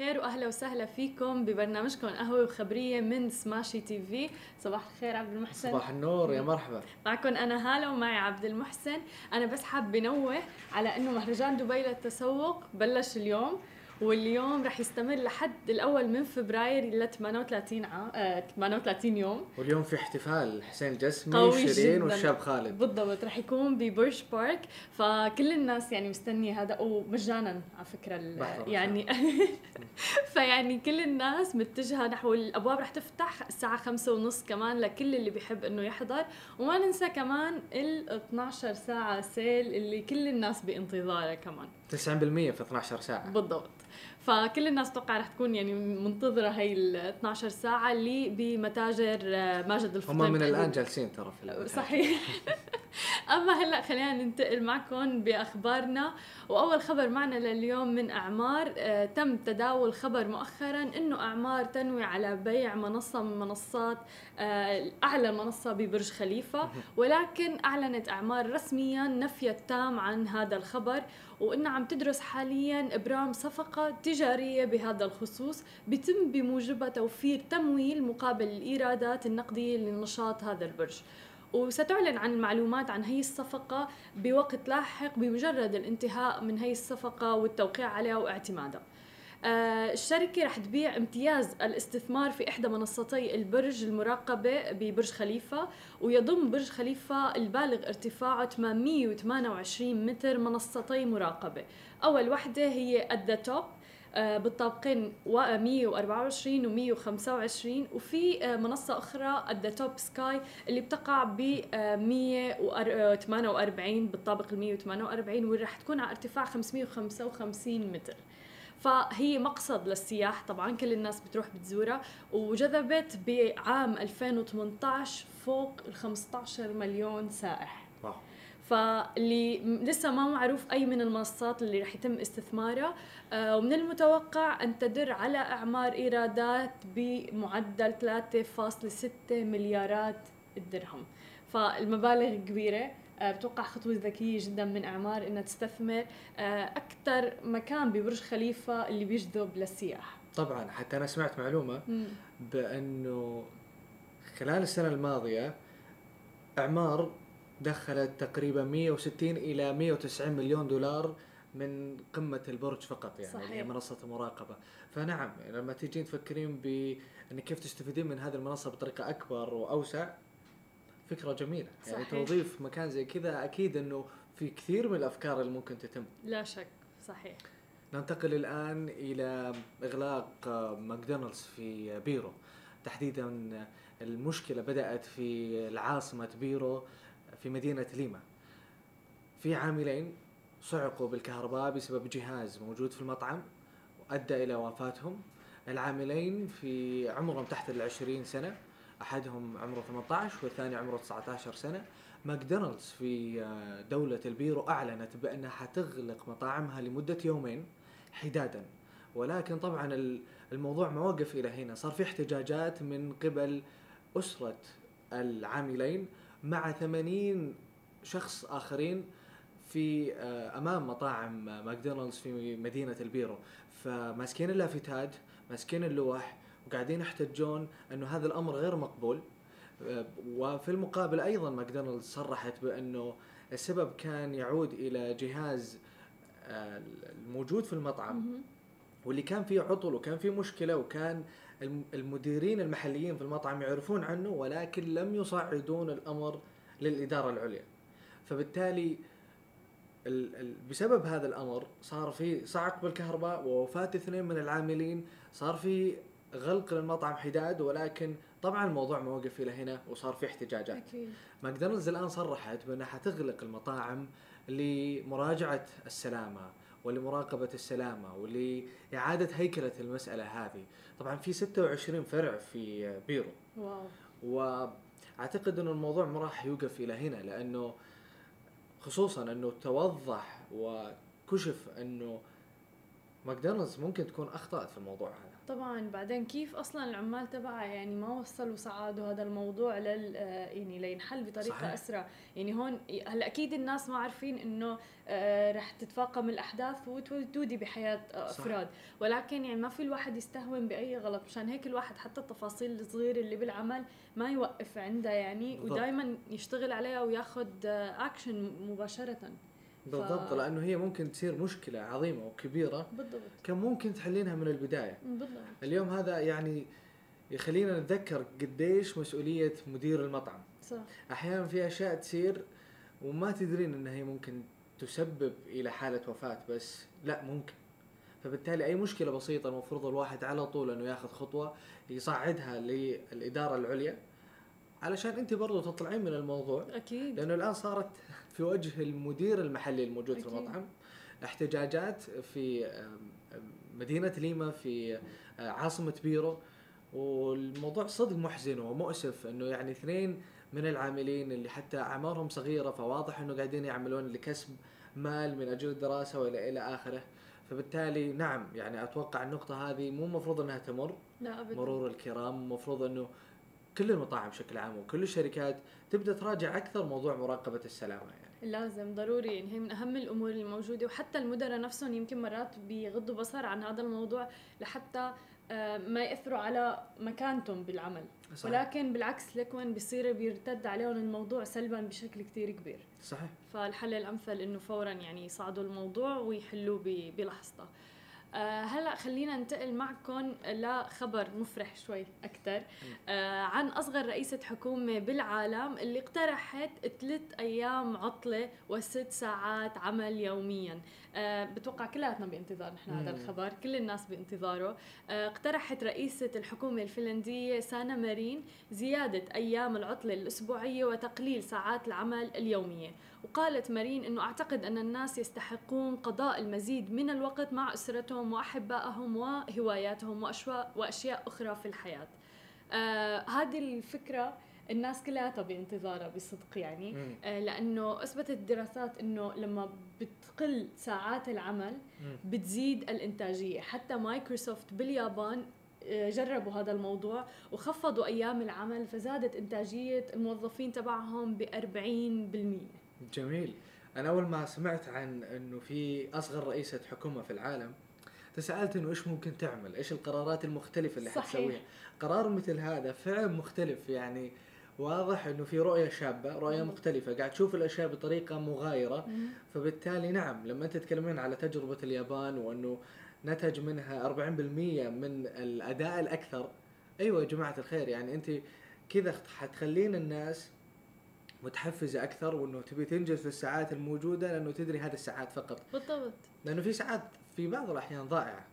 الخير وأهلا وسهلا فيكم ببرنامجكم قهوة وخبرية من سماشي تي في. صباح الخير عبد المحسن. صباح النور يا مرحبا. معكم أنا هالة ومعي عبد المحسن. أنا بس حاب نوه على إنه مهرجان دبي للتسوق بلش اليوم. واليوم رح يستمر لحد الأول من فبراير ل 38 عام آه 38 يوم. واليوم في احتفال حسين الجسمي قوي شيرين. والشاب خالد. بالضبط رح يكون ببرج بارك. فكل الناس يعني مستنية هذا ومجانا على فكرة يعني فيعني كل الناس متجهة نحو الأبواب. رح تفتح الساعة خمسة ونص كمان لكل اللي بيحب إنه يحضر. وما ننسى كمان ال 12 ساعة سيل اللي كل الناس بانتظارها كمان. 90% في 12 ساعة. بالضبط. فكل الناس توقع رح تكون يعني منتظرة هي ال 12 ساعة اللي بمتاجر آه، ماجد الفطيم هم من. الآن جالسين ترى في المكان. صحيح أما هلأ خلينا ننتقل معكم بأخبارنا وأول خبر معنا لليوم من أعمار آه تم تداول خبر مؤخرا إنه أعمار تنوي على بيع منصة من منصات آه أعلى منصة ببرج خليفة ولكن أعلنت أعمار رسميا نفي التام عن هذا الخبر وانها عم تدرس حاليا إبرام صفقة تجارية بهذا الخصوص بتم بموجبها توفير تمويل مقابل الإيرادات النقدية لنشاط هذا البرج. وستعلن عن المعلومات عن هي الصفقة بوقت لاحق بمجرد الانتهاء من هي الصفقة والتوقيع عليها واعتمادها. الشركة رح تبيع امتياز الاستثمار في إحدى منصتي البرج المراقبة ببرج خليفة ويضم برج خليفة البالغ ارتفاعه 828 متر منصتي مراقبة. أول وحدة هي توب آه، بالطابقين و 124 و 125 وفي آه، منصة أخرى الذا توب سكاي اللي بتقع ب 148 بالطابق ال 148 واللي رح تكون على ارتفاع 555 متر. فهي مقصد للسياح. طبعا كل الناس بتروح بتزورها. وجذبت بعام 2018 فوق ال 15 مليون سائح. واو. فاللي لسه ما معروف أي من المنصات اللي رح يتم استثمارها آه، ومن المتوقع أن تدر على أعمار إيرادات بمعدل 3.6 مليارات الدرهم فالمبالغ كبيرة. بتوقع خطوة ذكية جدا من أعمار إنها تستثمر أكثر مكان ببرج خليفة اللي بيجذب للسياح. طبعا حتى أنا سمعت معلومة بأنه خلال السنة الماضية أعمار دخلت تقريبا 160 إلى 190 مليون دولار من قمة البرج فقط يعني صحيح. هي منصة المراقبة فنعم لما تيجين تفكرين بأن كيف تستفيدين من هذه المنصة بطريقة أكبر وأوسع فكرة جميلة. يعني صحيح. توظيف مكان زي كذا أكيد أنه في كثير من الأفكار اللي ممكن تتم. لا شك صحيح. ننتقل الآن إلى إغلاق آه، ماكدونالدز في بيرو. تحديدا المشكلة بدأت في العاصمة بيرو في مدينة ليما. في عاملين صعقوا بالكهرباء بسبب جهاز موجود في المطعم وأدى إلى وفاتهم. العاملين في عمرهم تحت العشرين سنة أحدهم عمره 18 والثاني عمره 19 سنة. ماكدونالدز في آه، دولة البيرو أعلنت بأنها حتغلق مطاعمها لمدة يومين حدادا. ولكن طبعا ال- الموضوع ما وقف إلى هنا. صار في احتجاجات من قبل أسرة العاملين مع 80 شخص آخرين في آه، أمام مطاعم ماكدونالدز في مدينة البيرو. فماسكين اللافتات ماسكين اللوح وقاعدين يحتجون إنه هذا الأمر غير مقبول. آه، وفي المقابل أيضا ماكدونالدز صرحت بإنه السبب كان يعود إلى جهاز آه، الموجود في المطعم. واللي كان فيه عطل وكان فيه مشكلة وكان الم- المديرين المحليين في المطعم يعرفون عنه ولكن لم يصعدون الأمر للإدارة العليا. فبالتالي ال ال بسبب هذا الأمر صار في صعق بالكهرباء ووفاة اثنين من العاملين صار في غلق للمطعم حداد ولكن طبعا الموضوع ما وقف إلى هنا وصار في احتجاجات. أكيد. ماكدونالدز الآن صرحت بأنها حتغلق المطاعم لمراجعة السلامة ولمراقبة السلامة ولإعادة هيكلة المسألة هذه. طبعا في 26 فرع في بيرو. واو. وأعتقد إنه الموضوع ما راح يوقف إلى هنا لأنه خصوصا إنه توضح وكشف إنه ماكدونالدز ممكن تكون أخطأت في الموضوع هذا. طبعا. بعدين كيف أصلا العمال تبعها يعني ما وصلوا سعادوا هذا الموضوع لل آه، يعني لينحل بطريقة صحيح. أسرع. يعني هون هلأ أكيد الناس ما عارفين إنه آه، رح تتفاقم الأحداث وتودي بحياة افراد صح. ولكن يعني ما في الواحد يستهون بأي غلط. مشان هيك الواحد حتى التفاصيل الصغيرة اللي بالعمل ما يوقف عندها يعني ودائما يشتغل عليها وياخذ اكشن مباشرة. بالضبط ف... لأنه هي ممكن تصير مشكلة عظيمة وكبيرة بالضبط. كان ممكن تحلينها من البداية. بالضبط. اليوم هذا يعني يخلينا نتذكر قديش مسؤولية مدير المطعم. صح. أحيانا في أشياء تصير وما تدرين إنها هي ممكن تسبب إلى حالة وفاة بس لا ممكن. فبالتالي أي مشكلة بسيطة المفروض الواحد على طول إنه ياخذ خطوة يصعدها للإدارة العليا علشان أنت برضو تطلعين من الموضوع. أكيد. لأنه الآن صارت في وجه المدير المحلي الموجود أكيد. في المطعم احتجاجات في مدينة ليما في آه، عاصمة بيرو والموضوع صدق محزن ومؤسف إنه يعني اثنين من العاملين اللي حتى أعمارهم صغيرة فواضح إنه قاعدين يعملون لكسب مال من أجل الدراسة وإلى إلى آخره فبالتالي نعم يعني أتوقع النقطة هذه مو المفروض إنها تمر لا أبدا. مرور الكرام المفروض إنه كل المطاعم بشكل عام وكل الشركات تبدأ تراجع أكثر موضوع مراقبة السلامة يعني. لازم ضروري يعني هي من أهم الأمور الموجودة. وحتى المدراء نفسهم يمكن مرات بيغضوا بصر عن هذا الموضوع لحتى آه، ما يأثروا على مكانتهم بالعمل. صحيح. ولكن بالعكس لكون بيصير بيرتد عليهم الموضوع سلبا بشكل كتير كبير. صحيح. فالحل الأمثل إنه فورا يعني يصعدوا الموضوع ويحلوه بلحظته. آه هلأ خلينا ننتقل معكم لخبر مفرح شوي أكثر آه عن أصغر رئيسة حكومة بالعالم اللي اقترحت ثلاث أيام عطلة وست ساعات عمل يوميا. آه بتوقع كلياتنا بانتظار نحن هذا الخبر كل الناس بانتظاره. آه اقترحت رئيسة الحكومة الفنلندية سانا مارين زيادة أيام العطلة الأسبوعية وتقليل ساعات العمل اليومية. وقالت مارين إنه أعتقد أن الناس يستحقون قضاء المزيد من الوقت مع أسرتهم وأحبائهم وهواياتهم وأشياء أخرى في الحياة. آه هذه الفكرة الناس كلها بانتظارها بصدق يعني. آه لأنه أثبتت الدراسات إنه لما بتقل ساعات العمل بتزيد الإنتاجية. حتى مايكروسوفت باليابان آه، جربوا هذا الموضوع وخفضوا أيام العمل فزادت إنتاجية الموظفين تبعهم ب 40% جميل. أنا أول ما سمعت عن إنه في أصغر رئيسة حكومة في العالم تساءلت إنه إيش ممكن تعمل؟ إيش القرارات المختلفة اللي صحيح. حتسويها؟ قرار مثل هذا فعلا مختلف يعني. واضح إنه في رؤية شابة، رؤية مختلفة، قاعد تشوف الأشياء بطريقة مغايرة، فبالتالي نعم لما أنت تتكلمين على تجربة اليابان وأنه نتج منها 40% من الأداء الأكثر، أيوه يا جماعة الخير. يعني أنت كذا حتخلين الناس متحفزة أكثر وأنه تبي تنجز في الساعات الموجودة لأنه تدري هذه الساعات فقط. بالضبط. لأنه في ساعات في بعض الأحيان ضائعة.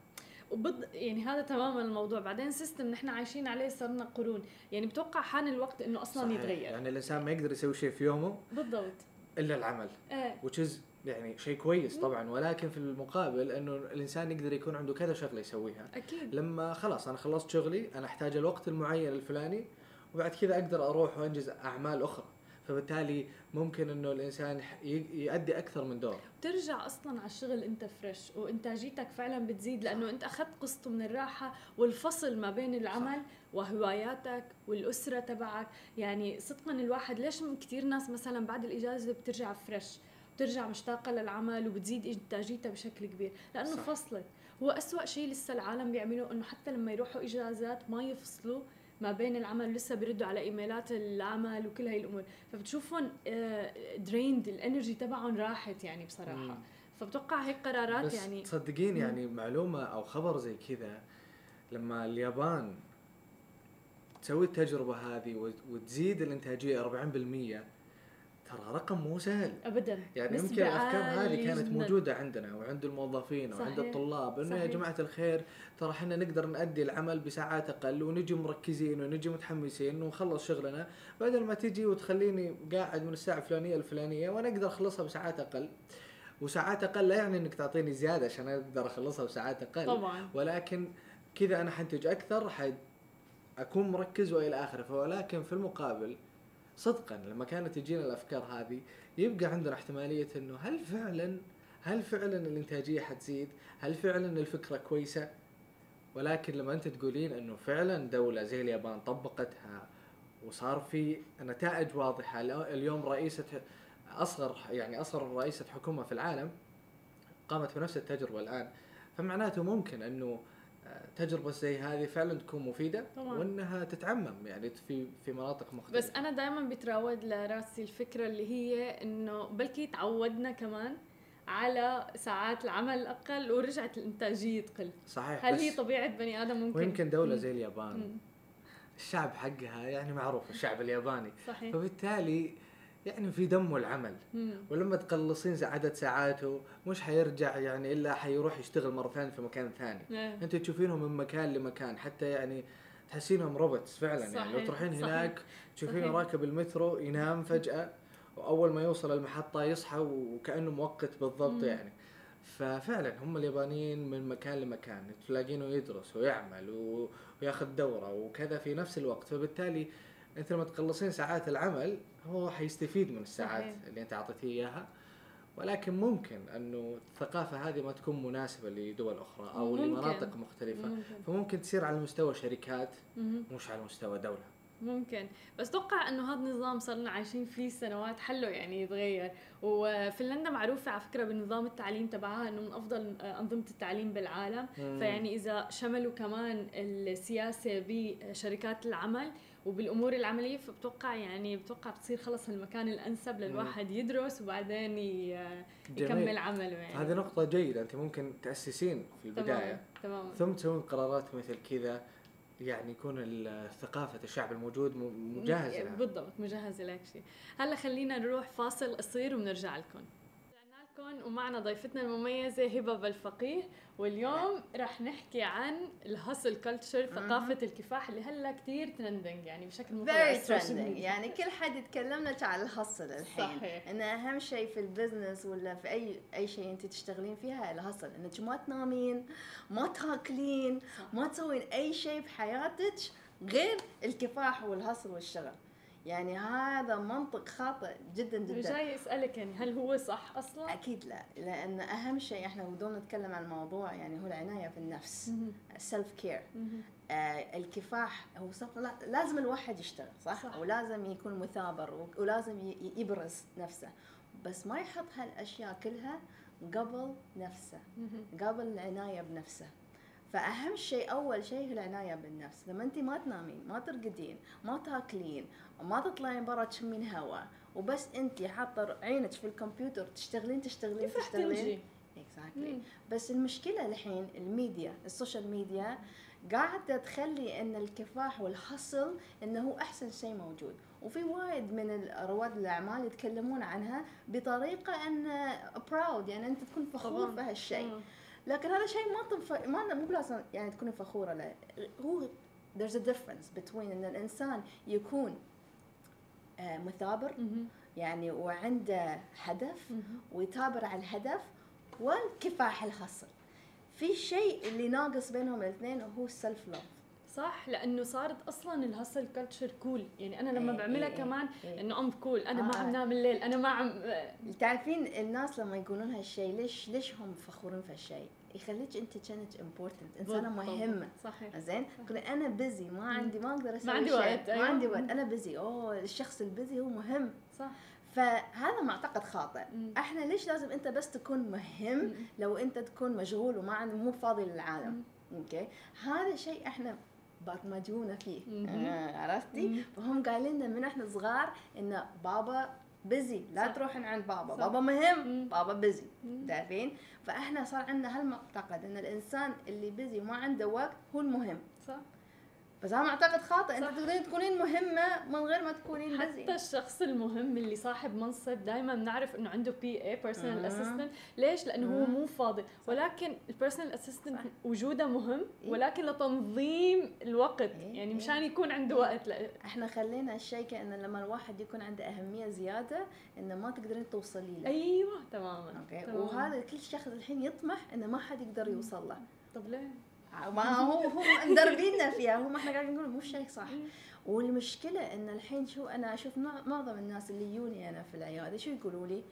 وبض يعني هذا تماما الموضوع. بعدين سيستم نحن عايشين عليه صار لنا قرون. يعني بتوقع حان الوقت إنه أصلا صحيح. يتغير. يعني الإنسان ما يقدر يسوي شيء في يومه بالضبط. إلا العمل. إيه. Which is يعني شيء كويس طبعا. ولكن في المقابل إنه الإنسان يقدر يكون عنده كذا شغلة يسويها. أكيد. لما خلاص أنا خلصت شغلي أنا أحتاج الوقت المعين الفلاني وبعد كذا أقدر أروح وأنجز أعمال أخرى. فبالتالي ممكن إنه الإنسان يؤدي أكثر من دور ترجع أصلا على الشغل أنت فريش وإنتاجيتك فعلا بتزيد لأنه أنت أخذت قسط من الراحة والفصل ما بين العمل صح. وهواياتك والأسرة تبعك يعني صدقا الواحد ليش كثير ناس مثلا بعد الإجازة بترجع fresh بترجع مشتاقة للعمل وبتزيد إنتاجيتها بشكل كبير لأنه صح. فصلت هو أسوأ شيء لسه العالم بيعملوه إنه حتى لما يروحوا إجازات ما يفصلوا ما بين العمل لسه بيردوا على emails العمل وكل هاي الأمور. فبتشوفهم drained ال energy تبعهم راحت يعني بصراحة. مم. فبتوقع هيك قرارات بس يعني تصدقين يعني معلومة أو خبر زي كذا لما اليابان تسوي التجربة هذه وتزيد الإنتاجية 40% ترى رقم مو سهل. ابدا. يعني يمكن الأفكار هذه كانت موجودة عندنا وعند الموظفين صحيح. وعند الطلاب إنه يا جماعة الخير ترى إحنا نقدر نأدي العمل بساعات أقل ونجي مركزين ونجي متحمسين ونخلص شغلنا بدل ما تجي وتخليني قاعد من الساعة الفلانية الفلانية وأنا أقدر أخلصها بساعات أقل. وساعات أقل لا يعني إنك تعطيني زيادة عشان أقدر أخلصها بساعات أقل. طبعا. ولكن كذا أنا حنتج أكثر حد أكون مركز وإلى آخره. ولكن في المقابل صدقا لما كانت تجينا الأفكار هذه يبقى عندنا احتمالية إنه هل فعلا هل فعلا الإنتاجية حتزيد؟ هل فعلا الفكرة كويسة؟ ولكن لما أنت تقولين إنه فعلا دولة زي اليابان طبقتها وصار في نتائج واضحة اليوم رئيسة اصغر يعني أصغر رئيسة حكومة في العالم قامت بنفس التجربة الآن فمعناته ممكن إنه تجربة زي هذه فعلا تكون مفيدة طبعا. وإنها تتعمم يعني في في مناطق مختلفة. بس أنا دائما بتراود لراسي الفكرة اللي هي إنه بلكي تعودنا كمان على ساعات العمل الأقل ورجعت الإنتاجية تقل. صحيح هل هي طبيعة بني آدم ممكن؟ ويمكن دولة زي اليابان. مم. الشعب حقها يعني معروف الشعب الياباني. صحيح. فبالتالي يعني في دمه العمل ولما تقلصين عدد ساعاته مش حيرجع يعني إلا حيروح يشتغل مرة ثانية في مكان ثاني إيه. أنت تشوفينهم من مكان لمكان حتى يعني تحسينهم روبوتس فعلا صحيح. يعني لو تروحين هناك تشوفينه راكب المترو ينام فجأة وأول ما يوصل المحطة يصحى وكأنه مؤقت بالضبط مم. يعني ففعلا هم اليابانيين من مكان لمكان تلاقينه يدرس ويعمل وياخذ دورة وكذا في نفس الوقت فبالتالي انت لما تقلصين ساعات العمل هو حيستفيد من الساعات صحيح. اللي أنت اعطيتيه إياها ولكن ممكن أنه الثقافة هذه ما تكون مناسبة لدول أخرى أو ممكن. لمناطق مختلفة ممكن. فممكن تصير على مستوى شركات مش على مستوى دولة ممكن بس أتوقع أنه هذا النظام صرنا عايشين فيه سنوات حله يعني يتغير وفنلندا معروفة على فكرة بنظام التعليم تبعها إنه من أفضل أنظمة التعليم بالعالم مم. فيعني إذا شملوا كمان السياسة بشركات العمل وبالأمور العملية فبتوقع يعني بتوقع بتصير خلص المكان الأنسب للواحد يدرس وبعدين يكمل عمله يعني. هذه نقطة جيدة أنت ممكن تأسسين في البداية. تمام. ثم تسوين قرارات مثل كذا يعني يكون ثقافة الشعب الموجود مجهز لها بالضبط مجهز لك شيء. هلأ خلينا نروح فاصل قصير وبنرجع لكم. معكم ومعنا ضيفتنا المميزة هبة بالفقيه واليوم رح نحكي عن الهاسل كلتشر ثقافة الكفاح اللي هلأ كثير trending يعني بشكل متوسع trending يعني كل حد يتكلم لك على ال hustle الحين صحيح. انه أهم شيء في ال business ولا في أي أي شيء أنت تشتغلين فيها ال hustle إنك ما تنامين ما تاكلين ما تسوين أي شيء بحياتك غير الكفاح وال hustle والشغل يعني هذا منطق خاطئ جدا جدا. جاي اسالك يعني هل هو صح أصلا؟ أكيد لا لأن أهم شيء إحنا بدون نتكلم عن الموضوع يعني هو العناية بالنفس السلف كير آه الكفاح هو لازم الواحد يشتغل صح؟, صح. ولازم يكون مثابر ولازم يبرز نفسه. بس ما يحط هالأشياء كلها قبل نفسه قبل العناية بنفسه. فأهم شيء أول شيء هي العناية بالنفس. لما انت ما تنامين ما ترقدين ما تاكلين وما تطلعين برا تشمين هواء وبس انت حاطة عينك في الكمبيوتر تشتغلين تشتغلين تشتغلين. exactly بس المشكلة الحين ال media ال social media قاعدة تخلي إن الكفاح وال hustle إنه هو أحسن شيء موجود. وفي وايد من رواد الأعمال يتكلمون عنها بطريقة إن proud يعني أنت تكون فخور بهالشيء. لكن هذا شيء ما تنف... ما مو بلازم يعني تكوني فخورة له هو there's a difference between إن الإنسان يكون آه، مثابر يعني وعنده هدف ويثابر على الهدف والكفاح ال hustle في شيء اللي ناقص بينهم الاثنين وهو ال self love صح؟ لأنه صارت أصلا ال hustle culture cool يعني أنا لما إيه بعملها إيه كمان إيه. إنه I'm cool أنا آه. ما عم نام الليل. أنا ما عم تعرفين الناس لما يقولون هالشيء ليش ليش هم فخورين في هالشيء يخليك أنت كانت important إنسانة مهمة. صحيح. زين؟ أنا busy ما عندي ما أقدر أسوي ما عندي وقت. ما عندي وقت. أنا busy أوه الشخص ال busy هو مهم. صح. فهذا معتقد خاطئ. مم. إحنا ليش لازم أنت بس تكون مهم مم. لو أنت تكون مشغول وما مو فاضي للعالم؟ أوكي؟ هذا شيء إحنا برمجونا فيه. آه عرفتي؟ فهم قايلين لنا من إحنا صغار إن بابا بزي لا تروحين عند بابا. صح. بابا مهم. مم. بابا بزي تعرفين؟ فاحنا صار عندنا هالمعتقد إن الإنسان اللي بزي وما عنده وقت هو المهم. صح. بس أنا معتقد خاطئ أنت تقدرين تكونين مهمة من غير ما تكونين حتى busy. الشخص المهم اللي صاحب منصب دائما بنعرف إنه عنده PA personal assistant ليش؟ لأنه هو مو فاضي. ولكن ال personal assistant وجوده مهم إيه؟ ولكن لتنظيم الوقت. إيه؟ يعني مشان إيه؟ يكون عنده وقت لا. إحنا خلينا الشيء كانه لما الواحد يكون عنده أهمية زيادة إنه ما تقدرين توصلي له. أيوه تماما. okay تمام. وهذا كل شخص الحين يطمح إنه ما حد يقدر يوصل له. طب ليه؟ ما هو هو مدربيننا فيها. هم إحنا قاعدين نقول مو شيء صح. والمشكلة إن الحين شو أنا أشوف معظم الناس اللي يجوني أنا في العيادة شو يقولوا لي؟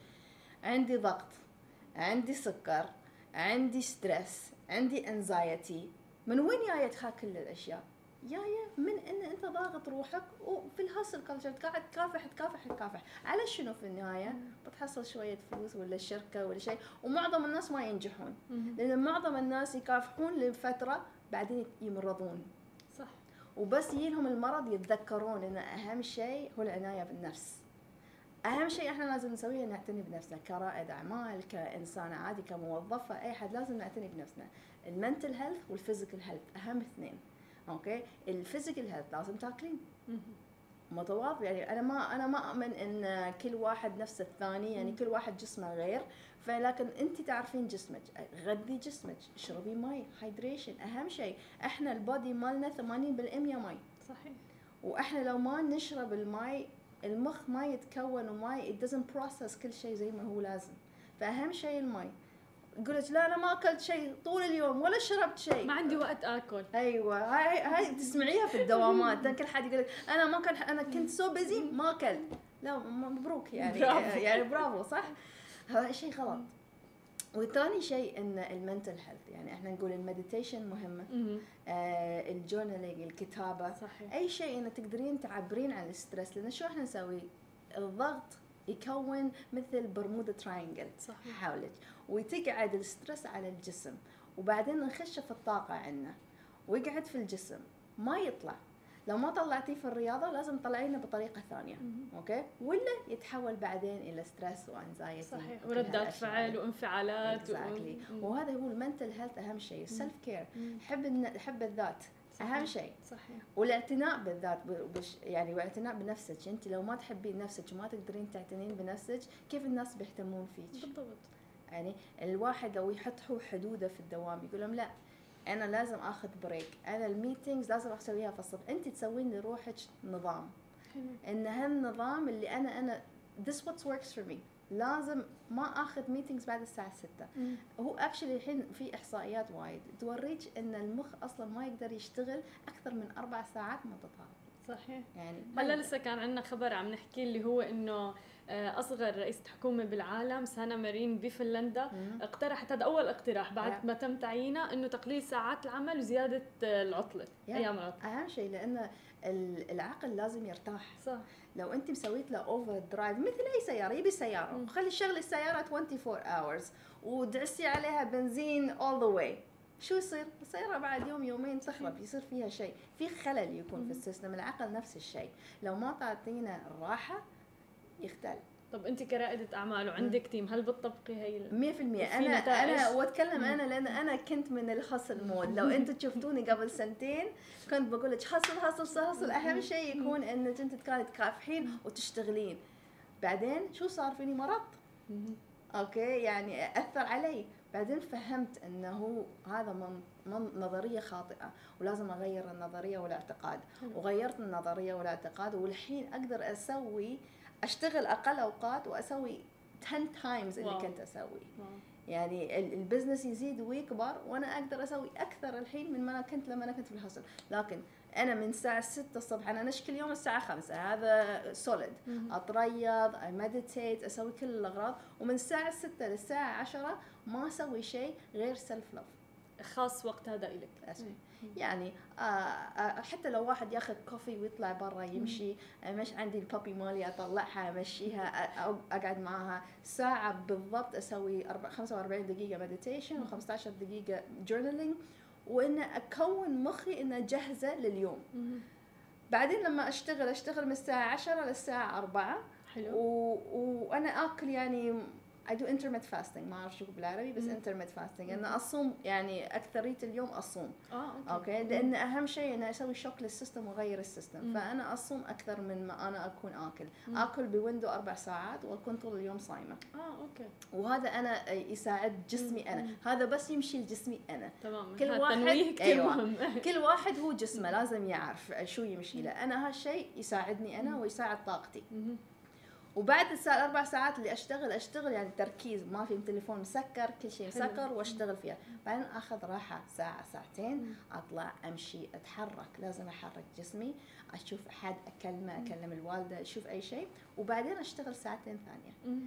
عندي ضغط عندي سكر عندي stress عندي anxiety من وين هاي كل الأشياء؟ جاية من إن أنت ضاغط روحك وفي ال hustle culture قاعد تكافح تكافح تكافح. على شنو في النهاية؟ بتحصل شوية فلوس ولا شركة ولا شيء ومعظم الناس ما ينجحون. لأن معظم الناس يكافحون لفترة بعدين يمرضون. صح. وبس يجيلهم المرض يتذكرون إن أهم شيء هو العناية بالنفس. أهم شيء إحنا لازم نسويه نعتني بنفسنا كرائد أعمال كانسان عادي كموظفة أي حد لازم نعتني بنفسنا. ال mental health وال physical health أهم اثنين. okay؟ ال physical health لازم تاكلين. متواضع يعني أنا ما أنا ما أؤمن إن كل واحد نفس الثاني يعني كل واحد جسمه غير. فلكن أنت تعرفين جسمك. غذي جسمك اشربي مي hydration أهم شيء. إحنا ال body مالنا 80% مي صحيح. وإحنا لو ما نشرب المي المخ ما يتكون وما it doesn't process كل شيء زي ما هو لازم. فأهم شيء المي يقول لك لا أنا ما أكلت شيء طول اليوم ولا شربت شيء. ما عندي وقت آكل. أيوه هاي هاي تسمعيها في الدوامات. كل حد يقول لك أنا ما كان أنا كنت so busy ما أكلت. لا مبروك يعني. برافو. يعني برافو صح؟ هذا شيء غلط. وثاني شيء إن ال mental health يعني إحنا نقول ال meditation مهمة. مهم. آه ال journaling الكتابه صحيح. أي شيء انه تقدرين تعبرين عن ال stress لأن شو إحنا نسوي؟ الضغط يكون مثل Bermuda triangle صحيح. حولك. وتقعد ال stress على الجسم. وبعدين نخش في الطاقة عندنا ويقعد في الجسم. ما يطلع. لو ما طلعتيه في الرياضة لازم تطلعينه بطريقة ثانية. okay؟ ولا يتحول بعدين إلى stress و anxiety صحيح. وردات فعل وانفعالات و- exactly. مم. وهذا هو ال mental health أهم شيء. ال self care. حب حب الذات. صحيح. أهم شيء. صحيح. والاعتناء بالذات بش يعني واعتناء بنفسك. انت لو ما تحبين نفسك وما تقدرين تعتنين بنفسك كيف الناس بيهتمون فيك؟ بالضبط. يعني الواحد لو يحط حدوده في الدوام يقول لهم لا أنا لازم آخذ break أنا ال meetings لازم أسويها في الصبح. انت تسوين لروحك نظام. حلو. إن هالنظام اللي أنا أنا this what works for me. لازم ما آخذ meetings بعد الساعة 6 مم. هو actually الحين في إحصائيات وايد توريك إن المخ أصلا ما يقدر يشتغل أكثر من أربع ساعات متتاليه صحيح يعني هلا. لسه كان عندنا خبر عم نحكي اللي هو إنه آه، أصغر رئيسة حكومة بالعالم سانا مارين بفنلندا. اقترحت هذا أول اقتراح بعد. ما تم تعيينها إنه تقليل ساعات العمل وزيادة آه، العطلة Yeah. أيام العطلة أهم شيء لأن ال- العقل لازم يرتاح. صح. لو أنت سويت له overdrive مثل أي سيارة يبي سيارة. مم. خلي شغلي السيارة 24 hours ودعسي عليها بنزين all the way. شو يصير؟ السيارة بعد يوم يومين تخرب يصير فيها شيء، في خلل يكون. في ال system، العقل نفس الشيء، لو ما تعطينا الراحة يختل. طب أنت كرائدة اعمال وعندك team هل بتطبقي هي ال- 100% وفي أنا؟ أنا وأتكلم. أنا لأن أنا كنت من ال hustle mode. لو أنتم شفتوني قبل سنتين كنت بقول لك hustle hustle hustle أهم شيء يكون انك انت كانت تكافحين وتشتغلين. بعدين شو صار فيني؟ مرض. okay؟ يعني أثر علي. بعدين فهمت إنه هذا من, من نظرية خاطئة ولازم أغير النظرية والاعتقاد. وغيرت النظرية والاعتقاد والحين أقدر أسوي أشتغل أقل أوقات وأسوي 10 times اللي wow. كنت أسوي wow. يعني ال- business يزيد ويكبر وأنا أقدر أسوي أكثر الحين من ما أنا كنت لما أنا كنت في ال hustle لكن أنا من الساعة 6 الصبح أنا انش كل يوم الساعة 5 هذا solid. أتريض meditate أسوي كل الأغراض ومن الساعة 6 للساعة 10 ما أسوي شيء غير self love خاص وقت هذا إلك يعني آه آه حتى لو واحد ياخذ coffee ويطلع برا يمشي مش عندي ال puppy مالي أطلعها أمشيها أقعد معاها ساعة بالضبط أسوي أربع- 45 دقيقة meditation و15 دقيقة journaling وإن أكون مخي انه جاهزة لليوم. بعدين لما أشتغل أشتغل من الساعة 10 للساعة 4 حلو. و... وأنا آكل يعني I do intermittent fasting. ما أعرف شو بالعربي بس مم. intermittent fasting. أنا أصوم يعني أكثرية اليوم أصوم. آه okay. Okay؟ لأن أهم شيء اني أسوي shock لل system واغير ال system مم. فأنا أصوم أكثر من ما أنا أكون آكل. مم. آكل ب window أربع ساعات وأكون طول اليوم صايمة. آه okay. وهذا أنا يساعد جسمي أنا. مم. هذا بس يمشي لجسمي أنا. تمام. كل واحد-. مهم. كل واحد هو جسمه لازم يعرف شو يمشي له. أنا هالشيء يساعدني أنا مم. ويساعد طاقتي. مهم. وبعد الساعة الأربع ساعات اللي أشتغل أشتغل يعني تركيز ما في التليفون مسكر كل شيء. مسكر وأشتغل فيها بعدين أخذ راحة ساعة ساعتين. أطلع أمشي أتحرك لازم أحرك جسمي أشوف أحد أكلمه أكلم الوالدة أشوف أي شيء وبعدين أشتغل ساعتين ثانية.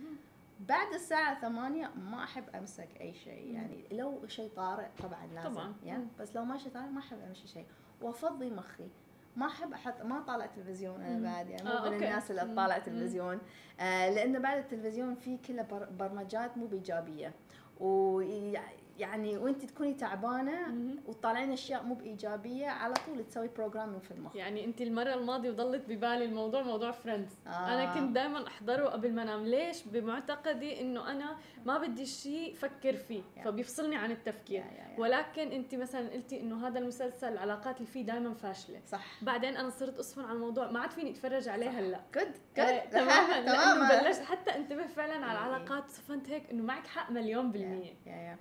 بعد الساعة ثمانية ما أحب أمسك أي شيء يعني لو شيء طارئ طبعا لازم طبعاً. يعني. بس لو ما شيء طارئ ما أحب أمشي شيء وأفضي مخي ما أحب أحط ما طالع تلفزيون أنا. بعد يعني مو آه، من. الناس اللي. تطالع. تلفزيون آه لأنه بعد التلفزيون فيه كله بر- برمجات مو بإيجابية ويعني وانت تكوني تعبانة. وتطالعين أشياء مو بإيجابية على طول تسوي programming في المخ يعني انت المرة الماضية وضلت ببالي الموضوع موضوع Friends آه. أنا كنت دائما أحضره قبل ما أنام. ليش؟ بمعتقدي إنه أنا ما بدي شيء أفكر فيه yeah. فبيفصلني عن التفكير. yeah- yeah- yeah. ولكن انت مثلا قلتي إنه هذا المسلسل العلاقات اللي فيه دائما فاشلة. صح. بعدين أنا صرت اصفن على الموضوع. ما عاد فيني أتفرج عليه هلأ. good good تماما. لأنه بلشت حتى انتبه فعلا على إيه. العلاقات. صفنت هيك إنه معك حق مليون بالمية. yeah yeah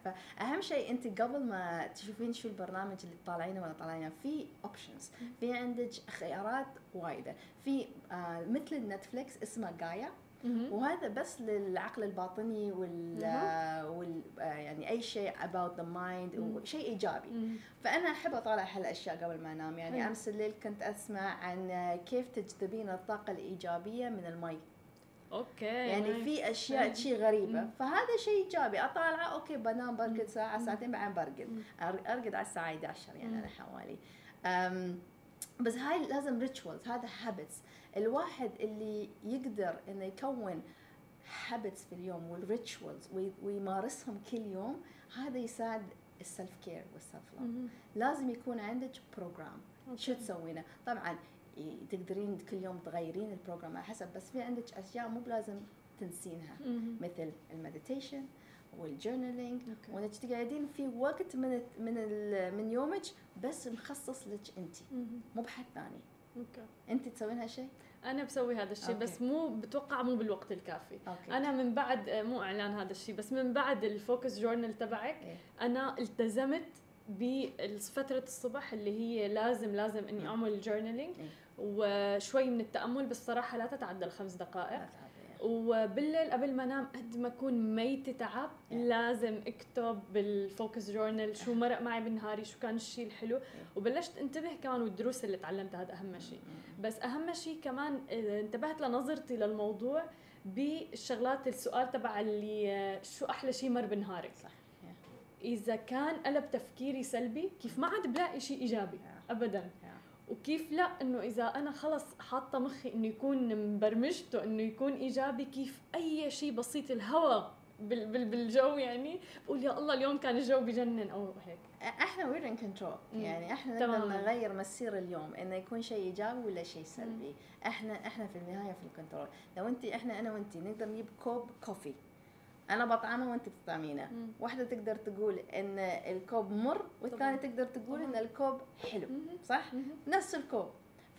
فأهم شيء أنت قبل ما تشوفين شو البرنامج اللي طالعينه ولا طالعينه في options في عندك خيارات وايدة في آه مثل ال Netflix اسمه جايا. وهذا بس للعقل الباطني وال, آه وال آه يعني أي شيء about the mind مم. وشيء إيجابي. فأنا أحب أطالع هالأشياء قبل ما أنام يعني. امس الليل كنت أسمع عن كيف تجذبين الطاقة الإيجابية من المي okay يعني. في أشياء. شيء غريبة مم. فهذا شيء ايجابي أطالعه okay بنام برقد ساعة. ساعتين بعدين برقد ارقد على الساعة 11 يعني مم. أنا حوالي أم بس هاي لازم rituals هذا habits الواحد اللي يقدر إنه يكون habits في اليوم وال rituals ويمارسهم كل يوم هذا يساعد ال self care وال self مهم. لازم يكون عندك program شو. تسوينه طبعا تقدرين كل يوم تغيرين ال program على حسب بس في عندك أشياء مو بلازم تنسينها. مثل ال meditation وال journaling okay. وإنك تقعدين في وقت من من من يومك بس مخصص لك انت. مو بحد ثاني okay انت تسوين هالشيء أنا بسوي هذا الشيء okay. بس مو بتوقع مو بالوقت الكافي okay أنا من بعد مو إعلان هذا الشيء بس من بعد ال focus journal تبعك إيه. أنا التزمت بفترة الصبح اللي هي لازم لازم إني. أعمل journaling إيه. وشوي من التأمل بس صراحة لا تتعدى الخمس دقائق يعني. وبالليل قبل ما انام قد ما أكون ميتة تعب. لازم أكتب بال focus journal شو مرق معي بالنهاري شو كان الشيء الحلو وبلشت انتبه كمان والدروس اللي تعلمتها هذا أهم شيء مم. بس أهم شيء كمان انتبهت لنظرتي للموضوع بالشغلات السؤال تبع اللي شو أحلى شيء مر بنهارك صح. إذا كان قلب تفكيري سلبي كيف ما عاد بلاقي شيء إيجابي. ابدا. وكيف لا إنه إذا أنا خلص حاطة مخي إنه يكون مبرمجته إنه يكون إيجابي كيف أي شيء بسيط الهواء بال بال بالجو يعني بقول يا الله اليوم كان الجو بجنن أو هيك. إحنا we're in control. يعني إحنا نقدر. نغير مسير اليوم إنه يكون شيء إيجابي ولا شيء سلبي. إحنا إحنا في النهاية في ال control لو انت إحنا أنا وانت نقدر نجيب كوب coffee أنا بطعمه وأنت بتطعمينه. واحدة تقدر تقول إن الكوب مر والثانية تقدر تقول إن. الكوب حلو. صح. نفس الكوب.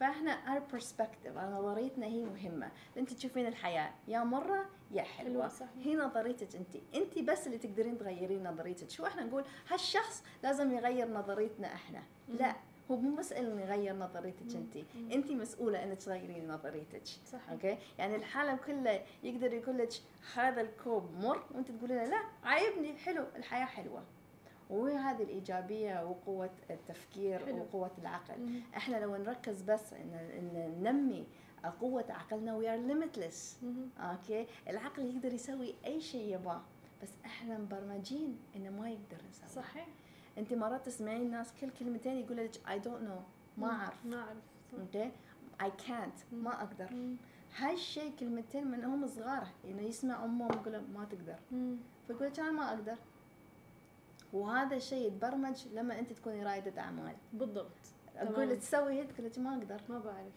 فإحنا our perspective نظريتنا هي مهمة. أنت تشوفين الحياة يا مرة يا حلوة. حلوة، صح. هي نظريتك أنت. أنت بس اللي تقدرين تغيرين نظريتك. شو إحنا نقول؟ هالشخص لازم يغير نظريتنا إحنا. لا. هو مو مسألة إنه يغير نظريتك أنت مم. أنت مسؤولة إنك تغيرين نظريتك صح أوكي؟ يعني العالم كله يقدر يقول لك هذا الكوب مر وأنت تقولين له لا عايبني حلو الحياة حلوة. وهذه الإيجابية وقوة التفكير حلو. وقوة العقل. مهم. إحنا لو نركز بس إن, إن ننمي قوة عقلنا we are limitless. Okay؟ العقل يقدر يسوي أي شيء يبغاه بس إحنا مبرمجين إنه ما يقدر يسوي صحيح. انت مرات تسمعين ناس كل كلمتين يقول لك I don't know ما أعرف. ما أعرف. okay؟ اي كانت. ما أقدر. مم. هاي الشيء كلمتين من هم صغار إنه يسمع أمهم يقول ما تقدر. فيقول لك أنا ما أقدر. وهذا الشيء يتبرمج لما أنت تكوني رائده أعمال. بالضبط. أقول تسوي هيك تقول ما أقدر. ما بعرف.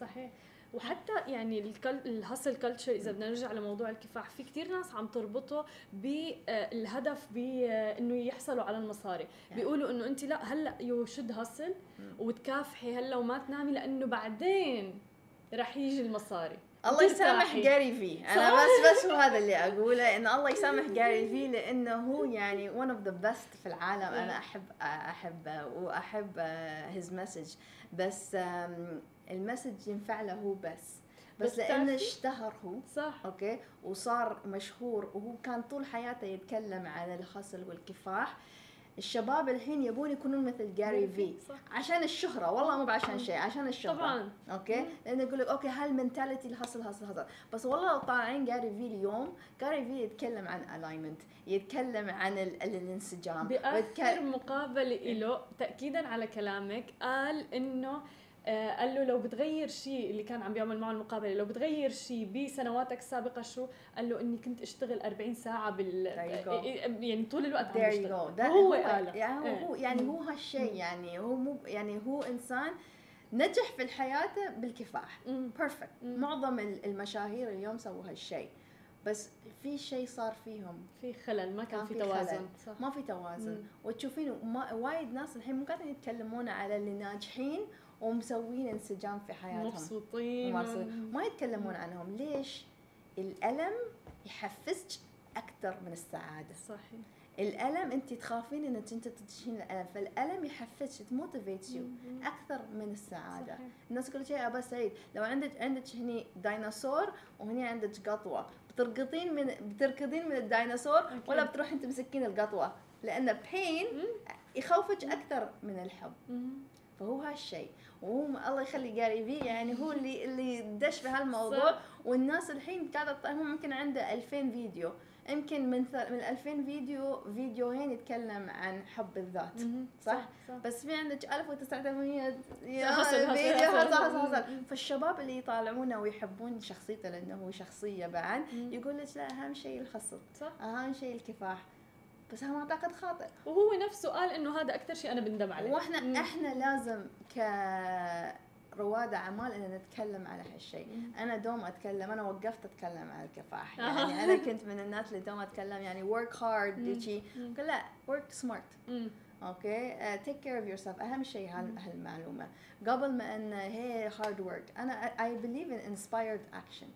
صحيح. وحتى يعني. الهاسل كلتشر إذا بدنا نرجع لموضوع الكفاح في كتير ناس عم تربطه بالهدف بانه يحصلوا على المصاري. بيقولوا إنه انت لأ هلأ you should hustle وتكافحي هلأ وما تنامي لأنه بعدين رح يجي المصاري. الله يسامح. Gary Vee أنا بس بس هو هذا اللي أقوله ان الله يسامح Gary Vee لأنه هو يعني one of the best في العالم. أنا احب احب وأحب his message بس ال message ينفع له هو بس. بس بس لأنه اشتهر هو. صح. okay؟ وصار مشهور وهو كان طول حياته يتكلم عن الخصل والكفاح. الشباب الحين يبون يكونون مثل Gary Vee صح. عشان الشهرة والله مو بعشان شيء عشان الشهرة. طبعاً. okay؟ لأنه يقول لك okay هال mentality ال hustle hustle hustle بس والله لو طالعين Gary Vee اليوم Gary Vee يتكلم عن ال alignment يتكلم عن ال- الانسجام. بأخر ويتكلم مقابلة له تاكيدا على كلامك قال إنه قال له لو بتغير شيء اللي كان عم بيعمل معه المقابلة لو بتغير شيء بسنواتك السابقة شو؟ قال له إني كنت أشتغل 40 ساعة بال you go. يعني طول الوقت عم بشتغل. هو قال يعني هو, يعني هو هالشيء يعني هو مو يعني هو إنسان نجح في حياته بالكفاح. بيرفكت. معظم ال- المشاهير اليوم سووا هالشيء. بس في شيء صار فيهم. في خلل ما كان, كان في في توازن. صح. ما في توازن. مم. وتشوفين وايد ناس الحين مو قاعدين يتكلمون على اللي ناجحين ومسوين انسجام في حياتهم. مبسوطين. ما يتكلمون عنهم. ليش؟ الألم يحفزك أكثر من السعادة. صحيح. الألم أنت تخافين إنك أنت تدشين الألم. فالألم يحفزك to motivate you. أكثر من السعادة. صحيح. الناس تقول لك يا أبا سعيد لو عندك عندك هني ديناصور وهني عندك قطوة بترقطين من بتركضين من الديناصور أكيد. ولا بتروحين تمسكين القطوة؟ لأن pain يخوفك أكثر من الحب. فهو هالشيء. وهو الله يخلي Gary Vee يعني هو اللي اللي دش في هالموضوع صح. والناس الحين قاعدة هو ممكن عنده 2000 فيديو يمكن من من 2000 فيديو فيديوهين يتكلم عن حب الذات مم. صح؟ صح بس في عندك 1900 يا حصل- حصل- فيديو حصل. حصل حصل. فالشباب اللي يطالعونه ويحبون شخصيته لأنه هو شخصية بعد. يقول لك لا أهم شيء الخصب صح أهم شيء الكفاح بس هذا معتقد خاطئ وهو نفسه قال إنه هذا أكثر شيء أنا بندم عليه وإحنا مم. إحنا لازم كرواد أعمال ان نتكلم على هالشيء. أنا دوم أتكلم أنا وقفت أتكلم عن الكفاح آه. يعني أنا كنت من الناس اللي دوم أتكلم يعني work hard مم. شي مم. قل لا work smart. okay take care of yourself أهم شيء هال- هالمعلومة. قبل ما إن هي hard work أنا I believe in inspired action.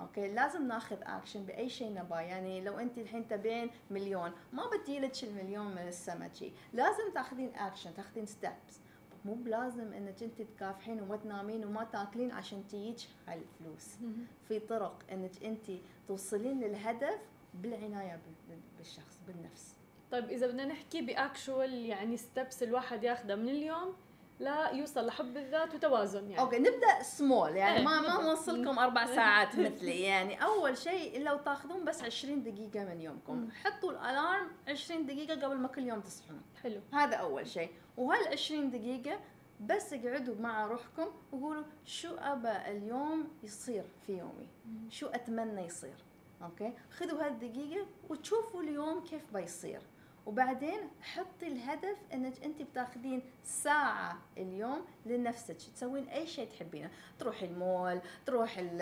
Okay لازم ناخذ اكشن بأي شيء نباه يعني لو أنت الحين تبين مليون ما بتجيلك المليون من السما لازم تاخذين اكشن تاخذين steps مو بلازم إنك أنت تكافحين وما تنامين وما تاكلين عشان تجيك هاي الفلوس مم. في طرق إنك أنت توصلين للهدف بالعناية بال- بالشخص بالنفس. طيب إذا بدنا نحكي ب actual يعني steps الواحد ياخذها من اليوم لا يوصل لحب الذات وتوازن يعني. okay نبدأ سمول يعني إيه، ما ما. نوصلكم أربع ساعات مثلي يعني. أول شيء لو تاخذون بس 20 دقيقة من يومكم. حطوا ال alarm 20 دقيقة قبل ما كل يوم تصحون. حلو. هذا أول شيء. وهال 20 دقيقة بس اقعدوا مع روحكم وقولوا شو أبى اليوم يصير في يومي؟ شو أتمنى يصير؟ okay؟ خذوا هالدقيقه وتشوفوا اليوم كيف بيصير. وبعدين حطي الهدف إنك انت بتاخذين ساعة اليوم لنفسك. تسوين أي شيء تحبينه. تروحي المول تروح ال-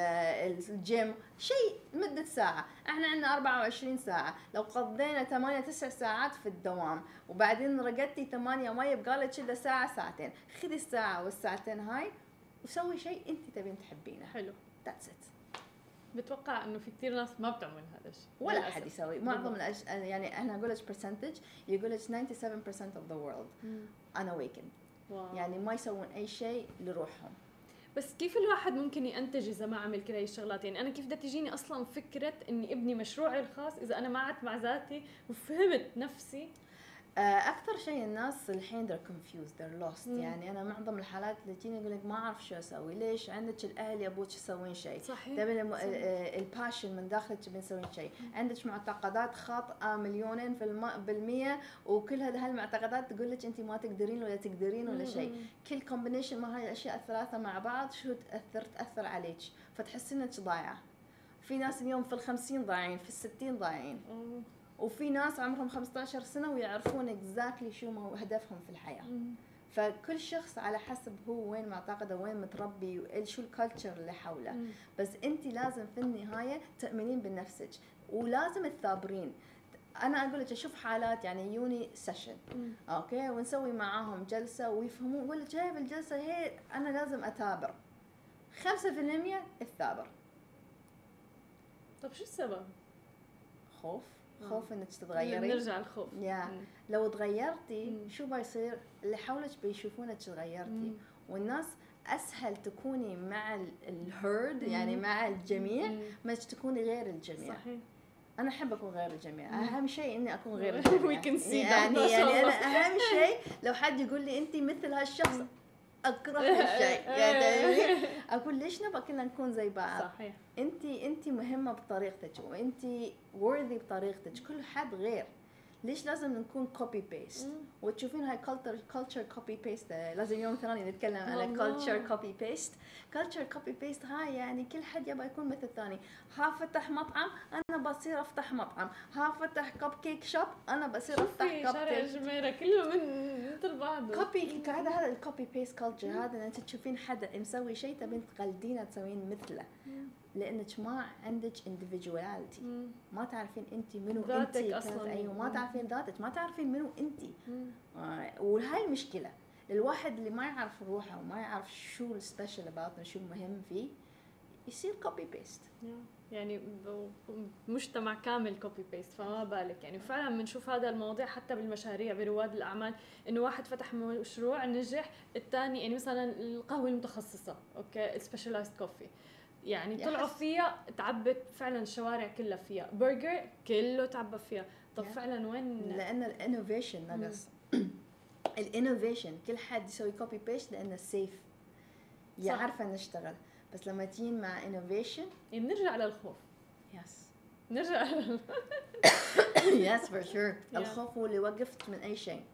الجيم شيء مده ساعة. إحنا عندنا 24 ساعة. لو قضينا 8 9 ساعات في الدوام وبعدين رقدتي 8 ما يبقى لك إلا ساعة ساعتين. خذي الساعة والساعتين هاي وسوي شيء انت تبين تحبينه. حلو. that's it بتوقع إنه في كثير ناس ما بتعمل هذا الشيء ولا. احد يسوي معظم. الأج... يعني أنا أقول لك percentage يقول لك 97% of the world unawakened واو. يعني ما يسوون أي شيء لروحهم بس كيف الواحد ممكن ينتج إذا ما عمل كل هاي الشغلات يعني أنا كيف بدها تجيني أصلا فكرة إني ابني مشروعي الخاص إذا أنا ما قعدت مع ذاتي وفهمت نفسي أكثر شيء الناس الحين they're confused they're lost. مم. يعني أنا معظم الحالات اللي تجيني يقول لك ما أعرف شو أسوي. ليش؟ عندك الأهل يبوك تسوين شيء؟ صحيح تبي الم- صح. ال- ال passion من داخلك تبين تسوين شيء. عندك معتقدات خاطئة مليونين في الم... بالمية وكل هالمعتقدات تقول لك انت ما تقدرين ولا تقدرين ولا شيء. كل combination من هاي الأشياء الثلاثة مع بعض شو تأثر؟ تأثر عليك. فتحسين إنك ضايعه في ناس اليوم في الخمسين ضايعين في الستين ضايعين. وفي ناس عمرهم 15 سنة ويعرفون exactly شو هدفهم في الحياة. فكل شخص على حسب هو وين معتقده وين متربي وإيش- شو ال culture اللي حوله مم. بس انت لازم في النهاية تؤمنين بنفسك ولازم تثابرين أنا أقول لك أشوف حالات يعني يوني session. okay ونسوي معاهم جلسة ويفهمون ولا جاي بالجلسه هي أنا لازم اثابر 5% الثابر طب شو السبب؟ خوف. خوف إنك تتغيري بنرجع الخوف يا مم. لو تغيرتي مم. شو بيصير اللي حولك بيشوفونك تغيرتي. والناس أسهل تكوني مع الهيرد يعني. مع الجميع. ما تكوني غير الجميع صحيح أنا أحب أكون غير الجميع أهم شيء إني أكون غير الجميع يعني يعني. أنا أهم شيء لو حد يقول لي انت مثل هالشخص أكره هالشيء يعني؟ أقول ليش نبغى كلنا نكون زي بعض؟ صحيح. انت انت مهمة بطريقتك وانت worthy بطريقتك. كل حد غير. ليش لازم نكون copy paste. وتشوفين هاي culture culture copy paste لازم يوم ثاني نتكلم على. culture copy paste culture copy paste هاي يعني كل حد يبغى يكون مثل الثاني. ها فتح مطعم أنا بصير أفتح مطعم. ها فتح cupcake shop أنا بصير أفتح cup شارع الجميرة كله من مثل بعضه. كوبي هذا هذا الكوبي بيست كلتشر هذا إن أنت تشوفين حدا مسوي شيء تبين تقلدينه تسوين مثله. لانك ما عندك individuality مم. ما تعرفين أنت منو أنت أصلاً. أيوه ما. تعرفين ذاتك ما تعرفين منو أنت. آه، وهاي المشكلة الواحد اللي ما يعرف روحه وما يعرف شو ال special about شو المهم فيه يصير copy paste يعني مجتمع كامل copy paste فما بالك يعني فعلا بنشوف هذا المواضيع حتى بالمشاريع برواد الأعمال إنه واحد فتح مشروع نجح الثاني يعني مثلا القهوة المتخصصة okay specialized coffee يعني طلعوا فيها تعبت فعلا الشوارع كلها فيها. برجر كله تعبى فيها. طب. فعلا وين؟ لأن ال innovation نقص ال innovation كل حد يسوي copy paste لأنه safe. يعرف نشتغل بس لما تجين مع innovation بنرجع للخوف. yes نرجع yes for sure. الخوف هو اللي وقفت من أي شيء.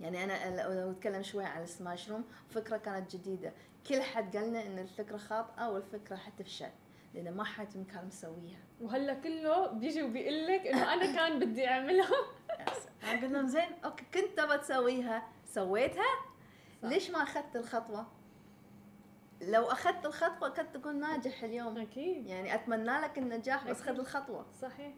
يعني أنا لو أتكلم شوي على ال smash room فكرة كانت جديدة. كل حد قالنا إن الفكرة خاطئة والفكرة حتفشل لأن ما حد كان مسويها. وهلا كله بيجي وبيقول لك إنه أنا كان بدي أعملها. قلت لهم زين okay كنت تبغى تسويها سويتها. صح. ليش ما أخذت الخطوة؟ لو أخذت الخطوة كنت تكون ناجح اليوم. أكيد. يعني أتمنى لك النجاح بس. خذ الخطوة. صحيح.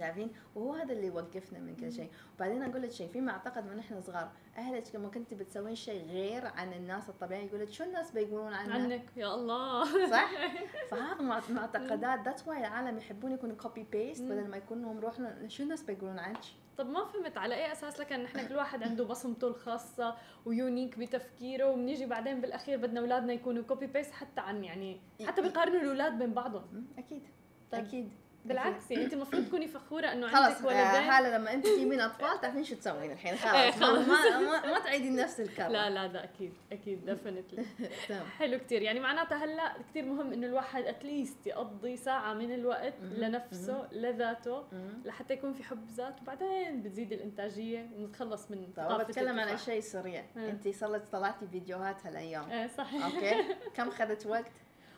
تعرفين وهو هذا اللي يوقفنا من كل شيء. وبعدين أقول لك شيء في معتقد من إحنا صغار أهلك لما كنت بتسوين شيء غير عن الناس الطبيعي يقول لك شو الناس بيقولون عنك؟ عنك يا الله. صح؟ فهذا مع- معتقدات that's why العالم يحبون يكونوا copy paste. بدل ما يكونوا هم روحنا شو الناس بيقولون عنك؟ طب ما فهمت على أي أساس؟ لكن نحن كل واحد عنده بصمته الخاصة و unique بتفكيره وبنيجي بعدين بالأخير بدنا أولادنا يكونوا copy paste حتى عن يعني حتى بيقارنوا الأولاد بين بعضهم. أكيد طيب. أكيد. بالعكس يعني انت المفروض تكوني فخورة إنه خلاص عندك آه، ولدين حالة لما انت تجيبين أطفال تعرفين شو تسوين الحين إيه، خلاص. ما, ما, ما, ما تعيدين نفس الكرة لا لا ده أكيد أكيد ديفنتلي تمام. حلو كتير. يعني معناتها هلأ كتير مهم إنه الواحد اتليست يقضي ساعة من الوقت. لنفسه لذاته. لحتى يكون في حب ذات وبعدين بتزيد الإنتاجية ونتخلص من طافة بتكلم الكفاح. شيء سريع إيه. أنت لك طلعتي فيديوهات هالأيام. إيه صح أوكي. كم خذت وقت؟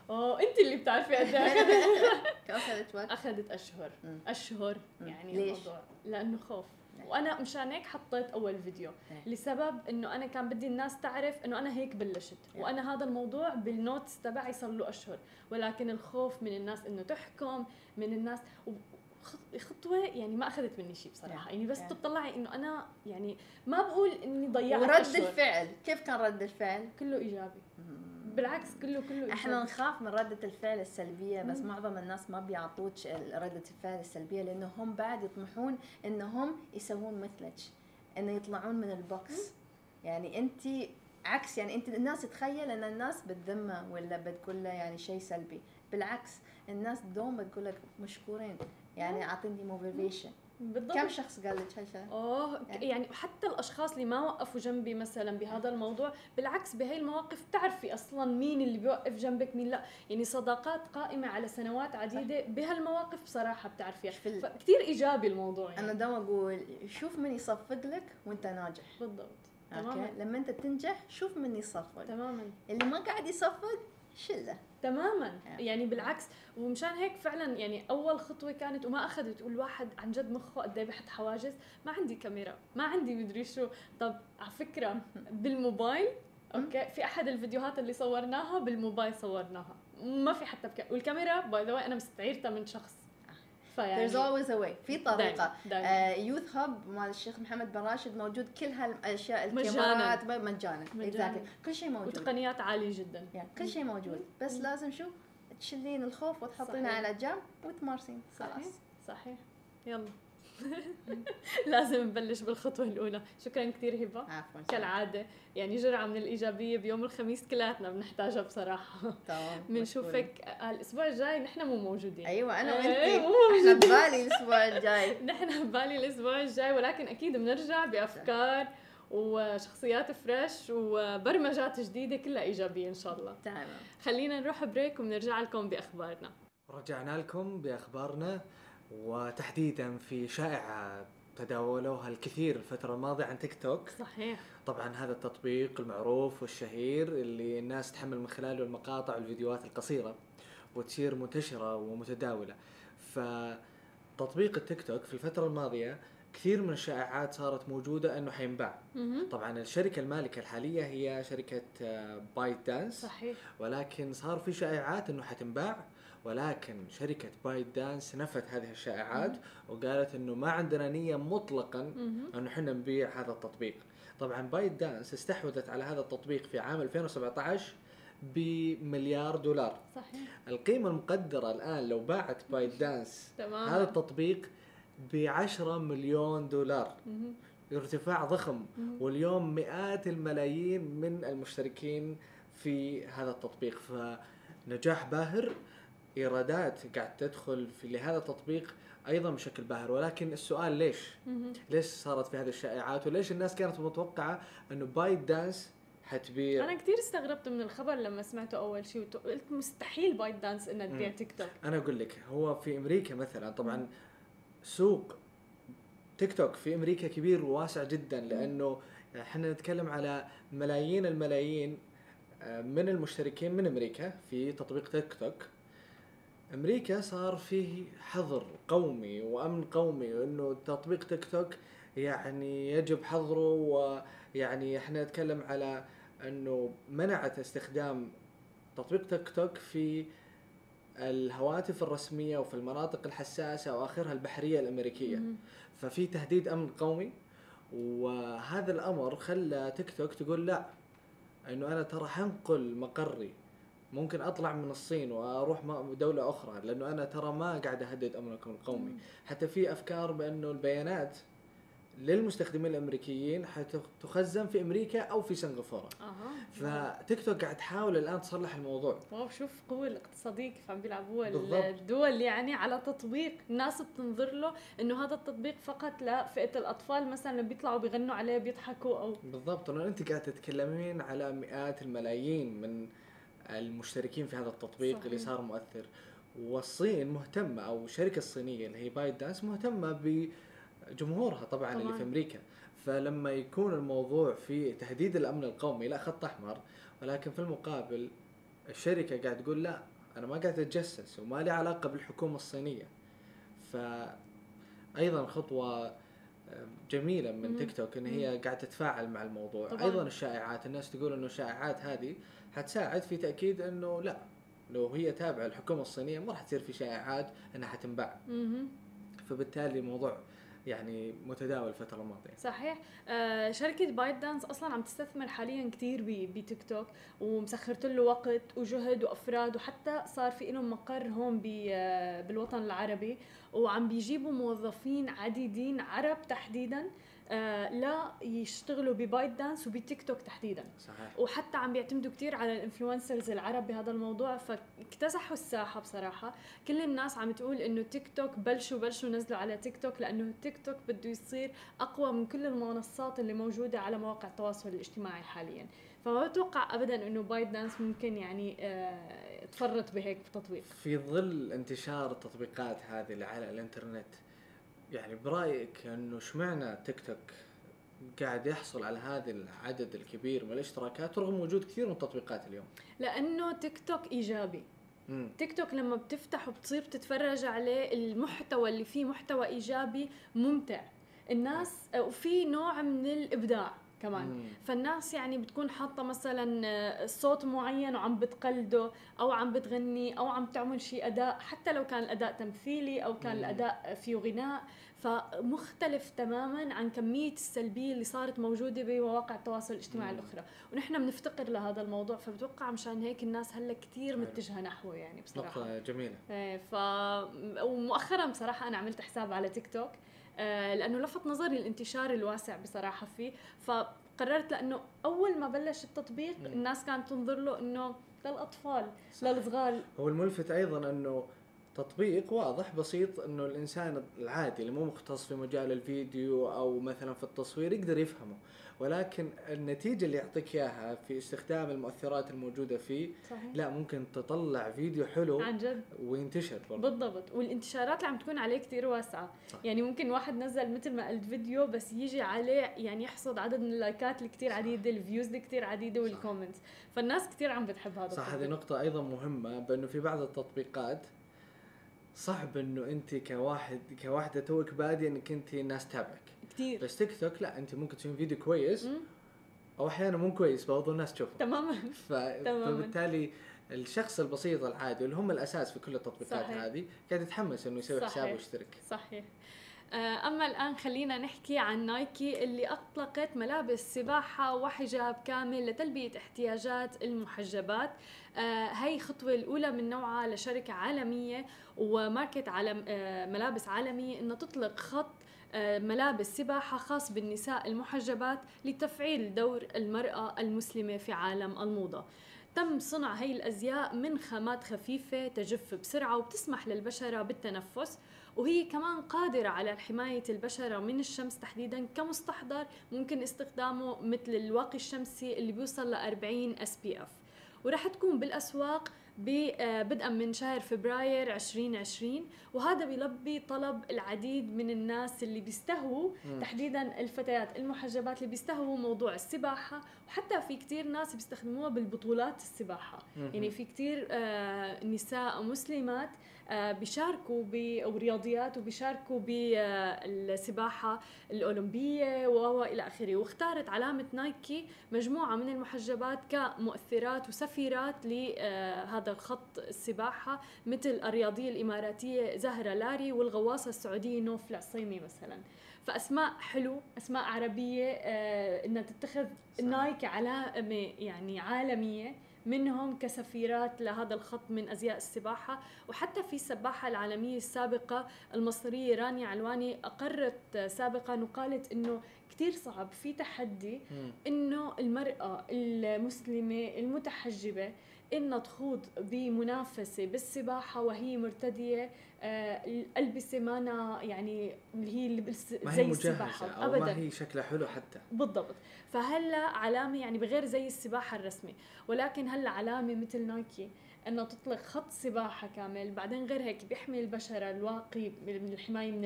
اوه أنت اللي بتعرفي قد إيه أخذت. كم خذت وقت؟ أخذت أشهر مم. أشهر. يعني ليش؟ الموضوع لأنه خوف؟ وأنا مشان هيك حطيت أول فيديو. لسبب إنه أنا كان بدي الناس تعرف إنه أنا هيك بلشت. وأنا هذا الموضوع بالنوتس تبعي صار له أشهر ولكن الخوف من الناس إنه تحكم من الناس و- خط- خطوة يعني ما أخذت مني شيء بصراحة Yeah. يعني بس. تطلعي إنه أنا يعني ما بقول إني ضيعت ورد أشهر. الفعل كيف كان رد الفعل؟ كله إيجابي بالعكس كله كله إحنا. نخاف من ردة الفعل السلبية بس مم. معظم الناس ما بيعطوك ردة الفعل السلبية لأنه هم بعد يطمحون إنهم يسوون مثلك إنه يطلعون من ال box. يعني أنت عكس يعني أنت الناس تتخيل إن الناس بتذمه ولا بتقول له يعني شيء سلبي. بالعكس الناس دوم بتقول لك مشكورين يعني أعطيني motivation بالضبط. كم شخص قال لك هالشيء؟ أوه يعني. يعني حتى الأشخاص اللي ما وقفوا جنبي مثلا بهذا الموضوع بالعكس بهي المواقف بتعرفي أصلا مين اللي بيوقف جنبك مين لا. يعني صداقات قائمة على سنوات عديدة بهالمواقف بصراحة بتعرفيها. في ال- فكتير إيجابي الموضوع يعني. أنا دوم أقول شوف من يصفق لك وأنت ناجح. بالضبط. تماما. لما أنت تنجح شوف من يصفق. تماما. اللي ما قاعد يصفق شلة. تماما. Yeah. يعني بالعكس ومشان هيك فعلا يعني أول خطوة كانت وما أخذت والواحد عن جد مخه قد إيه بحط حواجز. ما عندي كاميرا ما عندي مدري شو. طب على فكرة بالموبايل أوكي في أحد الفيديوهات اللي صورناها بالموبايل صورناها. ما في حتى بك... والكاميرا by the way أنا مستعيرتها من شخص فيعني there's always a way. في طريقة. Youth Hub مال الشيخ محمد بن راشد موجود كل هالأشياء مجاناً. الكاميرات مجانا. مجاناً. exactly. كل شيء موجود. وتقنيات عالية جدا. يعني كل شيء موجود. بس مم. لازم شو؟ تشيلين الخوف وتحطينه صحيح. على جنب وتمارسين. صحيح؟ خلاص. صحيح. يلا. لازم نبلش بالخطوة الأولى. شكرا كثير هبة. عفوا كالعادة. يعني جرعة من الإيجابية بيوم الخميس كلياتنا بنحتاجها بصراحة. تمام بنشوفك الأسبوع الجاي. نحن مو موجودين. أيوه أنا إيه، وانت مو إحنا ببالي الأسبوع الجاي. نحن ببالي الأسبوع الجاي. ولكن أكيد بنرجع بأفكار وشخصيات فريش وبرمجات جديدة كلها إيجابية إن شاء الله. تمام. خلينا نروح بريك وبنرجع لكم بأخبارنا. رجعنا لكم بأخبارنا. وتحديدا في شائعة تداولوها الكثير الفترة الماضية عن تيك توك. صحيح. طبعا هذا التطبيق المعروف والشهير اللي الناس تحمل من خلاله المقاطع والفيديوهات القصيرة وتصير منتشرة ومتداولة. فتطبيق التيك توك في الفترة الماضية كثير من الشائعات صارت موجودة أنه حينباع. طبعا الشركة المالكة الحالية هي شركة آه، بايت دانس صحيح. ولكن صار في شائعات أنه حتنباع. ولكن شركة بايت دانس نفت هذه الشائعات وقالت إنه ما عندنا نية مطلقا. إنه إحنا نبيع هذا التطبيق. طبعا بايت دانس استحوذت على هذا التطبيق في عام 2017 بمليار دولار. صحيح القيمة المقدرة الآن لو باعت بايت دانس تمام هذا التطبيق ب 10 مليون دولار. مهم. ارتفاع ضخم مهم. واليوم مئات الملايين من المشتركين في هذا التطبيق فنجاح باهر إيرادات قاعد تدخل في لهذا التطبيق أيضا بشكل باهر. ولكن السؤال ليش؟ ليش صارت في هذه الشائعات؟ وليش الناس كانت متوقعة أنه بايت دانس حتبيع؟ أنا كثير استغربت من الخبر لما سمعته أول شيء وقلت مستحيل بايت دانس إنها تبيع. تيك توك. أنا أقول لك هو في أمريكا مثلا طبعا سوق تيك توك في أمريكا كبير وواسع جدا لأنه إحنا نتكلم على ملايين الملايين آه، من المشتركين من أمريكا في تطبيق تيك توك. أمريكا صار فيه حظر قومي وأمن قومي وانه تطبيق تيك توك يعني يجب حظره ويعني إحنا نتكلم على إنه منعت استخدام تطبيق تيك توك في الهواتف الرسمية وفي المناطق الحساسة وآخرها البحرية الأمريكية مهم. ففي تهديد أمن قومي وهذا الأمر خلى تيك توك تقول لا إنه أنا ترى حنقل مقري ممكن أطلع من الصين وأروح دولة أخرى لأنه أنا ترى ما قاعد أهدد امنكم القومي. مم. حتى في أفكار بأنه البيانات للمستخدمين الأمريكيين حتخزن في أمريكا أو في سنغافورة. أها. فتيك توك قاعد تحاول الآن تصلح الموضوع. واو شوف القوة الاقتصادية كيف عم بيلعبوها. الدول يعني على تطبيق الناس بتنظر له إنه هذا التطبيق فقط لفئة الأطفال مثلا بيطلعوا بيغنوا عليه بيضحكوا أو بالضبط. انه انت قاعد تتكلمين على مئات الملايين من المشتركين في هذا التطبيق صحيح. اللي صار مؤثر والصين مهتمة أو الشركة الصينية اللي هي بايت دانس مهتمة بجمهورها طبعا, اللي طبعاً. في أمريكا فلما يكون الموضوع في تهديد الأمن القومي لا خط أحمر ولكن في المقابل الشركة قاعد تقول لا أنا ما قاعد أتجسس وما لي علاقة بالحكومة الصينية فايضا خطوة جميلة من. تيك توك إن هي قاعدة تتفاعل مع الموضوع طبعاً. أيضا الشائعات الناس تقول إنه الشائعات هذه حتساعد في تأكيد إنه لا لو هي تابعة الحكومة الصينية ما راح تصير في شائعات إنها حتنباع. فبالتالي الموضوع يعني متداول الفترة الماضية. صحيح. آه شركة بايت دانس أصلا عم تستثمر حاليا كثير بتيك توك ومسخرت له وقت وجهد وأفراد وحتى صار في لهم مقر هون آه، بالوطن العربي وعم بيجيبوا موظفين عديدين عرب تحديدا آه لا يشتغلوا ببايت دانس وبتيك توك تحديدا. صحيح. وحتى عم بيعتمدوا كتير على ال influencers العرب بهذا الموضوع فاكتسحوا الساحة بصراحة. كل الناس عم تقول إنه تيك توك بلشوا بلشوا نزلوا على تيك توك لأنه تيك توك بده يصير أقوى من كل المنصات اللي موجودة على مواقع التواصل الاجتماعي حاليا. فما بتوقع ابدا إنه بايت دانس ممكن يعني آه تفرط بهيك تطبيق في ظل انتشار التطبيقات هذه اللي على الإنترنت يعني برأيك إنه إشمعنى تيك توك قاعد يحصل على هذا العدد الكبير من الاشتراكات رغم وجود كثير من التطبيقات اليوم؟ لأنه تيك توك إيجابي. مم. تيك توك لما بتفتح وبتصير بتتفرج عليه المحتوى اللي فيه محتوى إيجابي ممتع. الناس وفي نوع من الإبداع. كمان مم. فالناس يعني بتكون حاطة مثلا آه، صوت معين وعم بتقلده أو عم بتغني أو عم تعمل شيء أداء حتى لو كان الأداء تمثيلي أو كان مم. الأداء فيه غناء فمختلف تماما عن كمية السلبية اللي صارت موجودة بمواقع التواصل الاجتماعي مم. الأخرى ونحن بنفتقر لهذا الموضوع فبتوقع مشان هيك الناس هلأ كثير. متجهة نحوه يعني بصراحة نقطة جميلة إيه ف ومؤخرا بصراحة أنا عملت حساب على تيك توك لأنه لفت نظري الانتشار الواسع بصراحة فيه. فقررت لأنه أول ما بلش التطبيق. الناس كانت تنظر له إنه للأطفال للصغار. هو الملفت أيضا أنه تطبيق واضح بسيط أنه الإنسان العادي اللي مو مختص في مجال الفيديو أو مثلا في التصوير يقدر يفهمه. ولكن النتيجة اللي يعطيك إياها في استخدام المؤثرات الموجودة فيه صحيح لا ممكن تطلع فيديو حلو عن جد وينتشر برضه بالضبط والانتشارات اللي عم تكون عليه كتير واسعة صح. يعني ممكن واحد نزل مثل ما قلت فيديو بس يجي عليه يعني يحصد عدد من اللايكات الكتير صح. عديدة ال views الكتير عديدة صح. وال comments فالناس كتير عم بتحب هذا صح هذه التطبيق. نقطة أيضا مهمة بأنه في بعض التطبيقات صعب إنه أنت كواحد كواحدة to a nobody إنك أنت الناس تتابعك كتير. بس تيك توك لا انت ممكن تسوين فيديو كويس مم، أو أحيانا مو كويس برضو الناس تشوفه. تماما. ف... فبالتالي الشخص البسيط العادي اللي هم الأساس في كل التطبيقات صحيح. هذه قاعد يتحمس إنه يسوي. حساب ويشترك. صحيح. آه، أما الآن خلينا نحكي عن نايكي اللي أطلقت ملابس سباحة وحجاب كامل لتلبية احتياجات المحجبات. آه، هي خطوة الأولى من نوعها لشركة عالمية وماركة عالم آه، ملابس عالمية إنها تطلق خط آه، ملابس سباحة خاص بالنساء المحجبات لتفعيل دور المرأة المسلمة في عالم الموضة. تم صنع هي الأزياء من خامات خفيفة تجف بسرعة وبتسمح للبشرة بالتنفس وهي كمان قادرة على حماية البشرة من الشمس تحديدا كمستحضر ممكن استخدامه مثل الواقي الشمسي اللي بيوصل ل 40 SPF ورح تكون بالأسواق آه، بدءا من شهر فبراير 2020 وهذا بيلبي طلب العديد من الناس اللي بيستهووا مم. تحديدا الفتيات المحجبات اللي بيستهووا موضوع السباحة وحتى في كتير ناس بيستخدموها بالبطولات السباحة. يعني في كتير آه، نساء مسلمات بيشاركوا ب أو رياضيات وبيشاركوا بالسباحة الأولمبية و إلى آخره. واختارت علامة نايكي مجموعة من المحجبات كمؤثرات وسفيرات لهذا الخط السباحة مثل الرياضية الإماراتية زهرة لاري والغواصة السعودية نوف العصيمي مثلا. فأسماء حلو أسماء عربية آه، إنها تتخذ صح. نايك علامة يعني عالمية. منهم كسفيرات لهذا الخط من أزياء السباحة وحتى في السباحة العالمية السابقة المصرية رانيا علواني أقرت سابقا وقالت إنه كثير صعب في تحدي. إنه المرأة المسلمة المتحجبة إنها تخوض بمنافسة بالسباحة وهي مرتدية آه، الألبسة مانا يعني اللي هي ما زي السباحة أو ما هي شكلها حلو حتى. بالضبط. فهلا علامة يعني بغير زي السباحة الرسمي. ولكن هلا علامة مثل نايكي. إنه تطلق خط سباحة كامل بعدين غير هيك بيحمي البشره الواقي من الحماية من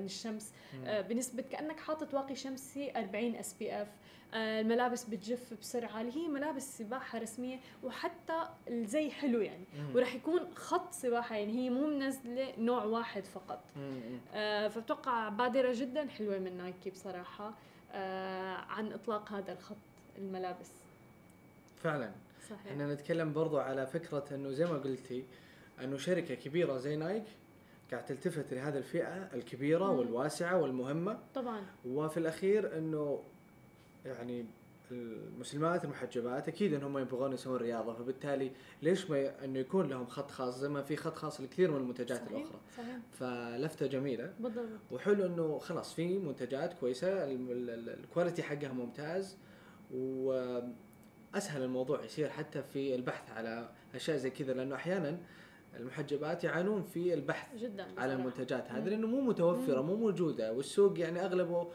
من الشمس. آه، بنسبة كأنك حاطط واقي شمسي 40 SPF الملابس بتجف بسرعة اللي هي ملابس سباحة رسمية وحتى الزي حلو يعني. ورح يكون خط سباحة يعني هي مو منزلة نوع واحد فقط. آه، فبتوقع بادرة جدا حلوة من نايكي بصراحة آه، عن إطلاق هذا الخط الملابس فعلا صحيح. إحنا نتكلم برضو على فكرة إنه زي ما قلتي إنه شركة كبيرة زي نايك قاعد تلتفت لهذه الفئة الكبيرة مم. والواسعة والمهمة. طبعا. وفي الأخير إنه يعني المسلمات المحجبات أكيد إنهم يبغون يسوون رياضة. فبالتالي ليش ما إنه يكون لهم خط خاص؟ زي ما في خط خاص لكثير من المنتجات صحيح الأخرى. صحيح. فلفتة جميلة. بالضبط. وحلو إنه خلاص في منتجات كويسة ال- ال- ال- الكواليتي حقها ممتاز. واسهل الموضوع يصير حتى في البحث على أشياء زي كذا لأنه أحيانا المحجبات يعانون في البحث جدا على بصراحة. المنتجات هذه. لأنه مو متوفرة مم. مو موجودة والسوق يعني أغلبه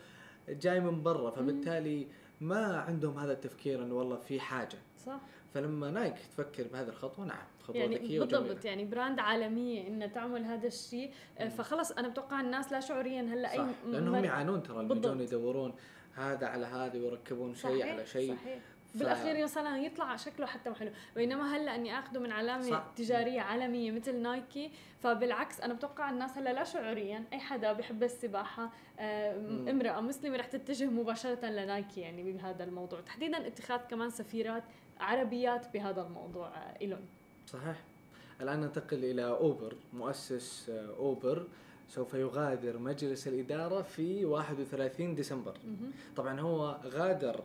جاي من برا فبالتالي ما عندهم هذا التفكير إنه والله في حاجة صح فلما نايك تفكر بهذه الخطوة نعم خطوه يعني ذكيه بالضبط يعني براند عالمية انها تعمل هذا الشيء آه،. فخلص أنا بتوقع الناس لا شعوريا هلأ أي صح لأنهم يعانون ترى بالضبط. يجون يدورون هذا على هذا ويركبون شيء على شيء صحيح بالأخير مثلا يطلع شكله حتى حلو بينما هلا إني اخذه من علامة صح. تجارية عالمية مثل نايكي فبالعكس أنا بتوقع الناس هلا لا شعوريا أي حدا بحب السباحة آه،. امرأة مسلمة رح تتجه مباشرة لنايكي يعني بهذا الموضوع تحديدا اتخاذ كمان سفيرات عربيات بهذا الموضوع آه، إلهم صحيح الآن ننتقل إلى أوبر مؤسس آه، أوبر سوف يغادر مجلس الإدارة في 31 ديسمبر. طبعا هو غادر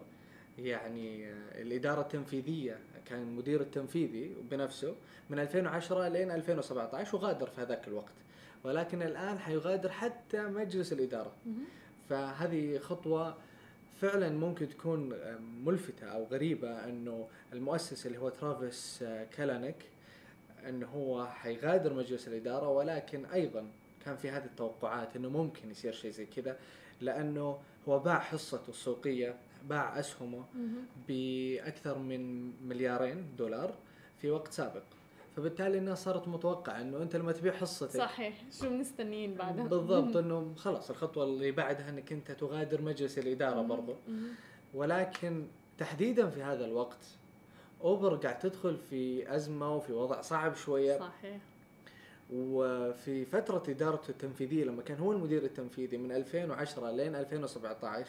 يعني الإدارة التنفيذية كان المدير التنفيذي بنفسه من 2010 لين 2017 وغادر في هذاك الوقت ولكن الآن حيغادر حتى مجلس الإدارة. فهذه خطوة فعلا ممكن تكون ملفتة أو غريبة أنه المؤسس اللي هو ترافيس كالانيك أنه هو حيغادر مجلس الإدارة ولكن أيضا كان في هذه التوقعات أنه ممكن يصير شيء زي كذا لأنه هو باع حصته السوقية باع أسهمه مهم. بأكثر من مليارين دولار في وقت سابق. فبالتالي الناس صارت متوقعة أنه أنت لما تبيع حصتك صحيح. شو مستنيين بعدها؟ بالضبط إنه خلاص الخطوة اللي بعدها إنك أنت تغادر مجلس الإدارة برضو. مهم. ولكن تحديدا في هذا الوقت أوبر قاعد تدخل في أزمة وفي وضع صعب شوية. صحيح. وفي فترة إدارته التنفيذية لما كان هو المدير التنفيذي من 2010 لين 2017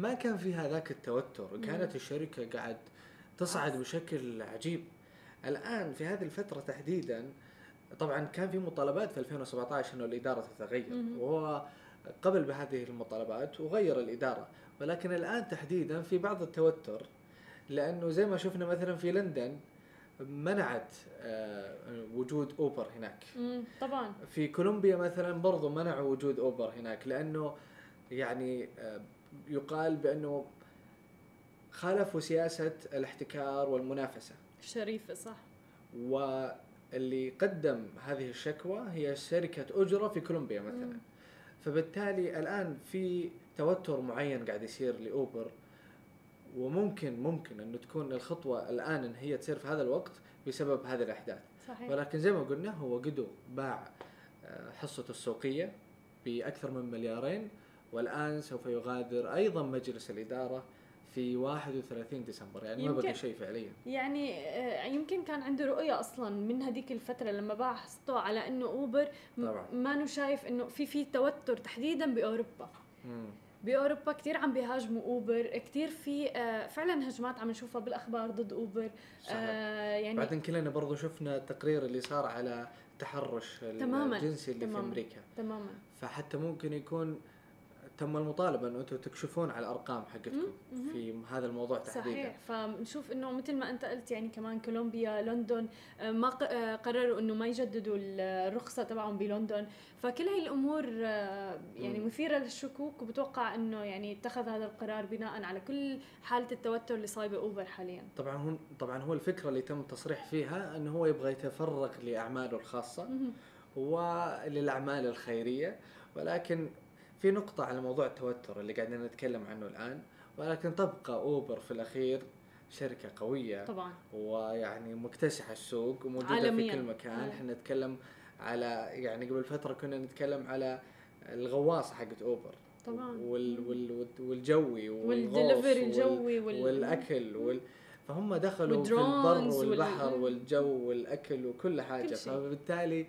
ما كان في هذاك التوتر. كانت الشركة قاعد تصعد بشكل عجيب. الآن في هذه الفترة تحديدا طبعا كان في مطالبات في 2017 إنه الإدارة تتغير. وهو قبل بهذه المطالبات وغير الإدارة. ولكن الآن تحديدا في بعض التوتر لأنه زي ما شفنا مثلا في لندن منعت آه، وجود أوبر هناك. طبعا. في كولومبيا مثلا برضو منعوا وجود أوبر هناك لأنه يعني آه، يقال بأنه خالفوا سياسة الاحتكار والمنافسة. شريفة صح. واللي قدم هذه الشكوى هي شركة أجرة في كولومبيا مثلا. مم. فبالتالي الآن في توتر معين قاعد يصير لأوبر. وممكن ممكن انه تكون الخطوة الآن إن هي تصير في هذا الوقت بسبب هذه الأحداث. صحيح. ولكن زي ما قلنا هو قدو باع آه، حصته السوقية بأكثر من مليارين. والآن سوف يغادر أيضا مجلس الإدارة في 31 ديسمبر يعني ما بقى شيء فعليا يعني آه، يمكن كان عنده رؤية أصلا من هذيك الفترة لما باع حصته على م- طبعاً. ما نو شايف إنه في في توتر تحديدا بأوروبا مم. بأوروبا كثير عم بيهاجموا أوبر كثير في آه، فعلا هجمات عم نشوفها بالأخبار ضد أوبر صحيح. آه، يعني بعدين كلنا برضو شفنا التقرير اللي صار على التحرش تماماً، الجنسي اللي تماماً. في أمريكا تماما فحتى ممكن يكون تم المطالبة إنه أنتم تكشفون على الأرقام حقتكم. في هذا الموضوع تحديدا صحيح فنشوف إنه مثل ما أنت قلت يعني كمان كولومبيا لندن آه، ما آه، قرروا إنه ما يجددوا الرخصة تبعهم بلندن فكل هاي الأمور آه، يعني. مثيرة للشكوك وبتوقع إنه يعني اتخذ هذا القرار بناء على كل حالة التوتر اللي صايبة أوبر حاليا طبعا هو طبعا هو الفكرة اللي تم التصريح فيها إنه هو يبغى يتفرغ لأعماله الخاصة. وللأعمال الخيرية ولكن في نقطة على موضوع التوتر اللي قاعدين نتكلم عنه الآن ولكن تبقى أوبر في الأخير شركة قوية طبعا ويعني مكتسحة السوق عالمياً. في كل مكان. إحنا نتكلم على يعني قبل فترة كنا نتكلم على الغواصه حقت أوبر طبعاً. وال وال والجوي والدليفري وال- الجوي وال- والأكل وال فهم دخلوا في البر وال- والبحر. والجو والأكل وكل حاجة كل شيء. فبالتالي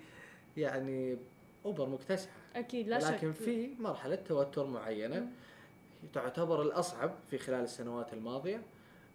يعني أوبر مكتسحة أكيد لا شك لكن في مرحلة توتر معينة مم. تعتبر الأصعب في خلال السنوات الماضية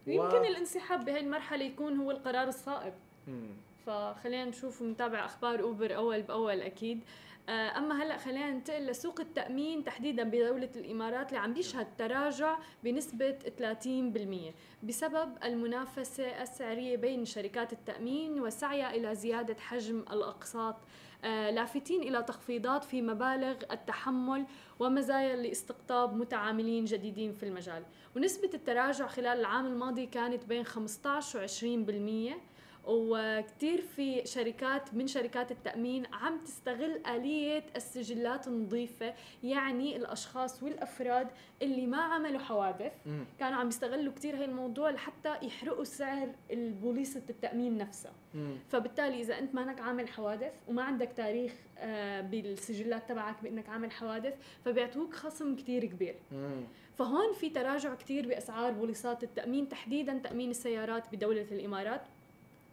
و- يمكن الانسحاب بهي المرحلة يكون هو القرار الصائب مم. فخلينا نشوف ونتابع أخبار أوبر أول بأول أكيد آه، أما هلأ خلينا ننتقل لسوق التأمين تحديدا بدولة الإمارات اللي عم بيشهد تراجع بنسبة 30% بسبب المنافسة السعرية بين شركات التأمين وسعيها إلى زيادة حجم الأقساط لافتين إلى تخفيضات في مبالغ التحمل ومزايا لاستقطاب متعاملين جديدين في المجال. ونسبة التراجع خلال العام الماضي كانت بين 15 و 20% وكتير في شركات من شركات التأمين عم تستغل آلية السجلات النظيفة يعني الأشخاص والأفراد اللي ما عملوا حوادث. كانوا عم يستغلوا كتير هاي الموضوع لحتى يحرقوا سعر البوليصة التأمين نفسها. فبالتالي إذا أنت مانك عامل حوادث وما عندك تاريخ آه، بالسجلات تبعك بأنك عامل حوادث فبيعطوك خصم كتير كبير. فهون في تراجع كتير بأسعار بوليصات التأمين تحديدا تأمين السيارات بدولة الإمارات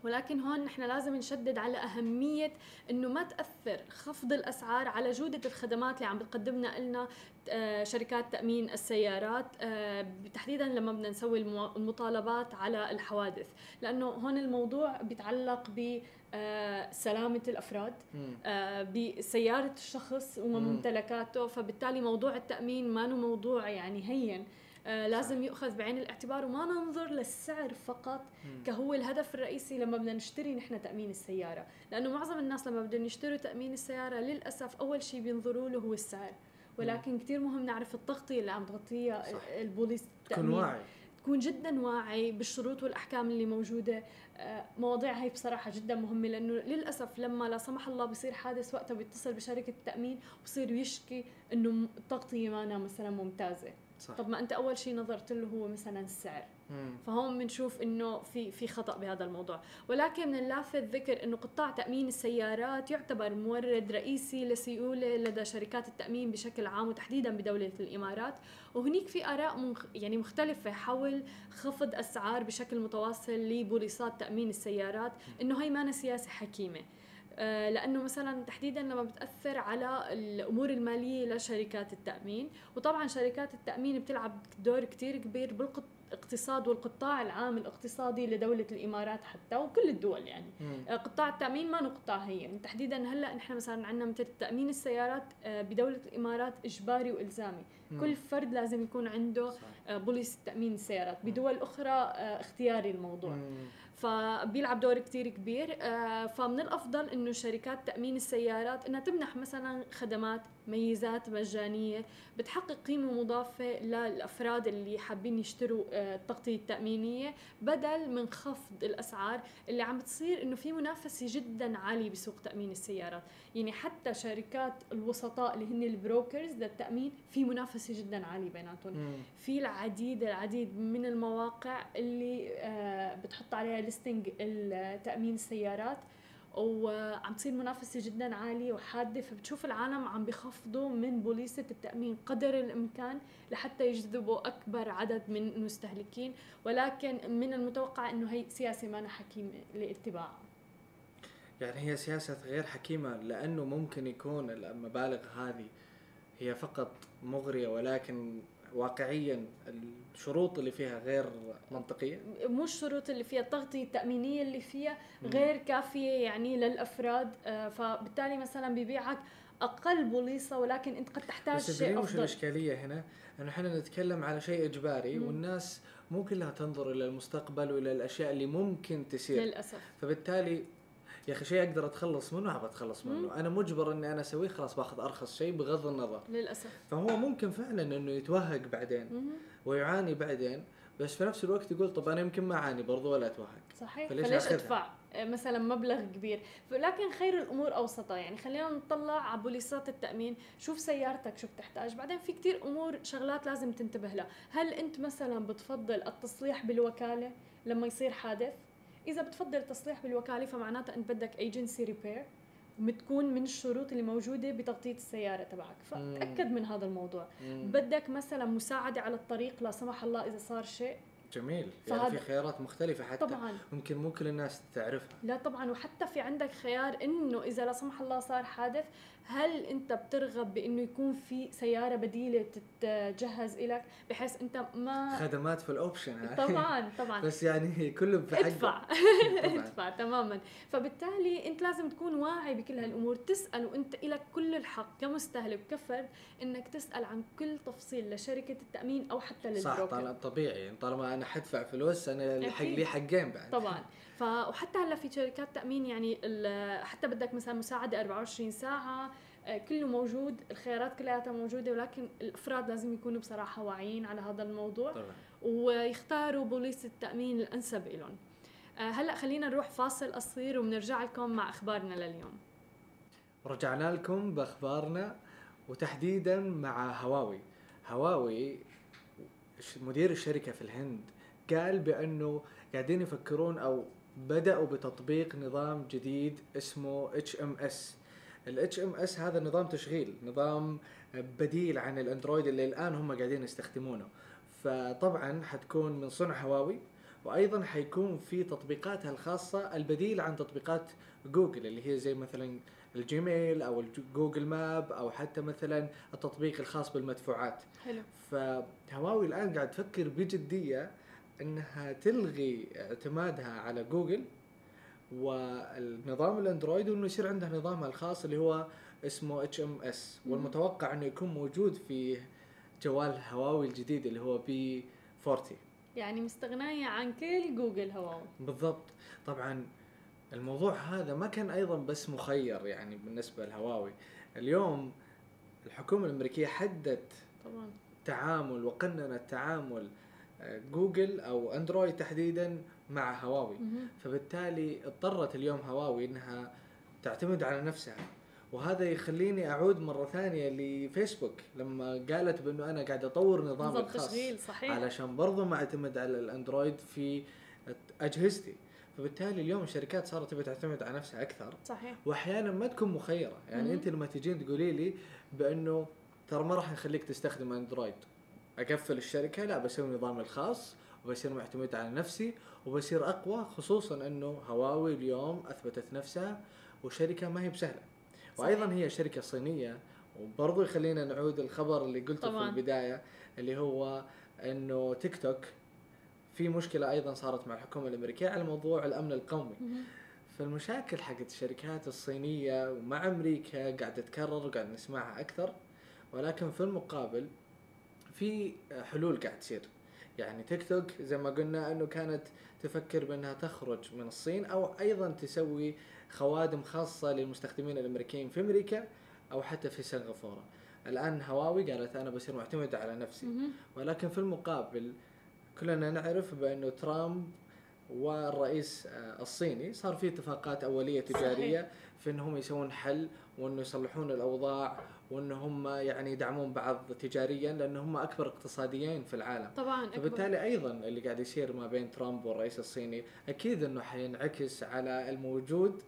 ولكن هون نحن لازم نشدد على أهمية إنه ما تأثر خفض الأسعار على جودة الخدمات اللي عم بتقدمنا لنا آه، شركات تأمين السيارات آه، تحديدا لما بدنا نسوي المطالبات على الحوادث. لأنه هون الموضوع بيتعلق ب آه، سلامة الأفراد بسيارة الشخص وممتلكاته. فبالتالي موضوع التأمين ما موضوع يعني هين. لازم يؤخذ بعين الاعتبار وما ننظر للسعر فقط كهو الهدف الرئيسي لما بدنا نشتري نحن تأمين السيارة. لأنه معظم الناس لما بدهم يشتروا تأمين السيارة للأسف أول شيء بينظروا له هو السعر. ولكن كثير مهم نعرف التغطية اللي عم تغطيها البوليس تكون واعي. تكون جدا واعي بالشروط والأحكام اللي موجودة. آه، مواضيع هي بصراحة جدا مهمة لأنه للأسف لما لا سمح الله بصير حادث وقتها بيتصل بشركة التامين وبصير يشكي إنه التغطية مانا مثلا ممتازة. صح. طب ما أنت أول شيء نظرت له هو مثلا السعر. فهون بنشوف إنه في في خطأ بهذا الموضوع. ولكن من اللافت ذكر إنه قطاع تأمين السيارات يعتبر مورد رئيسي لسيولة لدى شركات التأمين بشكل عام وتحديدا بدولة الإمارات. وهنيك في آراء مخ يعني مختلفة حول خفض أسعار بشكل متواصل لبوليصات تأمين السيارات. إنه هي ما سياسة حكيمة. لأنه مثلا تحديدا لما بتأثر على الأمور المالية لشركات التأمين وطبعا شركات التأمين بتلعب دور كتير كبير بالقط الاقتصاد والقطاع العام الاقتصادي لدولة الإمارات حتى وكل الدول يعني مم. آه، قطاع التأمين ما قطاع هي يعني تحديدا هلأ نحن مثلا عندنا مثل تأمين السيارات آه، بدولة الإمارات إجباري وإلزامي مم. كل فرد لازم يكون عنده صح. بوليس تأمين السيارات بدول أخرى اختياري الموضوع مم. فبيلعب دور كتير كبير. آه، فمن الأفضل إنه شركات تأمين السيارات إنها تمنح مثلا خدمات ميزات مجانية بتحقق قيمة مضافة للأفراد اللي حابين يشتروا آه، التغطية التأمينية بدل من خفض الأسعار اللي عم بتصير إنه في منافسة جدا عالية بسوق تأمين السيارات. يعني حتى شركات الوسطاء اللي هن البروكرز للتامين في منافسة جدا عالية بيناتهم. في العديد العديد من المواقع اللي آه، بتحط عليها ليستنج تامين السيارات وعم تصير منافسة جدا عالية وحادة. فبتشوف العالم عم بيخفضوا من بوليسة التأمين قدر الإمكان لحتى يجذبوا أكبر عدد من المستهلكين. ولكن من المتوقع إنه هي سياسة ما حكيمه لاتباعها يعني هي سياسة غير حكيمة لأنه ممكن يكون المبالغ هذه هي فقط مغرية ولكن واقعيا الشروط اللي فيها غير منطقية. مو الشروط اللي فيها التغطيه التأمينية اللي فيها غير كافية يعني للأفراد. آه، فبالتالي مثلا ببيعك أقل بوليصة ولكن أنت قد تحتاج بس شيء أفضل. الإشكالية هنا؟ انه إحنا نتكلم على شيء إجباري مم. والناس مو كلها تنظر إلى المستقبل وإلى الأشياء اللي ممكن تصير للأسف. فبالتالي يا أخي شيء أقدر أتخلص منه أبغى أتخلص منه، مم. أنا مجبر إني أنا أسويه خلاص باخذ أرخص شيء بغض النظر. للأسف. فهو ممكن فعلا إنه يتوهق بعدين مم. ويعاني بعدين بس في نفس الوقت يقول طب أنا يمكن ما أعاني برضو ولا أتوهق. صحيح. فليش, فليش أدفع؟ مثلا مبلغ كبير. لكن خير الأمور اوسطها يعني خلينا نطلع على بوليصات التأمين. شوف سيارتك شو بتحتاج بعدين في كتير أمور شغلات لازم تنتبه لها. هل أنت مثلا بتفضل التصليح بالوكالة لما يصير حادث؟ إذا بتفضل تصليح بالوكالة فمعناتها انت بدك agency repair بتكون من الشروط اللي موجودة بتغطية السيارة تبعك. فتاكد من هذا الموضوع. مم. بدك مثلا مساعدة على الطريق لا سمح الله إذا صار شيء. جميل. يعني في خيارات مختلفة حتى طبعا. ممكن مو كل الناس تعرفها. لا طبعا وحتى في عندك خيار إنه إذا لا سمح الله صار حادث هل أنت بترغب بإنه يكون في سيارة بديلة تتجهز لك بحيث أنت ما خدمات في الأوبشن. طبعا طبعا. بس يعني كله بحق ادفع. ادفع تماما. فبالتالي أنت لازم تكون واعي بكل هالأمور. تسأل وانت لك كل الحق كمستهلك كفرد إنك تسأل عن كل تفصيل لشركة التأمين أو حتى للبروكر. صح طبيعي. طالما أنا حدفع فلوس أنا الحق لي حقين بعد. طبعا. ف وحتى هلا في شركات تأمين يعني حتى بدك مثلا مساعدة 24 ساعة آه، كله موجود الخيارات كلها موجودة ولكن الأفراد لازم يكونوا بصراحة واعيين على هذا الموضوع طبعا. ويختاروا بوليس التأمين الأنسب لهم آه، هلا خلينا نروح فاصل قصير وبنرجع لكم مع أخبارنا لليوم. رجعنا لكم بأخبارنا وتحديدا مع هواوي. هواوي مدير الشركة في الهند قال بأنه قاعدين يفكرون أو بدأوا بتطبيق نظام جديد اسمه HMS ال HMS هذا نظام تشغيل نظام بديل عن الأندرويد اللي الآن هم قاعدين يستخدمونه. فطبعا حتكون من صنع هواوي وأيضا حيكون في تطبيقاتها الخاصة البديل عن تطبيقات جوجل اللي هي زي مثلا ال Gmail أو Google Map أو حتى مثلا التطبيق الخاص بالمدفوعات. حلو. فهواوي الآن قاعد تفكر بجدية إنها تلغي اعتمادها على جوجل والنظام الأندرويد وإنه يصير عندها نظامها الخاص اللي هو اسمه HMS والمتوقع إنه يكون موجود في جوال هواوي الجديد اللي هو P40 يعني مستغنية عن كل جوجل هواوي. بالضبط. طبعا الموضوع هذا ما كان أيضا بس مخير يعني بالنسبة لهواوي. اليوم الحكومة الأمريكية حدت طبعا. تعامل وقننت تعامل آه، جوجل أو أندرويد تحديدا مع هواوي. فبالتالي اضطرت اليوم هواوي إنها تعتمد على نفسها. وهذا يخليني أعود مرة ثانية لفيسبوك. لما قالت بأنه أنا قاعد أطور نظام صحيح. علشان برضو ما أعتمد على الأندرويد في أجهزتي. فبالتالي اليوم الشركات صارت تبي تعتمد على نفسها أكثر صحيح وأحيانا ما تكون مخيرة يعني مم. أنت لما تجين تقولي لي بأنه ترى ما راح نخليك تستخدم أندرويد أقفل الشركة لا بسوي نظامي الخاص وبصير معتمد على نفسي وبصير أقوى خصوصا أنه هواوي اليوم أثبتت نفسها وشركة ما هي بسهلة صحيح. وأيضا هي شركة صينية وبرضو يخلينا نعود الخبر اللي قلته طبعاً. في البداية اللي هو أنه تيك توك في مشكلة أيضا صارت مع الحكومة الأمريكية على موضوع الأمن القومي. فالمشاكل حقت الشركات الصينية ومع أمريكا قاعدة تتكرر وقاعد نسمعها أكثر. ولكن في المقابل في حلول قاعد تصير. يعني تيك توك زي ما قلنا أنه كانت تفكر بأنها تخرج من الصين أو أيضا تسوي خوادم خاصة للمستخدمين الأمريكيين في أمريكا أو حتى في سنغافورة. الآن هواوي قالت أنا بصير معتمدة على نفسي. ولكن في المقابل كلنا نعرف بانه ترامب والرئيس الصيني صار في اتفاقات أولية تجارية في انهم يسوون حل وإنه يصلحون الأوضاع وانهم يعني يدعمون بعض تجاريا لأن هم أكبر اقتصاديين في العالم طبعا أكبر. فبالتالي أيضا اللي قاعد يصير ما بين ترامب والرئيس الصيني أكيد إنه حينعكس على الموجود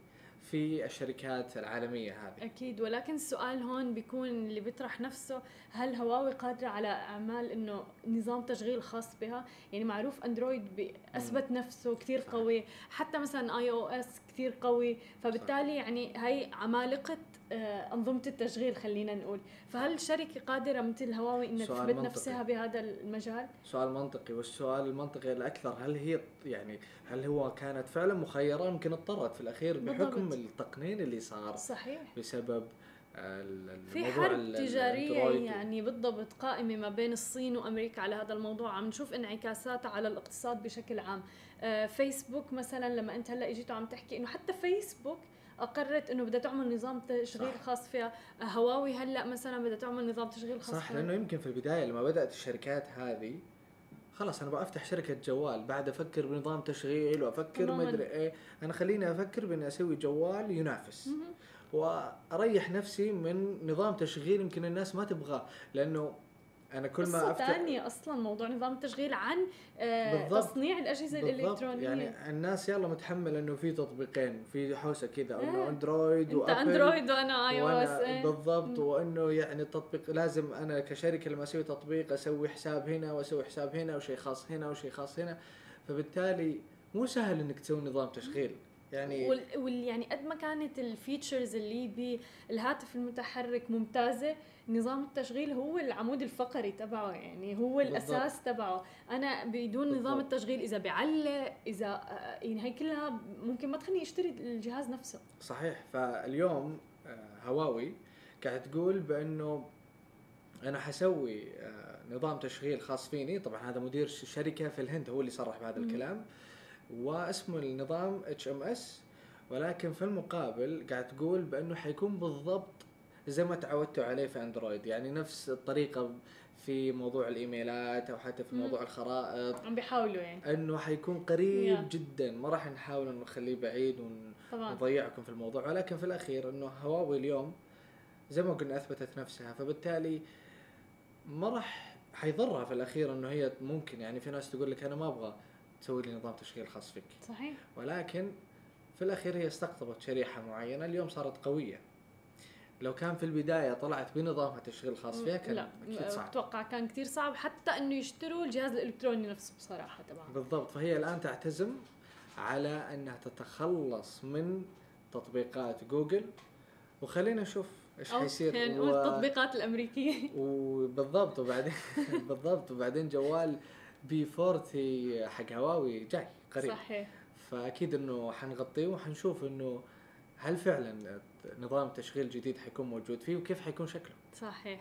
في الشركات العالمية هذه. أكيد ولكن السؤال هون بيكون اللي بيطرح نفسه هل هواوي قادرة على أعمال إنه نظام تشغيل خاص بها؟ يعني معروف أندرويد أثبت نفسه كثير. قوي حتى مثلا آي أو إس كثير قوي فبالتالي يعني هي عمالقة أنظمة التشغيل خلينا نقول. فهل شركة قادرة مثل هواوي إنها تثبت. نفسها بهذا المجال؟ سؤال منطقي. والسؤال المنطقي الأكثر هل هي يعني هل هو كانت فعلا مخيرة؟ يمكن اضطرت في الأخير بحكم بالضبط. التقنين اللي صار صحيح. بسبب في حرب تجارية. يعني بالضبط قائمة ما بين الصين وأمريكا على هذا الموضوع. عم نشوف انعكاساتها على الاقتصاد بشكل عام. آه، فيسبوك مثلا لما أنت هلأ إجيت وعم تحكي إنه حتى فيسبوك أقرت إنه بدها تعمل نظام تشغيل صح. خاص فيها هواوي هلأ مثلا بدها تعمل نظام تشغيل خاص صح فيها لأنه يمكن في البداية لما بدأت الشركات هذه خلاص أنا بفتح شركة جوال بعد أفكر بنظام تشغيل وأفكر. ما ادري إيه أنا خليني أفكر بإني أسوي جوال ينافس. وأريح نفسي من نظام تشغيل يمكن الناس ما تبغاه لأنه أنا كل ما افتح ثانية أصلا موضوع نظام التشغيل عن آه، بالضبط. تصنيع الأجهزة بالضبط الإلكترونية يعني الناس يلا متحمل إنه في تطبيقين في حوسة كذا إنه إيه. اندرويد وأبل أندرويد وأنا iOS وأنا إيه. بالضبط. وإنه يعني التطبيق لازم أنا كشركة لما أسوي تطبيق أسوي حساب هنا وأسوي حساب هنا وشيء خاص هنا وشيء خاص هنا فبالتالي مو سهل إنك تسوي نظام تشغيل يعني وال يعني قد ما كانت ال features اللي بالهاتف المتحرك ممتازة نظام التشغيل هو العمود الفقري تبعه يعني هو بالضبط. الأساس تبعه أنا بدون نظام بالضبط. التشغيل إذا بعلق إذا آه، يعني هي كلها ممكن ما تخليني أشتري الجهاز نفسه صحيح فاليوم آه، هواوي قاعد تقول بأنه أنا حسوي آه، نظام تشغيل خاص فيني طبعا هذا مدير شركة في الهند هو اللي صرح بهذا. الكلام واسمه النظام HMS ولكن في المقابل قاعد تقول بأنه حيكون بالضبط زي ما تعودتوا عليه في اندرويد يعني نفس الطريقة في موضوع الإيميلات أو حتى في مم. موضوع الخرائط. عم بيحاولوا يعني. إنه حيكون قريب يا. جدا. ما راح نحاول إنه نخليه بعيد ون... طبعا. نضيعكم في الموضوع. ولكن في الأخير إنه هواوي اليوم زي ما قلنا أثبتت نفسها. فبالتالي ما راح حيضرها في الأخير إنه هي ممكن. يعني في ناس تقول لك أنا ما أبغى تسوي لي نظام تشغيل خاص فيك. صحيح. ولكن في الأخير هي استقطبت شريحة معينة. اليوم صارت قوية. لو كان في البداية طلعت بنظامها تشغيل خاص فيها كان لا أكيد صعب. أتوقع كان كثير صعب حتى إنه يشتروا الجهاز الإلكتروني نفسه بصراحة تبعه بالضبط. فهي الآن تعتزم على إنها تتخلص من تطبيقات جوجل. وخلينا نشوف إيش حيصير. خلينا نقول و- التطبيقات الأمريكية. وبالضبط وبعدين بالضبط وبعدين جوال بي 40 حق هواوي جاي قريب. صحيح. فأكيد إنه حنغطيه وحنشوف إنه هل فعلا نظام تشغيل جديد حيكون موجود فيه وكيف حيكون شكله. صحيح.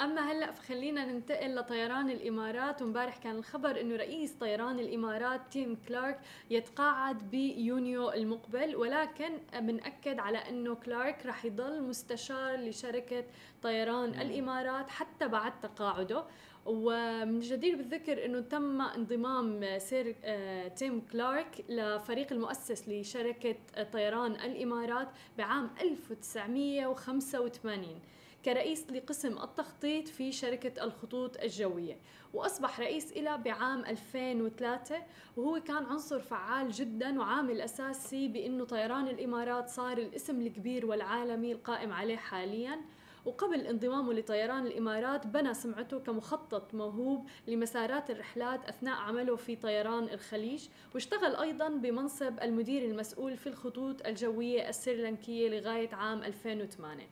أما هلأ فخلينا ننتقل لطيران الإمارات. وامبارح كان الخبر إنه رئيس طيران الإمارات تيم كلارك يتقاعد بيونيو المقبل ولكن بنأكد على إنه كلارك رح يضل مستشار لشركة طيران الإمارات حتى بعد تقاعده. ومن الجدير بالذكر إنه تم انضمام سير آه، تيم كلارك لفريق المؤسس لشركة طيران الإمارات بعام 1985 كرئيس لقسم التخطيط في شركة الخطوط الجوية. وأصبح رئيس إلى بعام 2003 وهو كان عنصر فعال جدا وعامل أساسي بأنه طيران الإمارات صار الاسم الكبير والعالمي القائم عليه حاليا. وقبل انضمامه لطيران الإمارات بنى سمعته كمخطط موهوب لمسارات الرحلات أثناء عمله في طيران الخليج. واشتغل أيضا بمنصب المدير المسؤول في الخطوط الجوية السريلانكية لغاية عام 2008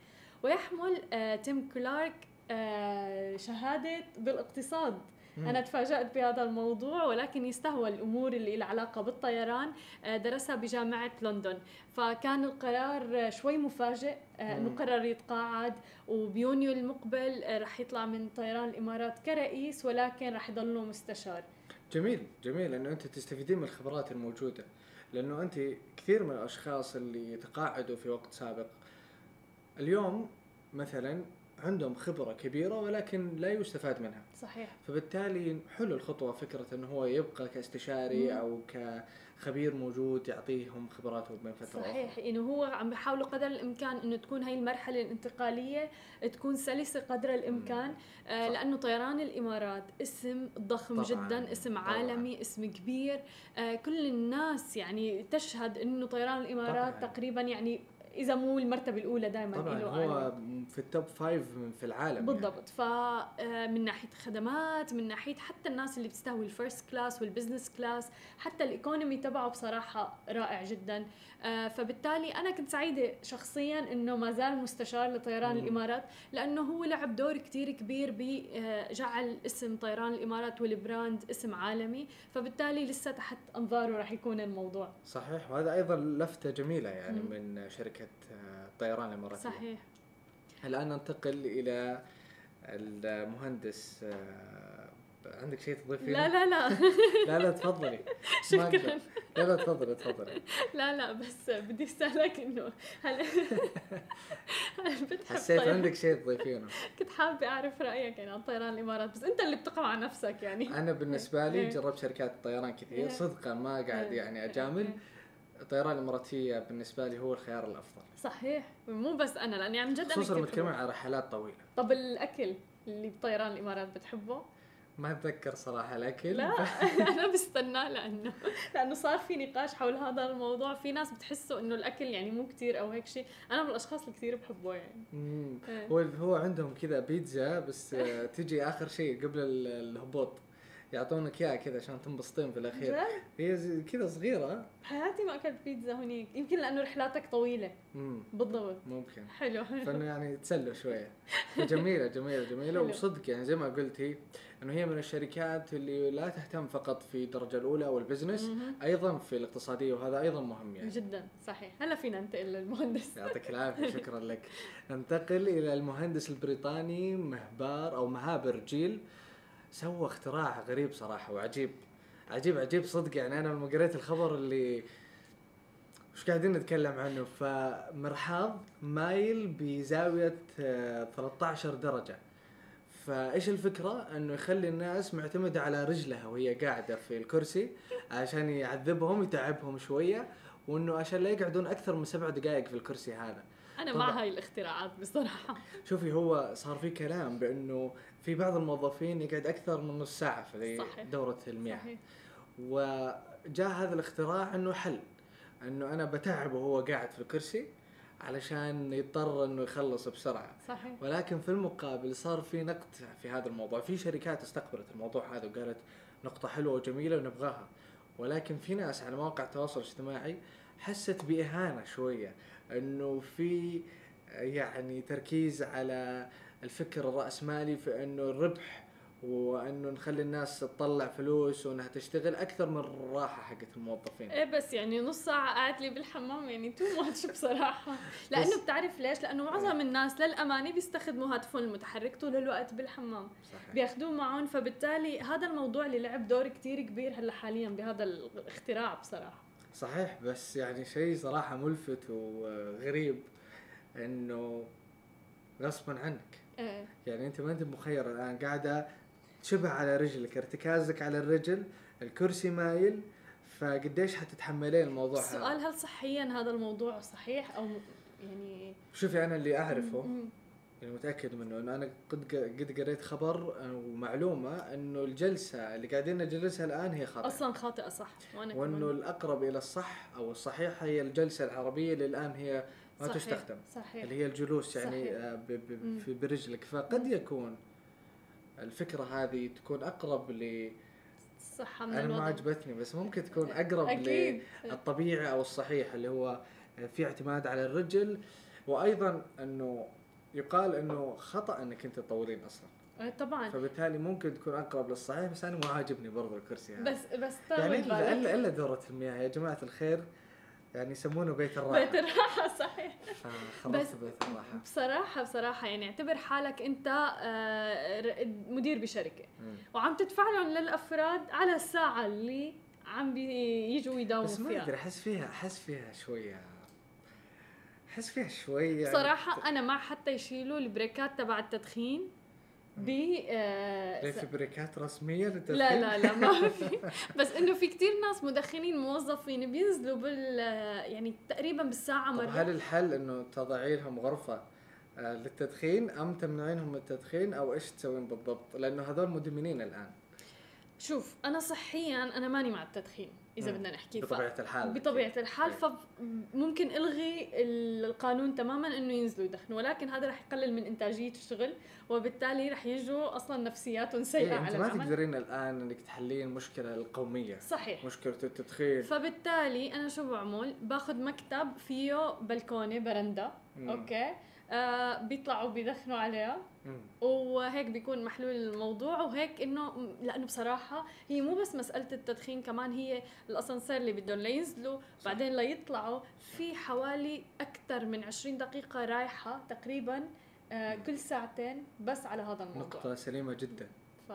ويحمل آه تيم كلارك آه شهادة بالاقتصاد. أنا تفاجأت بهذا الموضوع ولكن يستهوى الأمور اللي لها علاقة بالطيران. آه، درسها بجامعة لندن. فكان القرار شوي مفاجئ. آه، أنه قرر يتقاعد وبيونيو المقبل آه، رح يطلع من طيران الإمارات كرئيس ولكن رح يضله مستشار. جميل جميل انه أنت تستفيدين من الخبرات الموجودة. لأنه أنت كثير من الأشخاص اللي يتقاعدوا في وقت سابق. اليوم مثلا عندهم خبرة كبيرة ولكن لا يستفاد منها صحيح فبالتالي حلو الخطوة فكرة إنه هو يبقى كاستشاري مم. أو كخبير موجود يعطيهم خبراته بين فتره صحيح انه هو عم بيحاولوا قدر الإمكان إنه تكون هاي المرحلة الانتقالية تكون سلسة قدر الإمكان آه صح. لأنه طيران الإمارات اسم ضخم طبعاً، جدا اسم طبعاً. عالمي اسم كبير آه كل الناس يعني تشهد إنه طيران الإمارات طبعاً. تقريبا يعني إذا مو المرتبة الأولى دائما طبعا له هو. في ال top five في العالم يعني. بالضبط فمن ناحية خدمات من ناحية حتى الناس اللي بتستهوي ال first class وال business class حتى الايكونومي تبعه بصراحة رائع جدا آه، فبالتالي أنا كنت سعيدة شخصيا إنه ما زال مستشار لطيران مم. الإمارات لأنه هو لعب دور كتير كبير بجعل اسم طيران الإمارات والبراند اسم عالمي فبالتالي لسه تحت أنظاره راح يكون الموضوع صحيح وهذا أيضا لفتة جميلة يعني مم. من شركة آه، الطيران الإماراتية صحيح الآن ننتقل إلى المهندس آه، عندك شيء تضيفين؟ لا لا لا لا لا تفضلي شكرا. لا لا تفضلي تفضلي لا لا بس بدي أسألك إنه هل هل بتحب حسيت؟ عندك شيء تضيفينه كنت حابة أعرف رأيك يعني عن طيران الإمارات بس أنت اللي بتقع على نفسك يعني أنا بالنسبة لي إيه. جربت شركات الطيران كثير إيه. صدقا ما قاعد إيه. يعني أجامل. الطيران الإماراتية بالنسبة لي هو الخيار الأفضل صحيح مو بس أنا لأني عن جد خصوصا لما بحبه. على رحلات طويلة طب الأكل اللي بطيران الإمارات بتحبه؟ ما أتذكر صراحة الأكل لا أنا بستناه لأنه لأنه صار في نقاش حول هذا الموضوع في ناس بتحسوا إنه الأكل يعني مو كتير أو هيك شيء أنا من الأشخاص اللي كتير بحبه يعني مم. إيه. هو هو عندهم كذا بيتزا بس تجي آخر شيء قبل ال- الهبوط يعطونك إياها كذا عشان تنبسطين في الأخير؟ هي كذا صغيرة. بحياتي ما أكلت بيتزا هنيك. يمكن لأنه رحلاتك طويلة. امم بالضبط. ممكن. حلو. فإنه يعني تسلوا شوية. جميلة جميلة جميلة. حلو. وصدق يعني زي ما قلتي إنه هي من الشركات اللي لا تهتم فقط في الدرجة الأولى أو البزنس مهم. أيضا في الاقتصادية وهذا أيضا مهم يعني. جدا. صحيح. هلا فينا ننتقل للمهندس. يعطيك العافية. شكرا لك. ننتقل إلى المهندس البريطاني مهبار أو مهابر جيل. سوى اختراع غريب صراحة وعجيب. عجيب عجيب صدق. يعني أنا لما قريت الخبر اللي وش قاعدين نتكلم عنه فمرحاض مايل بزاوية آه، 13 درجة. فإيش الفكرة؟ إنه يخلي الناس معتمدة على رجلها وهي قاعدة في الكرسي عشان يعذبهم يتعبهم شوية وإنه عشان لا يقعدون أكثر من سبع دقائق في الكرسي هذا. أنا. مع هاي الاختراعات بصراحة. شوفي هو صار في كلام بأنه في بعض الموظفين يقعد أكثر من نص ساعة في. دورة المياه. صحيح. وجاء هذا الاختراع أنه حل أنه أنا بتعبه وهو قاعد في الكرسي علشان يضطر أنه يخلص بسرعة. صحيح. ولكن في المقابل صار في نقد في هذا الموضوع. في شركات استقبلت الموضوع هذا وقالت نقطة حلوة وجميلة ونبغاها. ولكن في ناس على مواقع التواصل الاجتماعي حست بإهانة شوية. إنه في يعني تركيز على الفكر الرأسمالي في إنه الربح وإنه نخلي الناس تطلع فلوس وإنها تشتغل أكثر من الراحة حقت الموظفين. إيه بس يعني نص ساعة قاعد لي بالحمام يعني تو ماتش بصراحة. لأنه بتعرف ليش؟ لأنه معظم الناس للأمانة بيستخدموا هاتفهم المتحرك طول الوقت بالحمام. صحيح. بياخذوه معهم فبالتالي هذا الموضوع اللي لعب دور كتير كبير هلأ حاليا بهذا الاختراع بصراحة. صحيح بس يعني شيء صراحة ملفت وغريب إنه غصبا عنك. إيه. يعني أنت ما أنت مخير الآن قاعدة شبه على رجلك ارتكازك على الرجل الكرسي مايل فقديش حتتحملين الموضوع هذا؟ السؤال هل صحيا هذا الموضوع صحيح أو يعني شوفي أنا اللي أعرفه اللي متأكد منه إنه أنا قد قد قريت خبر ومعلومة إنه الجلسة اللي قاعدين نجلسها الآن هي خطا أصلا خاطئة صح؟ وأنا وإنه الأقرب إلى الصح أو الصحيح هي الجلسة العربية اللي الآن هي ما صحيح. تستخدم. صحيح. اللي هي الجلوس يعني. آه، ب- ب- مم. في برجلك. فقد يكون الفكرة هذه تكون أقرب ل صحة من أنا ما الوضع. عجبتني بس ممكن تكون أقرب للطبيعي أو الصحيح اللي هو في اعتماد على الرجل. وأيضا إنه يقال إنه خطأ إنك أنت تطولين أصلا. آه، طبعا. فبالتالي ممكن تكون أقرب للصحيح بس أنا مو عاجبني برضو الكرسي هذا. بس بس طول يعني الا بالك. الا إلا دورة المياه. يا جماعة الخير يعني يسمونه بيت الراحة. بيت الراحة صحيح. بس- بيت الراحة. بصراحة بصراحة يعني اعتبر حالك أنت آه، مدير بشركة. مم. وعم تدفع لهم للأفراد على الساعة اللي عم بيجوا يداوموا بس ما فيها. أدري أحس فيها أحس فيها شوية احس فيها شوي يعني صراحة أنا مع حتى يشيلوا البريكات تبع التدخين ب آه، في بريكات رسمية للتدخين؟ لا لا لا ما في. بس إنه في كتير ناس مدخنين موظفين بينزلوا بال يعني تقريبا بالساعة طب مرة. هل الحل إنه تضعي لهم غرفة آه، للتدخين أم تمنعينهم من التدخين أو إيش تسوين بالضبط؟ لأنه هذول مدمنين الآن. شوف أنا صحيا أنا ماني مع التدخين. إذا. بدنا نحكي. بطبيعة الحال. بطبيعة الحال إيه. فممكن إلغي القانون تماما إنه ينزلوا يدخنوا ولكن هذا رح يقلل من إنتاجية الشغل وبالتالي رح يجوا أصلا نفسياتهم سيئة إيه على ما العمل تقدرين الآن إنك تحلين المشكلة القومية. صحيح. مشكلة التدخين. فبالتالي أنا شو بعمل؟ باخذ مكتب فيه بلكونه برندا. أوكي؟ آه بيطلعوا بيدخنوا عليها. وهيك بيكون محلول الموضوع. وهيك إنه لأنه بصراحة هي مو بس مسألة التدخين كمان هي الأسانسير اللي بدهم لينزلوا. بعدين ليطلعوا في حوالي أكثر من 20 دقيقة رايحة تقريبا آه كل ساعتين بس على هذا الموضوع. نقطة سليمة جدا. ف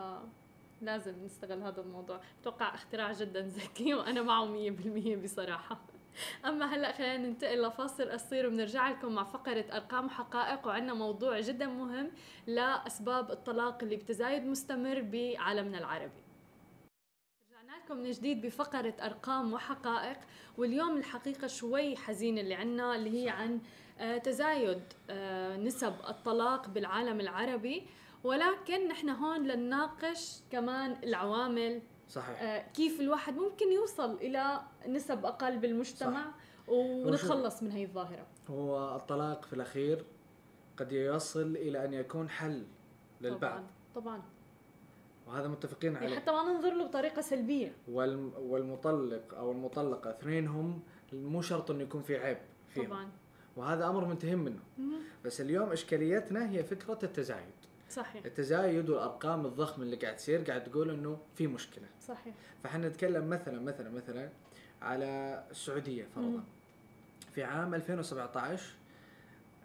لازم نستغل هذا الموضوع. أتوقع اختراع جدا ذكي وأنا معه 100% بصراحة. اما هلا خلينا ننتقل لفاصل قصير وبنرجع لكم مع فقرة أرقام وحقائق وعندنا موضوع جدا مهم لأسباب الطلاق اللي بتزايد مستمر بعالمنا العربي. رجعنا لكم من جديد بفقرة أرقام وحقائق واليوم الحقيقة شوي حزينة اللي عنا اللي هي عن آه، تزايد آه، نسب الطلاق بالعالم العربي. ولكن نحن هون لنناقش كمان العوامل صحيح. آه، كيف الواحد ممكن يوصل إلى نسب أقل بالمجتمع ونتخلص من هي الظاهرة؟ هو الطلاق في الأخير قد يصل إلى أن يكون حل للبعض. طبعا طبعا. وهذا متفقين يعني عليه حتى ما ننظر له بطريقة سلبية. والم والمطلق أو المطلقة اثنينهم مو شرط إنه يكون في عيب فيهم. طبعا. وهذا أمر منتهين منه. مم. بس اليوم إشكاليتنا هي فكرة التزايد صحيح. التزايد والأرقام الضخمه اللي قاعد تصير قاعد تقول إنه في مشكلة. صحيح. فاحنا نتكلم مثلا مثلا مثلا على السعودية فرضا. مم. في عام 2017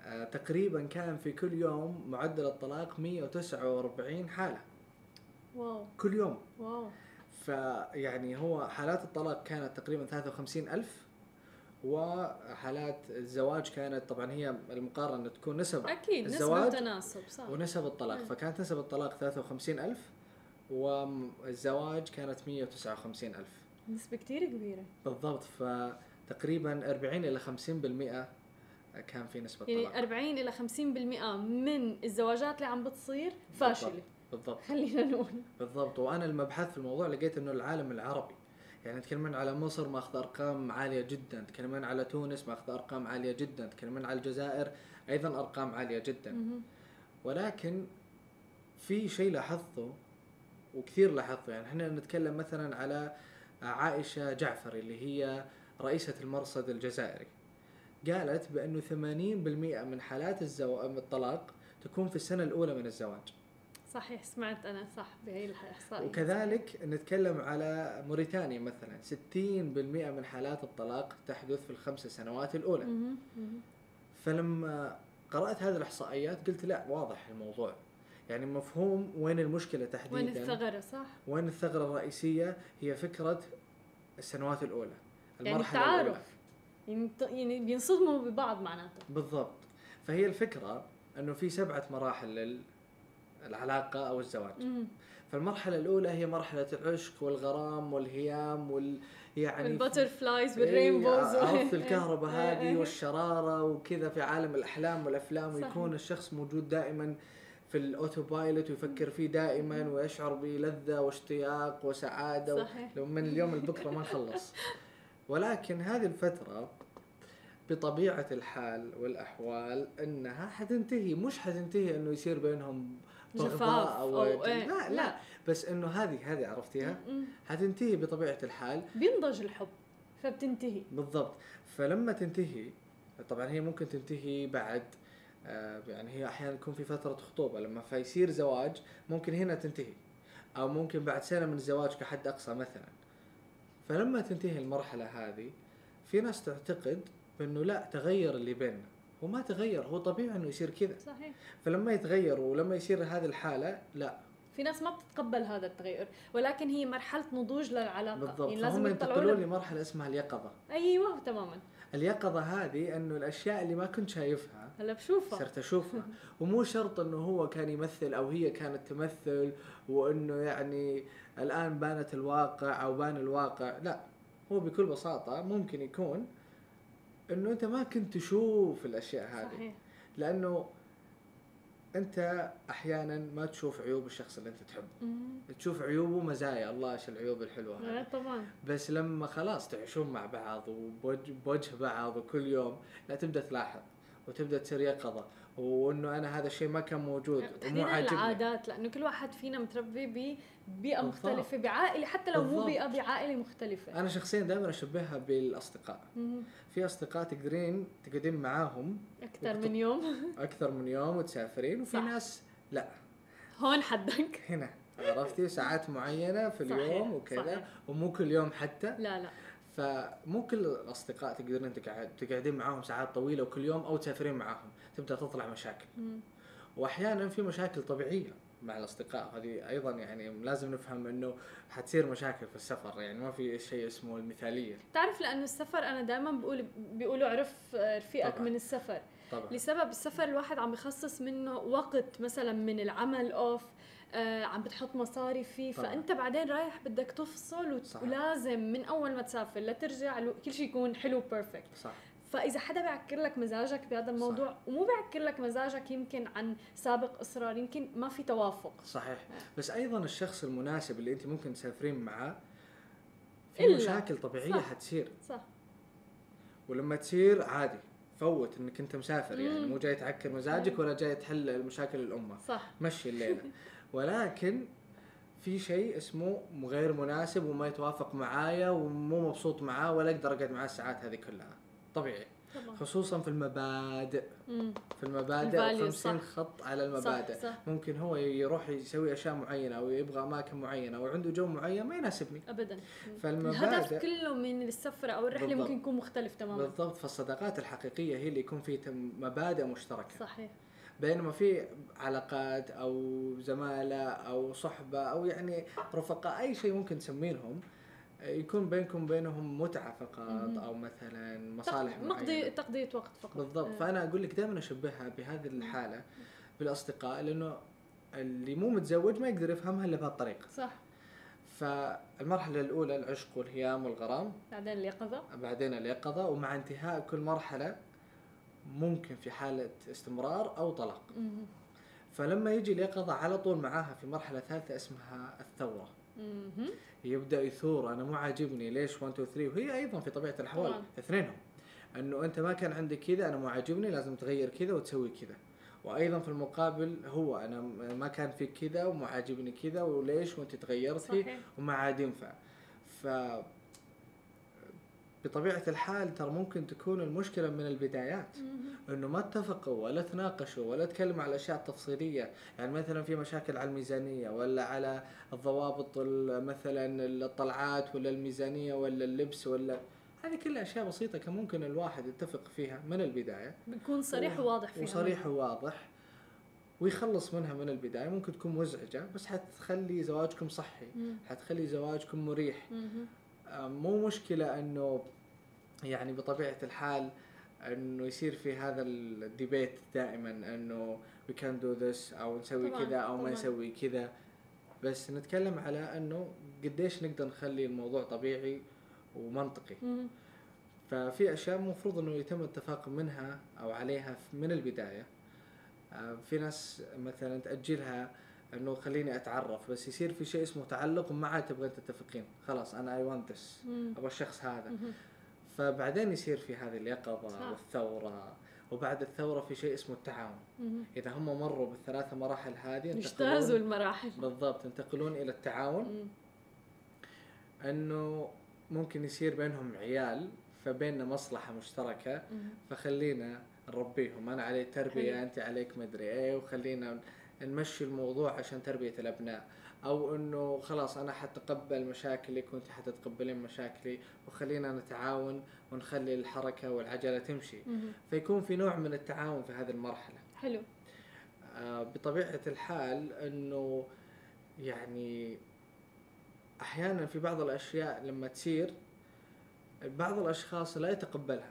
آه، تقريبا كان في كل يوم معدل الطلاق 149 حالة. واو. كل يوم. واو. فيعني هو حالات الطلاق كانت تقريبا 53 ألف. وحالات الزواج كانت طبعا هي المقارنة تكون نسب أكيد نسبة الزواج وتناسب صح. ونسب الطلاق. مم. فكانت نسب الطلاق 53 ألف والزواج كانت 159 ألف. نسبة كتير كبيرة. بالضبط فتقريبا 40 إلى 50% كان في نسبة يعني طلاق 40 إلى 50% من الزواجات اللي عم بتصير فاشلة. بالضبط. خلينا نقول. بالضبط وأنا لما بحثت في الموضوع لقيت إنه العالم العربي يعني تكلمين على مصر ماخذ أرقام عالية جدا تكلمين على تونس ماخذ أرقام عالية جدا تكلمين على الجزائر أيضا أرقام عالية جدا. ولكن في شيء لاحظته وكثير لاحظته يعني إحنا نتكلم مثلا على عائشة جعفر اللي هي رئيسة المرصد الجزائري. قالت بأنه 80% من حالات الزو... الطلاق تكون في السنة الأولى من الزواج. صحيح سمعت أنا صح بهي الإحصائية. وكذلك نتكلم على موريتانيا مثلا. 60% من حالات الطلاق تحدث في الخمس سنوات الأولى. مهم. مهم. فلما قرأت هذه الإحصائيات قلت لا واضح الموضوع. يعني مفهوم وين المشكلة تحديدا؟ وين الثغرة صح؟ وين الثغرة الرئيسية؟ هي فكرة السنوات الأولى يعني المرحله الأولى. التعارف يعني يعني بينصدموا ببعض معناته. بالضبط. فهي الفكرة إنه في سبعة مراحل لل- العلاقة أو الزواج. فالمرحلة الأولى هي مرحلة العشق والغرام والهيام وال يعني البتر فلايز إيه، والرينبوز عرفت الكهرباء هذه. والشرارة وكذا في عالم الأحلام والأفلام صحيح. ويكون الشخص موجود دائما في ال auto pilot ويفكر فيه دائما ويشعر بلذة واشتياق وسعادة صحيح من اليوم لبكره ما نخلص ولكن هذه الفترة بطبيعة الحال والأحوال إنها حتنتهي مش حتنتهي إنه يصير بينهم جفاف أو, أو إيه. لا لا. بس إنه هذه هذه عرفتيها. حتنتهي بطبيعة الحال. بينضج الحب فبتنتهي. بالضبط. فلما تنتهي طبعا هي ممكن تنتهي بعد آه، يعني هي أحيانا يكون في فترة خطوبة. لما فيصير زواج ممكن هنا تنتهي. أو ممكن بعد سنة من الزواج كحد أقصى مثلا. فلما تنتهي المرحلة هذه في ناس تعتقد انه لا تغير اللي بيننا. هو ما تغير هو طبيعي إنه يصير كذا. صحيح. فلما يتغير ولما يصير هذه الحالة لا. في ناس ما بتتقبل هذا التغير ولكن هي مرحلة نضوج للعلاقة. بالضبط. يعني لازم يطلعوا لها- لمرحلة اسمها اليقظة. أيوه تماما. اليقظة هذه إنه الأشياء اللي ما كنت شايفها هلا بشوفها. صرت أشوفها. ومو شرط إنه هو كان يمثل أو هي كانت تمثل وإنه يعني الآن بانت الواقع أو بان الواقع لا. هو بكل بساطة ممكن يكون إنه أنت ما كنت تشوف الأشياء هذه. صحيح. لأنه أنت أحيانا ما تشوف عيوب الشخص اللي أنت تحبه. مم. تشوف عيوبه ومزايا الله إيش العيوب الحلوة هذه. طبعا. بس لما خلاص تعيشون مع بعض وبوجه بوجه بعض وكل يوم لا تبدأ تلاحظ وتبدأ تصير يقظة وانه أنا هذا الشيء ما كان موجود. ومو تحديدا عاجبني. العادات لأنه كل واحد فينا متربي ببيئه. مختلفة بعائلة حتى لو مو. بيئة بعائلة مختلفة. أنا شخصيا دائما أشبهها بالأصدقاء. مم. في أصدقاء تقدرين تقعدين معاهم. أكثر من يوم. أكثر من يوم وتسافرين وفي صح. ناس لا. هون حدك. هنا. عرفتي؟ ساعات معينة في اليوم وكذا. ومو كل يوم حتى. لا لا. فمو كل الأصدقاء تقدرين تقعد تقعدين معاهم ساعات طويلة وكل يوم أو تسافرين معاهم. تبدأ تطلع مشاكل مم. واحيانا في مشاكل طبيعية مع الأصدقاء هذه أيضا يعني لازم نفهم إنه حتصير مشاكل في السفر يعني ما في شيء اسمه المثالية تعرف لأنه السفر أنا دائما بقول بيقولوا عرف رفيقك طبعاً. من السفر طبعا لسبب السفر الواحد عم بخصص منه وقت مثلا من العمل off آه عم بتحط مصاري فيه طبعاً. فأنت بعدين رايح بدك تفصل وت- صح. ولازم من أول ما تسافر لترجع كل شيء يكون حلو perfect صح فإذا حدا بيعكر لك مزاجك بهذا الموضوع ومو بيعكر لك مزاجك يمكن عن سابق إصرار يمكن ما في توافق. صحيح. بس أيضا الشخص المناسب اللي أنت ممكن تسافرين معاه في إلا. مشاكل طبيعية صح. حتصير. صح. ولما تصير عادي فوت إنك أنت مسافر يعني مم. مو جاي تعكر مزاجك ولا جاي تحل المشاكل الامه صح. مشي الليلة. ولكن في شيء اسمه غير مناسب وما يتوافق معايا ومو مبسوط معاه ولا أقدر اقعد معاه الساعات هذه كلها. طبيعي. طبعا. خصوصا في المبادئ. مم. في المبادئ الvalues، 50 صح. خط على المبادئ. صح. صح ممكن هو يروح يسوي أشياء معينة أو يبغى أماكن معينة أو عنده جو معين ما يناسبني. ابدا. الهدف فالمبادئ كله من السفره أو الرحلة بالضبط. ممكن يكون مختلف تماما. بالضبط. فالصداقات الحقيقية هي اللي يكون في مبادئ مشتركة. صحيح. بينما في علاقات أو زمالة أو صحبة أو يعني رفقاء أي شيء ممكن تسمينهم يكون بينكم بينهم متعة فقط. أو مثلا مصالح مقضي تقضية وقت فقط. بالضبط. آه. فأنا أقول لك دائما أشبهها بهذه الحالة بالأصدقاء لأنه اللي مو متزوج ما يقدر يفهمها إلا بهالطريقه صح. فالمرحلة الأولى العشق والهيام والغرام. بعدين اليقظة بعدين اليقظه ومع انتهاء كل مرحلة ممكن في حالة استمرار أو طلاق. فلما يجي اليقظة على طول معاها في مرحلة ثالثة اسمها الثورة. يبدأ يثور أنا مو عاجبني ليش 1 2 3 وهي أيضا في طبيعة الأحوال طبعاً. اثنينهم. أنه أنت ما كان عندك كذا أنا مو عاجبني لازم تغير كذا وتسوي كذا. وأيضا في المقابل هو أنا ما كان فيك كذا ومو عاجبني كذا وليش وأنت تغيرتي؟ وما عاد ينفع. ف بطبيعة الحال ترى ممكن تكون المشكلة من البدايات. إنه ما اتفقوا ولا تناقشوا ولا تكلموا على الأشياء التفصيلية. يعني مثلا في مشاكل على الميزانية ولا على الضوابط ال- مثلا الطلعات ولا الميزانية ولا اللبس ولا هذه كلها أشياء بسيطة كان ممكن الواحد يتفق فيها من البداية. بيكون صريح وواضح فيها. وصريح وواضح. ويخلص منها من البداية. ممكن تكون مزعجة بس حتخلي زواجكم صحي مم. حتخلي زواجكم مريح. مهم. آه، مو مشكلة إنه يعني بطبيعة الحال إنه يصير في هذا الديبيت دائما إنه we can do this أو نسوي كذا أو ما طبعاً. نسوي كذا بس نتكلم على إنه قديش نقدر نخلي الموضوع طبيعي ومنطقي. ففي أشياء المفروض إنه يتم التفاق منها أو عليها من البداية آه، في ناس مثلا تأجلها إنه خليني أتعرف بس يصير في شيء اسمه تعلق وما عاد تبغين تتفقين خلاص أنا اي ونت ذس مم. أبغى الشخص هذا مهم. فبعدين يصير في هذه اليقظة صح. والثورة وبعد الثورة في شيء اسمه التعاون مهم. إذا هم مروا بالثلاثه مراحل هذه يجتازوا المراحل بالضبط ينتقلون إلى التعاون مم. إنه ممكن يصير بينهم عيال فبيننا مصلحة مشتركة. فخلينا نربيهم أنا علي تربية. أنت عليك مدري إيه وخلينا نمشي الموضوع عشان تربية الأبناء أو إنه خلاص أنا حتقبل مشاكلك وانت حتتقبلين مشاكلي وخلينا نتعاون ونخلي الحركة والعجلة تمشي. فيكون في نوع من التعاون في هذه المرحلة. حلو. آه، بطبيعة الحال إنه يعني أحيانا في بعض الأشياء لما تصير بعض الأشخاص لا يتقبلها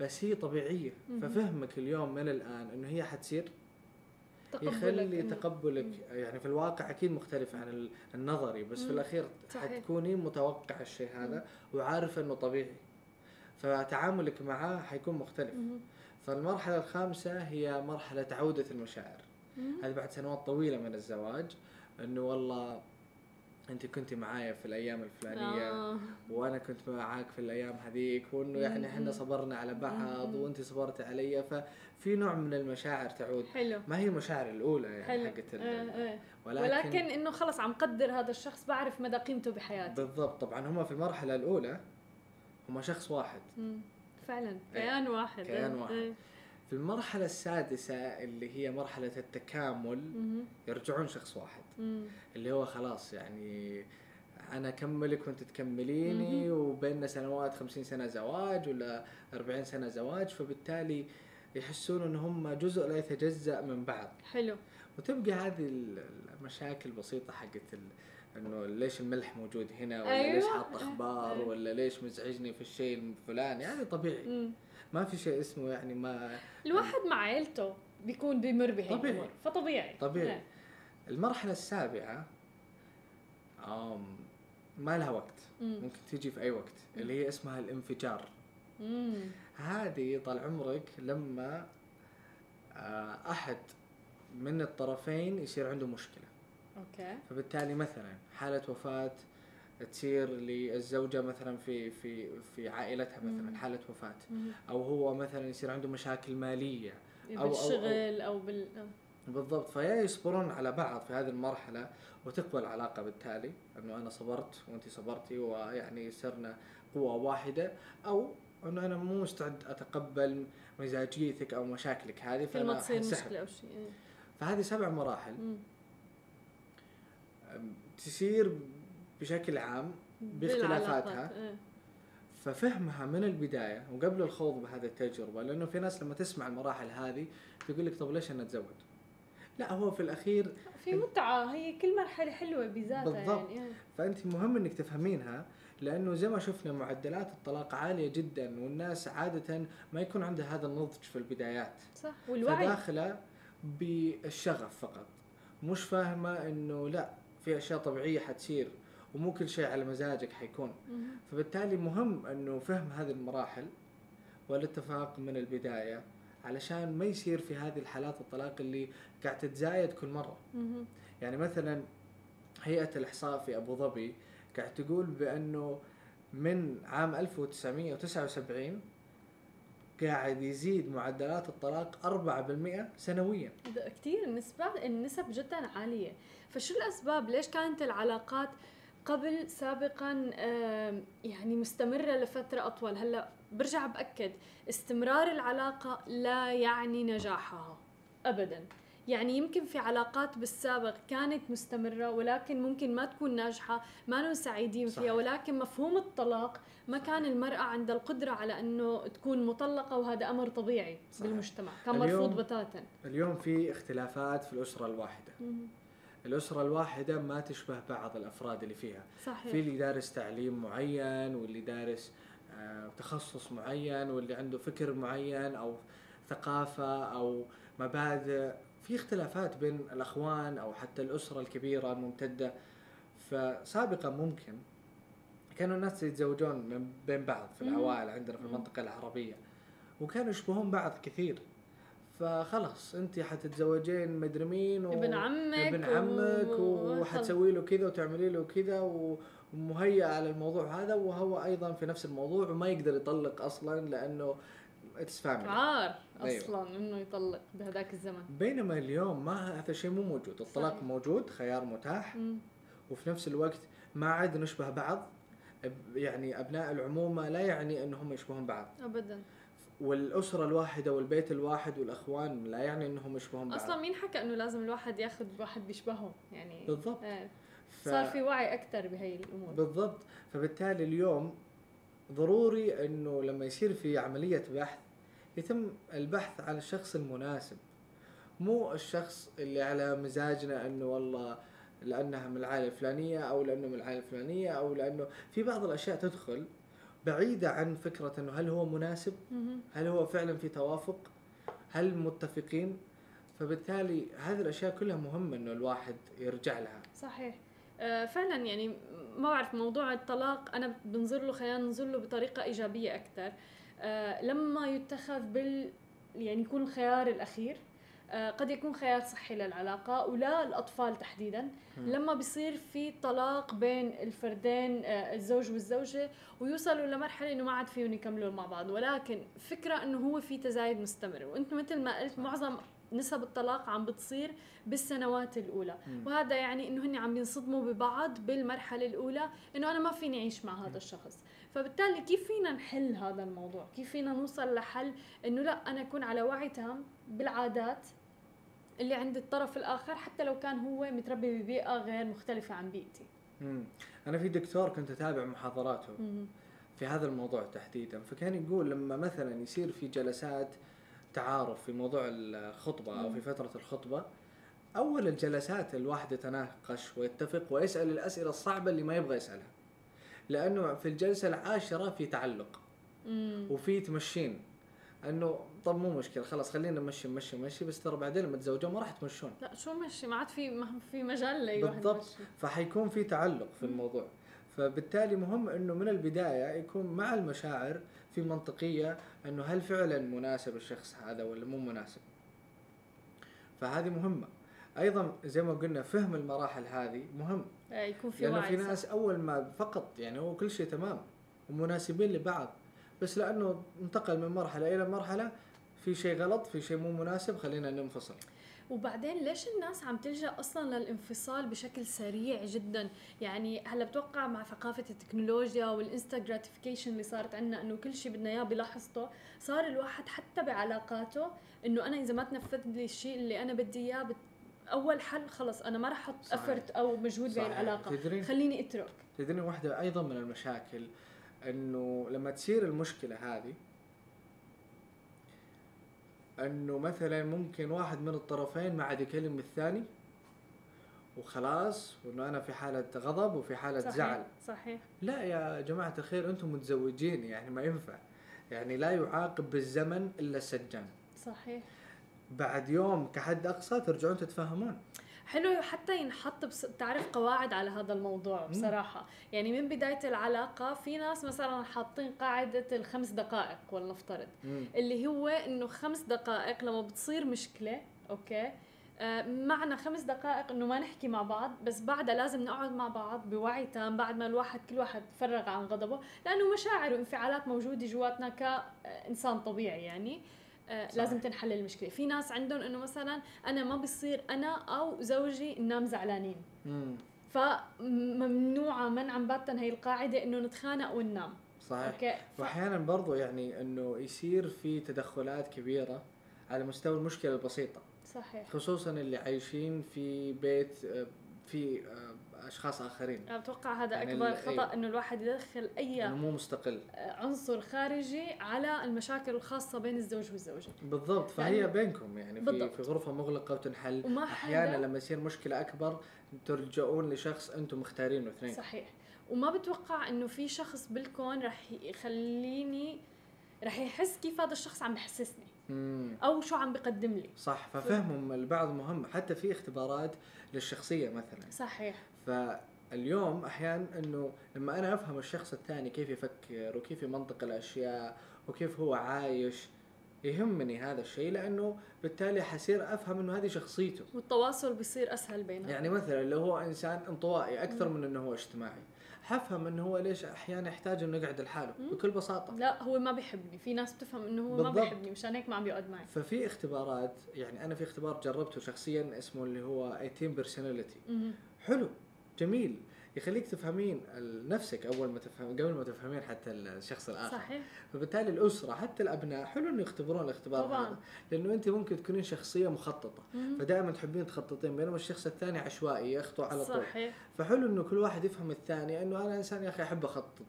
بس هي طبيعية. ففهمك اليوم من الآن إنه هي حتصير؟ يخلي تقبلك مم. يعني في الواقع أكيد مختلف عن ال- النظري بس في مم. الأخير صحيح. حتكوني متوقع الشيء هذا وعارفة إنه طبيعي فتعاملك معاه حيكون مختلف مهم. فالمرحلة الخامسة هي مرحلة عودة المشاعر. هذه بعد سنوات طويلة من الزواج إنه والله انت كنت معايا في الأيام الفلانية آه. وأنا كنت معاك في الأيام هذيك وإنه يعني. إحنا صبرنا على بعض. وأنت صبرتي علي ففي نوع من المشاعر تعود حلو ما هي المشاعر الأولى يعني حلو حقت آه، آه. ولكن, ولكن إنه خلص عم قدر هذا الشخص بعرف مدى قيمته بحياتي بالضبط طبعا هم في المرحلة الأولى هم شخص واحد مم. فعلا كيان واحد كيان آه، واحد. في المرحلة السادسة اللي هي مرحلة التكامل. يرجعون شخص واحد. اللي هو خلاص يعني أنا أكملك وأنت تكمليني. وبيننا سنوات 50 سنة زواج ولا 40 سنة زواج فبالتالي يحسون إن هم جزء لا يتجزأ من بعض حلو وتبقى هذه ال- المشاكل البسيطه حقت إنه ليش الملح موجود هنا ولا أيوة. ليش حاط أخبار أيوة. ولا ليش مزعجني في الشيء الفلاني هذا طبيعي مم. ما في شيء اسمه يعني ما الواحد مع عيلته بيكون بيمر بهي طبيعي. الأمور، فطبيعي. طبيعي. آه. المرحلة السابعة آم ما لها وقت. مم. ممكن تيجي في أي وقت. اللي هي اسمها الانفجار. مم. هذه طال عمرك لما آه، أحد من الطرفين يصير عنده مشكلة. أوكي. فبالتالي مثلا حالة وفاة تصير للزوجة مثلا في في في عائلتها مم. مثلا حالة وفاة مم. أو هو مثلا يصير عنده مشاكل مالية أو- أو- بالشغل أو بال آه. بالضبط فيا يصبرون على بعض في هذه المرحلة وتقوى العلاقة بالتالي إنه أنا صبرت وانت صبرتي ويعني صرنا قوة واحدة أو إنه أنا مو مستعد أتقبل مزاجيتك أو مشاكلك هذه كل ما فانا تصير. مشكلة أو شيء إيه. فهذه سبع مراحل مم. تصير بشكل عام باختلافاتها إيه. ففهمها من البداية وقبل الخوض بهذه التجربة لأنه في ناس لما تسمع المراحل هذه تقول لك طب ليش أنا أتزوج؟ لا هو في الأخير في متعة هي كل مرحلة حلوة بذاتها بالضبط. يعني. فأنت مهم إنك تفهمينها لأنه زي ما شفنا معدلات الطلاق عالية جدا والناس عادة ما يكون عندها هذا النضج في البدايات صح والوعي فداخلة بالشغف فقط مش فاهمة إنه لا في أشياء طبيعية حتصير ومو كل شيء على مزاجك حيكون. فبالتالي مهم إنه فهم هذه المراحل والاتفاق من البداية علشان ما يصير في هذه الحالات الطلاق اللي قاعد تتزايد كل مرة. يعني مثلا هيئة الإحصاء في أبو ظبي قاعد تقول بأنه من عام 1979 قاعد يزيد معدلات الطلاق 4% سنويا. كثير النسبة النسب جدا عالية. فشو الأسباب؟ ليش كانت العلاقات قبل سابقا يعني مستمرة لفترة أطول. هلأ برجع بأكد استمرار العلاقة لا يعني نجاحها أبدا. يعني يمكن في علاقات بالسابق كانت مستمرة ولكن ممكن ما تكون ناجحة ما نكون سعيدين فيها صحيح. ولكن مفهوم الطلاق ما كان المرأة عندها القدرة على أنه تكون مطلقة وهذا أمر طبيعي صحيح. بالمجتمع. كان مرفوض بتاتا. اليوم في اختلافات في الأسرة الواحدة. الأسرة الواحدة ما تشبه بعض الأفراد اللي فيها. صحيح. في اللي دارس تعليم معين واللي دارس آه، تخصص معين واللي عنده فكر معين أو ثقافة أو مبادئ. في اختلافات بين الأخوان أو حتى الأسرة الكبيرة الممتدة. فسابقا ممكن كانوا الناس يتزوجون من بين بعض في. العوائل عندنا في. المنطقة العربية. وكانوا يشبهون بعض كثير. فخلاص انت حتتزوجين مدري مين و... ابن عمك ابن و- عمك و- وحتسوي له كذا وتعملي له كذا ومهيئ على الموضوع هذا وهو أيضا في نفس الموضوع وما يقدر يطلق أصلا لأنه it's family عار أيوة. أصلا إنه يطلق بهذاك الزمن بينما اليوم ما هذا الشيء مو موجود الطلاق صحيح. موجود خيار متاح مم. وفي نفس الوقت ما عاد نشبه بعض يعني أبناء العمومة لا يعني أنهم يشبهون بعض ابدا والأسرة الواحدة والبيت الواحد والأخوان لا يعني إنهم يشبهون بعض. أصلا مين حكى إنه لازم الواحد ياخذ واحد بيشبهه يعني بالضبط. إيه ف... صار في وعي أكثر بهي الأمور. بالضبط. فبالتالي اليوم ضروري إنه لما يصير في عملية بحث يتم البحث عن الشخص المناسب مو الشخص اللي على مزاجنا إنه والله لأنها من العائلة الفلانية أو لأنه من العائلة الفلانية أو لأنه في بعض الأشياء تدخل بعيدة عن فكرة إنه هل هو مناسب؟ هل هو فعلا في توافق؟ هل متفقين؟ فبالتالي هذه الأشياء كلها مهمة إنه الواحد يرجع لها. صحيح آه، فعلا يعني ما بعرف موضوع الطلاق أنا بنظر له خلينا ننظر له بطريقة إيجابية أكثر لما يتخذ بال يعني يكون الخيار الأخير آه، قد يكون خيار صحي للعلاقة ولا الأطفال تحديدا. لما بيصير في طلاق بين الفردين آه، الزوج والزوجة ويوصلوا لمرحلة إنه ما عاد فيهم يكملوا مع بعض. ولكن فكرة إنه هو في تزايد مستمر. وأنت مثل ما قلت معظم نسب الطلاق عم بتصير بالسنوات الأولى. مم. وهذا يعني إنه هن عم بينصدموا ببعض بالمرحلة الأولى إنه أنا ما فيني أعيش مع هذا الشخص. فبالتالي كيف فينا نحل هذا الموضوع؟ كيف فينا نوصل لحل إنه لا أنا أكون على وعي تام بالعادات اللي عند الطرف الآخر حتى لو كان هو متربي ببيئة غير مختلفة عن بيئتي. مم. أنا في دكتور كنت أتابع محاضراته في هذا الموضوع تحديدا فكان يقول لما مثلا يصير في جلسات تعارف في موضوع الخطبة أو مم. في فترة الخطبة أول الجلسات الواحد يتناقش ويتفق ويسأل الأسئلة الصعبة اللي ما يبغى يسألها. لأنه في الجلسة العاشرة في تعلق امم وفي تمشين. أنه طب مو مشكلة خلاص خلينا نمشي نمشي نمشي بس ترى بعدين لما تزوجون ما راح تمشون. لا شو مشي؟ ما عاد في ما في مجال لأي واحد بالضبط. فحيكون في تعلق في. الموضوع. فبالتالي مهم إنه من البداية يكون مع المشاعر في منطقية إنه هل فعلا مناسب الشخص هذا ولا مو مناسب. فهذه مهمة. أيضا زي ما قلنا فهم المراحل هذه مهم. آه، يكون في لأنه في. ناس أول ما فقط يعني هو كل شيء تمام ومناسبين لبعض بس لأنه انتقل من مرحلة إلى مرحلة في شيء غلط في شيء مو مناسب خلينا ننفصل وبعدين ليش الناس عم تلجأ أصلا للانفصال بشكل سريع جدا يعني هلا بتوقع مع ثقافة التكنولوجيا والإنستا جراتيفيكيشن اللي صارت عندنا إنه كل شيء بدنا إياه بلحظته صار الواحد حتى بعلاقاته إنه أنا إذا ما تنفذ لي الشيء اللي أنا بدي إياه بت... أول حل خلص أنا ما راح أحط. افرت أو مجهود بهي صحيح. العلاقه تدرين خليني أترك تدرين واحدة أيضا من المشاكل إنه لما تصير المشكلة هذه إنه مثلا ممكن واحد من الطرفين ما عاد يكلم الثاني وخلاص وإنه أنا في حالة غضب وفي حالة صحيح زعل. صحيح. لا يا جماعة الخير أنتم متزوجين يعني ما ينفع. يعني لا يعاقب بالزمن إلا السجان صحيح. بعد يوم كحد أقصى ترجعون تتفاهمون. حلو حتى ينحط بس تعرف قواعد على هذا الموضوع مم. بصراحة يعني من بداية العلاقة في ناس مثلا حاطين قاعدة الخمس دقائق ولنفترض. اللي هو إنه خمس دقائق لما بتصير مشكلة okay آه، معنى خمس دقائق إنه ما نحكي مع بعض بس بعدها لازم نقعد مع بعض بوعي تام بعد ما الواحد كل واحد فرغ عن غضبه لأنه مشاعر وانفعالات موجودة جواتنا كإنسان طبيعي يعني آه،. لازم تنحل المشكلة. في ناس عندهم إنه مثلا أنا ما بصير أنا أو زوجي ننام زعلانين. مم. فممنوعه منعا باتا هي القاعدة إنه نتخانق وننام. صحيح. okay؟ ف... واحيانا برضو يعني إنه يصير في تدخلات كبيرة على مستوى المشكلة البسيطة. صحيح. خصوصا اللي عايشين في بيت آه، في آه، أشخاص آخرين. أتوقع هذا يعني أكبر خطأ إيه. إنه الواحد يدخل أي إنه مو مستقل. عنصر خارجي على المشاكل الخاصة بين الزوج والزوجة. بالضبط فهي يعني- بينكم. يعني في بالضبط. في غرفة مغلقة وتنحل. وما أحيانا لما يصير مشكلة أكبر ترجعون لشخص أنتم مختارينه اثنين. صحيح. وما بتوقع إنه في شخص بالكون رح يخليني رح يحس كيف هذا الشخص عم بحسسني. أو شو عم بقدم لي. صح ففهمهم البعض مهم. حتى في اختبارات للشخصية مثلا. صحيح. فاليوم أحيانا إنه لما أنا أفهم الشخص الثاني كيف يفكر وكيف يمنطق الأشياء وكيف هو عايش يهمني هذا الشيء لأنه بالتالي حصير أفهم إنه هذه شخصيته والتواصل بيصير أسهل بينهم يعني مثلا لو هو إنسان انطوائي أكثر من إنه هو اجتماعي حفهم إنه هو ليش أحيانا يحتاج إنه يقعد لحاله. بكل بساطة لا هو ما بيحبني في ناس بتفهم إنه هو ما بالضبط. بيحبني مشان هيك ما عم بيقعد معي ففي اختبارات يعني أنا في اختبار جربته شخصيا اسمه اللي هو 18 بيرسوناليتي. حلو جميل. يخليك تفهمين نفسك أول ما تفهم قبل ما تفهمين حتى الشخص الآخر. صحيح. فبالتالي الأسرة حتى الأبناء حلو إنه يختبرون الاختبار طبعاً. هذا لأنه أنت ممكن تكونين شخصية مخططة. مهم. فدائما تحبين تخططين بينما الشخص الثاني عشوائي يخطو على طول. صحيح. فحلو إنه كل واحد يفهم الثاني إنه أنا إنسان يا أخي أحب أخطط.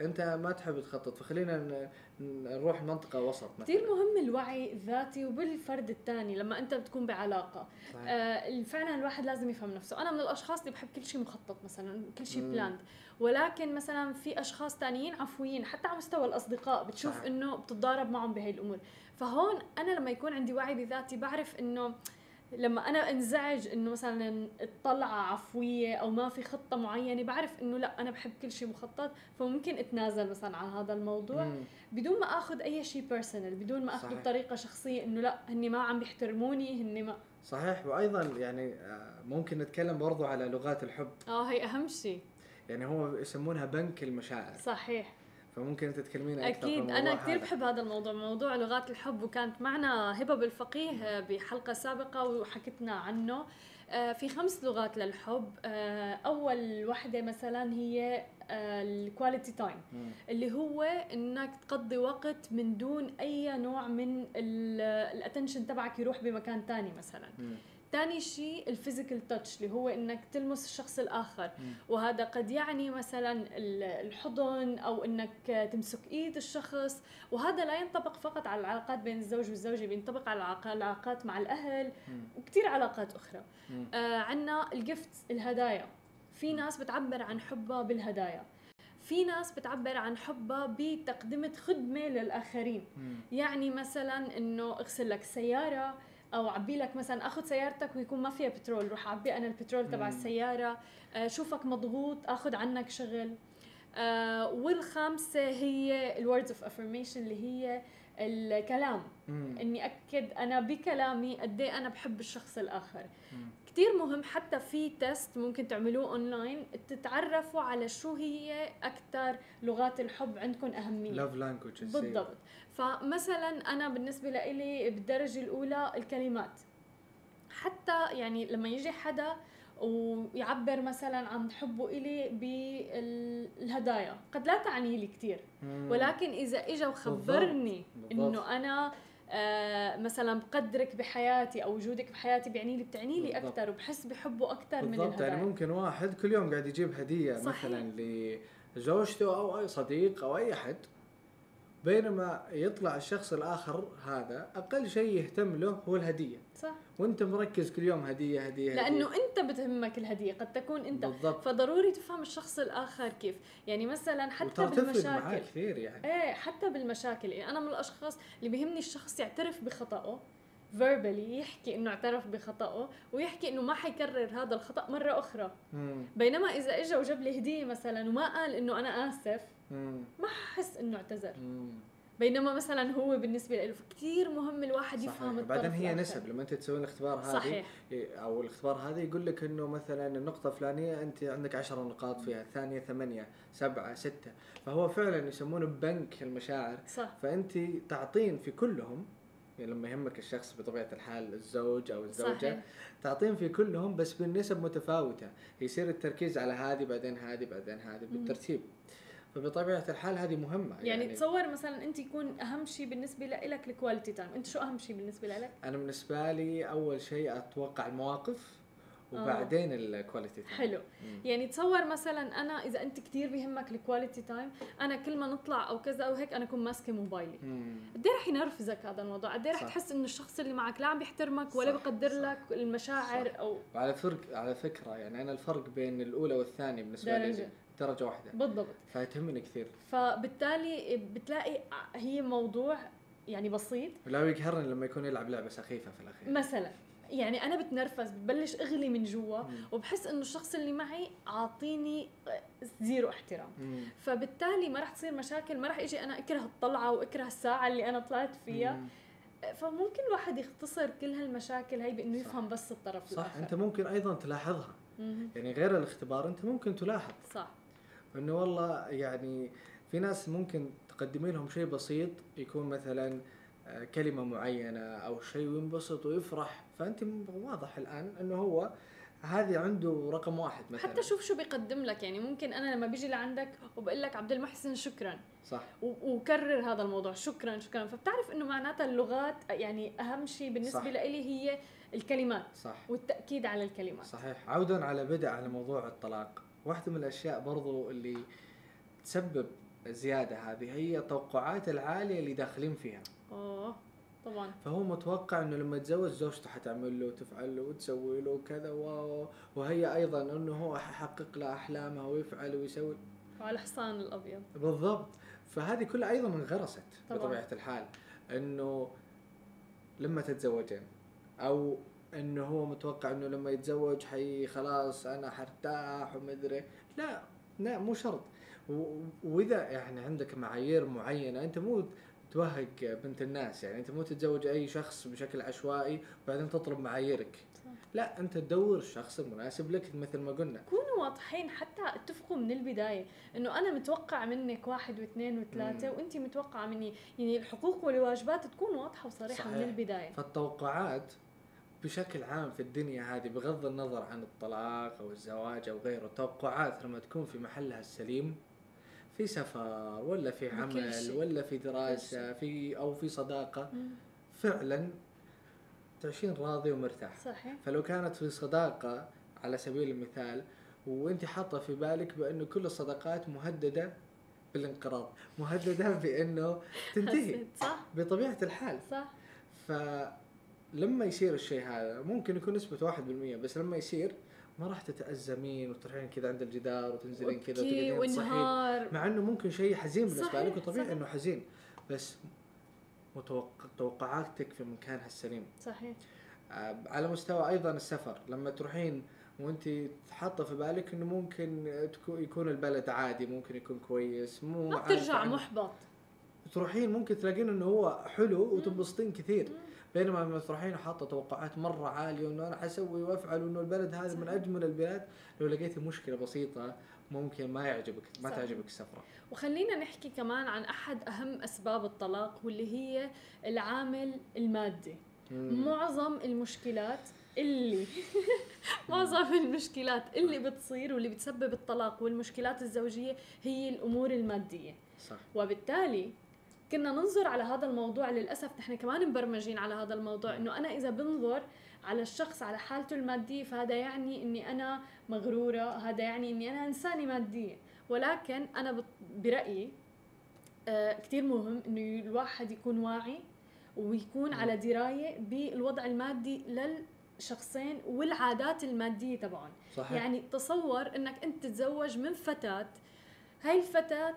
أنت ما تحب تخطط فخلينا نروح منطقة وسط مثلا كثير مهم الوعي الذاتي وبالفرد الثاني لما أنت بتكون بعلاقة صحيح. آه فعلا الواحد لازم يفهم نفسه أنا من الأشخاص اللي بحب كل شيء مخطط مثلا كل شيء. بلاند ولكن مثلا في أشخاص تانيين عفويين حتى على مستوى الأصدقاء بتشوف. إنه بتتضارب معهم بهي الأمور فهون أنا لما يكون عندي وعي بذاتي بعرف إنه لما أنا أنزعج إنه مثلا الطلعة عفوية أو ما في خطة معينة بعرف إنه لا أنا بحب كل شيء مخطط فممكن أتنازل مثلا عن هذا الموضوع. مم. بدون ما آخذ أي شيء بيرسونال بدون ما اخذه. بطريقه شخصية إنه لا هني ما عم بيحترموني هني ما. صحيح. وأيضا يعني آه، ممكن نتكلم برضو على لغات الحب. آه هي أهم شيء يعني هو يسمونها بنك المشاعر. صحيح. فممكن تتكلمين أكثر في أكيد أنا كثير. بحب هذا الموضوع موضوع لغات الحب وكانت معنا هبة بالفقيه بحلقة سابقة وحكتنا عنه آه، في خمس لغات للحب آه، أول وحدة مثلا هي ال quality time مم. اللي هو إنك تقضي وقت من دون أي نوع من ال attention تبعك يروح بمكان تاني مثلا مم. تاني شيء ال physical touch اللي هو إنك تلمس الشخص الآخر. وهذا قد يعني مثلا ال- الحضن أو إنك تمسك إيد الشخص وهذا لا ينطبق فقط على العلاقات بين الزوج والزوجة بينطبق على العلاقا- العلاقات مع الأهل. وكثير علاقات أخرى. آه عنا ال gift الهدايا في ناس بتعبر عن حبها بالهدايا في ناس بتعبر عن حبها بتقدمة خدمة للآخرين مم. يعني مثلا إنه اغسل لك سيارة أو عبي لك مثلا أخذ سيارتك ويكون ما فيها بترول روح عبي أنا البترول تبع. السيارة آه، شوفك مضغوط أخذ عنك شغل آه، والخامسة هي ال words of affirmation اللي هي الكلام مم. إني أكد أنا بكلامي قد إيه أنا بحب الشخص الآخر مم. كتير مهم حتى في test ممكن تعملوه اونلاين تتعرفوا على شو هي أكثر لغات الحب عندكم أهمية. love language بالضبط. فمثلا أنا بالنسبة لإلي بالدرجة الأولى الكلمات. حتى يعني لما يجي حدا ويعبر مثلا عن حبه إلي بالهدايا قد لا تعني لي كثير ولكن إذا اجى وخبرني أنا آه مثلا بقدرك بحياتي أو وجودك بحياتي بيعني لي بتعني لي. أكثر وبحس بحبه أكثر من بالضبط يعني ممكن واحد كل يوم قاعد يجيب هدية صحيح. مثلا لزوجته أو أي صديق أو أي أحد بينما يطلع الشخص الآخر هذا أقل شيء يهتم له هو الهدية. صح. وأنت مركز كل يوم هدية هدية لأنه أنت بتهمك الهدية قد تكون أنت. بالضبط. فضروري تفهم الشخص الآخر كيف. يعني مثلا حتى معاه بالمشاكل. كثير يعني. إيه حتى بالمشاكل. يعني أنا من الأشخاص اللي بيهمني الشخص يعترف بخطأه فيربالي يحكي إنه اعترف بخطأه ويحكي إنه ما حيكرر هذا الخطأ مرة أخرى. مم. بينما إذا اجى وجاب لي هدية مثلا وما قال إنه أنا آسف مم. ما ححس إنه اعتذر. بينما مثلا هو بالنسبة له كثير مهم الواحد صحيح. يفهم الطرف بعدين هي. نسب. لما أنت تسوين الاختبار هذه صحيح. أو الاختبار هذا يقول لك إنه مثلا النقطة الفلانية أنت عندك عشرة نقاط فيها، الثانية ثمانية، سبعة، ستة، فهو فعلا يسمونه بنك المشاعر، صح. فأنت تعطين في كلهم يعني لما يهمك الشخص بطبيعة الحال الزوج أو الزوجة صحيح. تعطيهم في كلهم بس بالنسب متفاوتة. يصير التركيز على هذه بعدين هذه بعدين هذه بالترتيب. فبطبيعة الحال هذه مهمة يعني, يعني تصور مثلا أنت يكون أهم شيء بالنسبة لك ال quality time أنت شو أهم شيء بالنسبة لك أنا بالنسبة لي أول شيء أتوقع المواقف وبعدين ال quality time حلو. مم. يعني تصور مثلا أنا إذا أنت كثير بيهمك ال quality time أنا كل ما نطلع أو كذا أو هيك أنا أكون ماسكة موبايلي. قد إيه رح ينرفزك هذا الموضوع؟ قد إيه رح تحس إنه الشخص اللي معك لا عم بيحترمك ولا بيقدر لك المشاعر صح. أو وعلى فرق على فكرة يعني أنا الفرق بين الأولى والثانية بالنسبة لي درجة واحدة. بالضبط. فتهمني كثير. فبالتالي بتلاقي هي موضوع يعني بسيط. لا يقهرني لما يكون يلعب لعبة سخيفة في الأخير. مثلا يعني أنا بتنرفز ببلش أغلي من جوا وبحس إنه الشخص اللي معي عاطيني زيرو احترام. مم. فبالتالي ما راح تصير مشاكل ما راح أجي أنا أكره الطلعة وأكره الساعة اللي أنا طلعت فيها. مم. فممكن الواحد يختصر كل هالمشاكل هي بإنه يفهم بس الطرف صح. الآخر. أنت ممكن أيضا تلاحظها. مم. يعني غير الاختبار أنت ممكن تلاحظ. صح. إنه والله يعني في ناس ممكن تقدمي لهم شيء بسيط يكون مثلا آه، كلمة معينة أو شيء وينبسط ويفرح. فأنت واضح الآن إنه هو هذه عنده رقم واحد مثلا. حتى شوف شو بيقدم لك. يعني ممكن أنا لما بيجي لعندك وبقول لك عبد المحسن شكرا. صح. وكرر هذا الموضوع. شكرا شكرا. فبتعرف إنه معناتها اللغات يعني أهم شيء بالنسبة لي هي الكلمات صح. والتأكيد على الكلمات. صحيح. عودا على بدء على موضوع الطلاق. واحدة من الأشياء برضو اللي تسبب زيادة هذه هي التوقعات العالية اللي داخلين فيها. أوه طبعا. فهو متوقع إنه لما يتزوج زوجته حتعمل له وتفعل له وتسوي له وكذا وهي أيضا إنه هو حيحقق له أحلامها ويفعل ويسوي. وعلى الحصان الأبيض. بالضبط. فهذه كلها أيضا انغرست طبعا. بطبيعة الحال. إنه لما تتزوجين أو إنه هو متوقع إنه لما يتزوج حي خلاص أنا حرتاح ومدري. لا لا مو شرط. وإذا يعني عندك معايير معينة أنت مو توهق بنت الناس يعني أنت مو تتزوج أي شخص بشكل عشوائي وبعدين تطلب معاييرك. صح. لا أنت تدور الشخص المناسب لك مثل ما قلنا. كونوا واضحين حتى اتفقوا من البداية إنه أنا متوقع منك واحد واثنين وثلاثة وانت متوقعة مني. يعني الحقوق والواجبات تكون واضحة وصريحة صحيح. من البداية. فالتوقعات بشكل عام في الدنيا هذه بغض النظر عن الطلاق أو الزواج أو غيره التوقعات لما تكون في محلها السليم في سفر ولا في عمل ولا في دراسة في أو في صداقة مم. فعلا تعيشين راضي ومرتاح. صحيح. فلو كانت في صداقة على سبيل المثال وأنت حاطة في بالك بانه كل الصداقات مهددة بالانقراض مهددة بأنه تنتهي صح. بطبيعة الحال. صح. فلما يصير الشيء هذا ممكن يكون نسبة 1% بس لما يصير ما راح تتأزمين وتروحين كذا عند الجدار وتنزلين كذا وتقعدين وانهار مع إنه ممكن شيء حزين بالنسبة لك وطبيعي إنه حزين بس متوقع توقعاتك في مكانها السليم. صحيح. آه على مستوى أيضا السفر لما تروحين وأنت حاطة في بالك إنه ممكن يكون البلد عادي ممكن يكون كويس مو ما ترجع محبط. تروحين ممكن تلاقين إنه هو حلو وتنبسطين كثير. مم. بينما تروحين حاطة توقعات مرة عالية وانه أنا حسوي وأفعل وانه البلد هذا من أجمل البلاد. لو لقيتي مشكلة بسيطة ممكن ما يعجبك ما تعجبك السفرة. وخلينا نحكي كمان عن أحد أهم أسباب الطلاق واللي هي العامل المادي. مم. معظم المشكلات اللي معظم المشكلات اللي بتصير واللي بتسبب الطلاق والمشكلات الزوجية هي الأمور المادية. صح. وبالتالي كنا ننظر على هذا الموضوع للأسف نحن كمان مبرمجين على هذا الموضوع إنه أنا إذا بنظر على الشخص على حالته المادية فهذا يعني إني أنا مغرورة هذا يعني إني أنا إنسانة مادية ولكن أنا برأيي آه كثير مهم إنه الواحد يكون واعي ويكون على دراية بالوضع المادي للشخصين والعادات المادية تبعهم صحيح. يعني تصور إنك أنت تتزوج من فتاة هاي الفتاة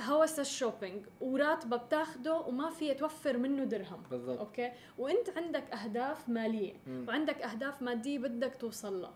هوس ال shopping وراتبه بتاخده وما فيها توفر منه درهم. بالضبط. okay؟ وأنت عندك أهداف مالية. مم. وعندك أهداف مادية بدك توصل لها.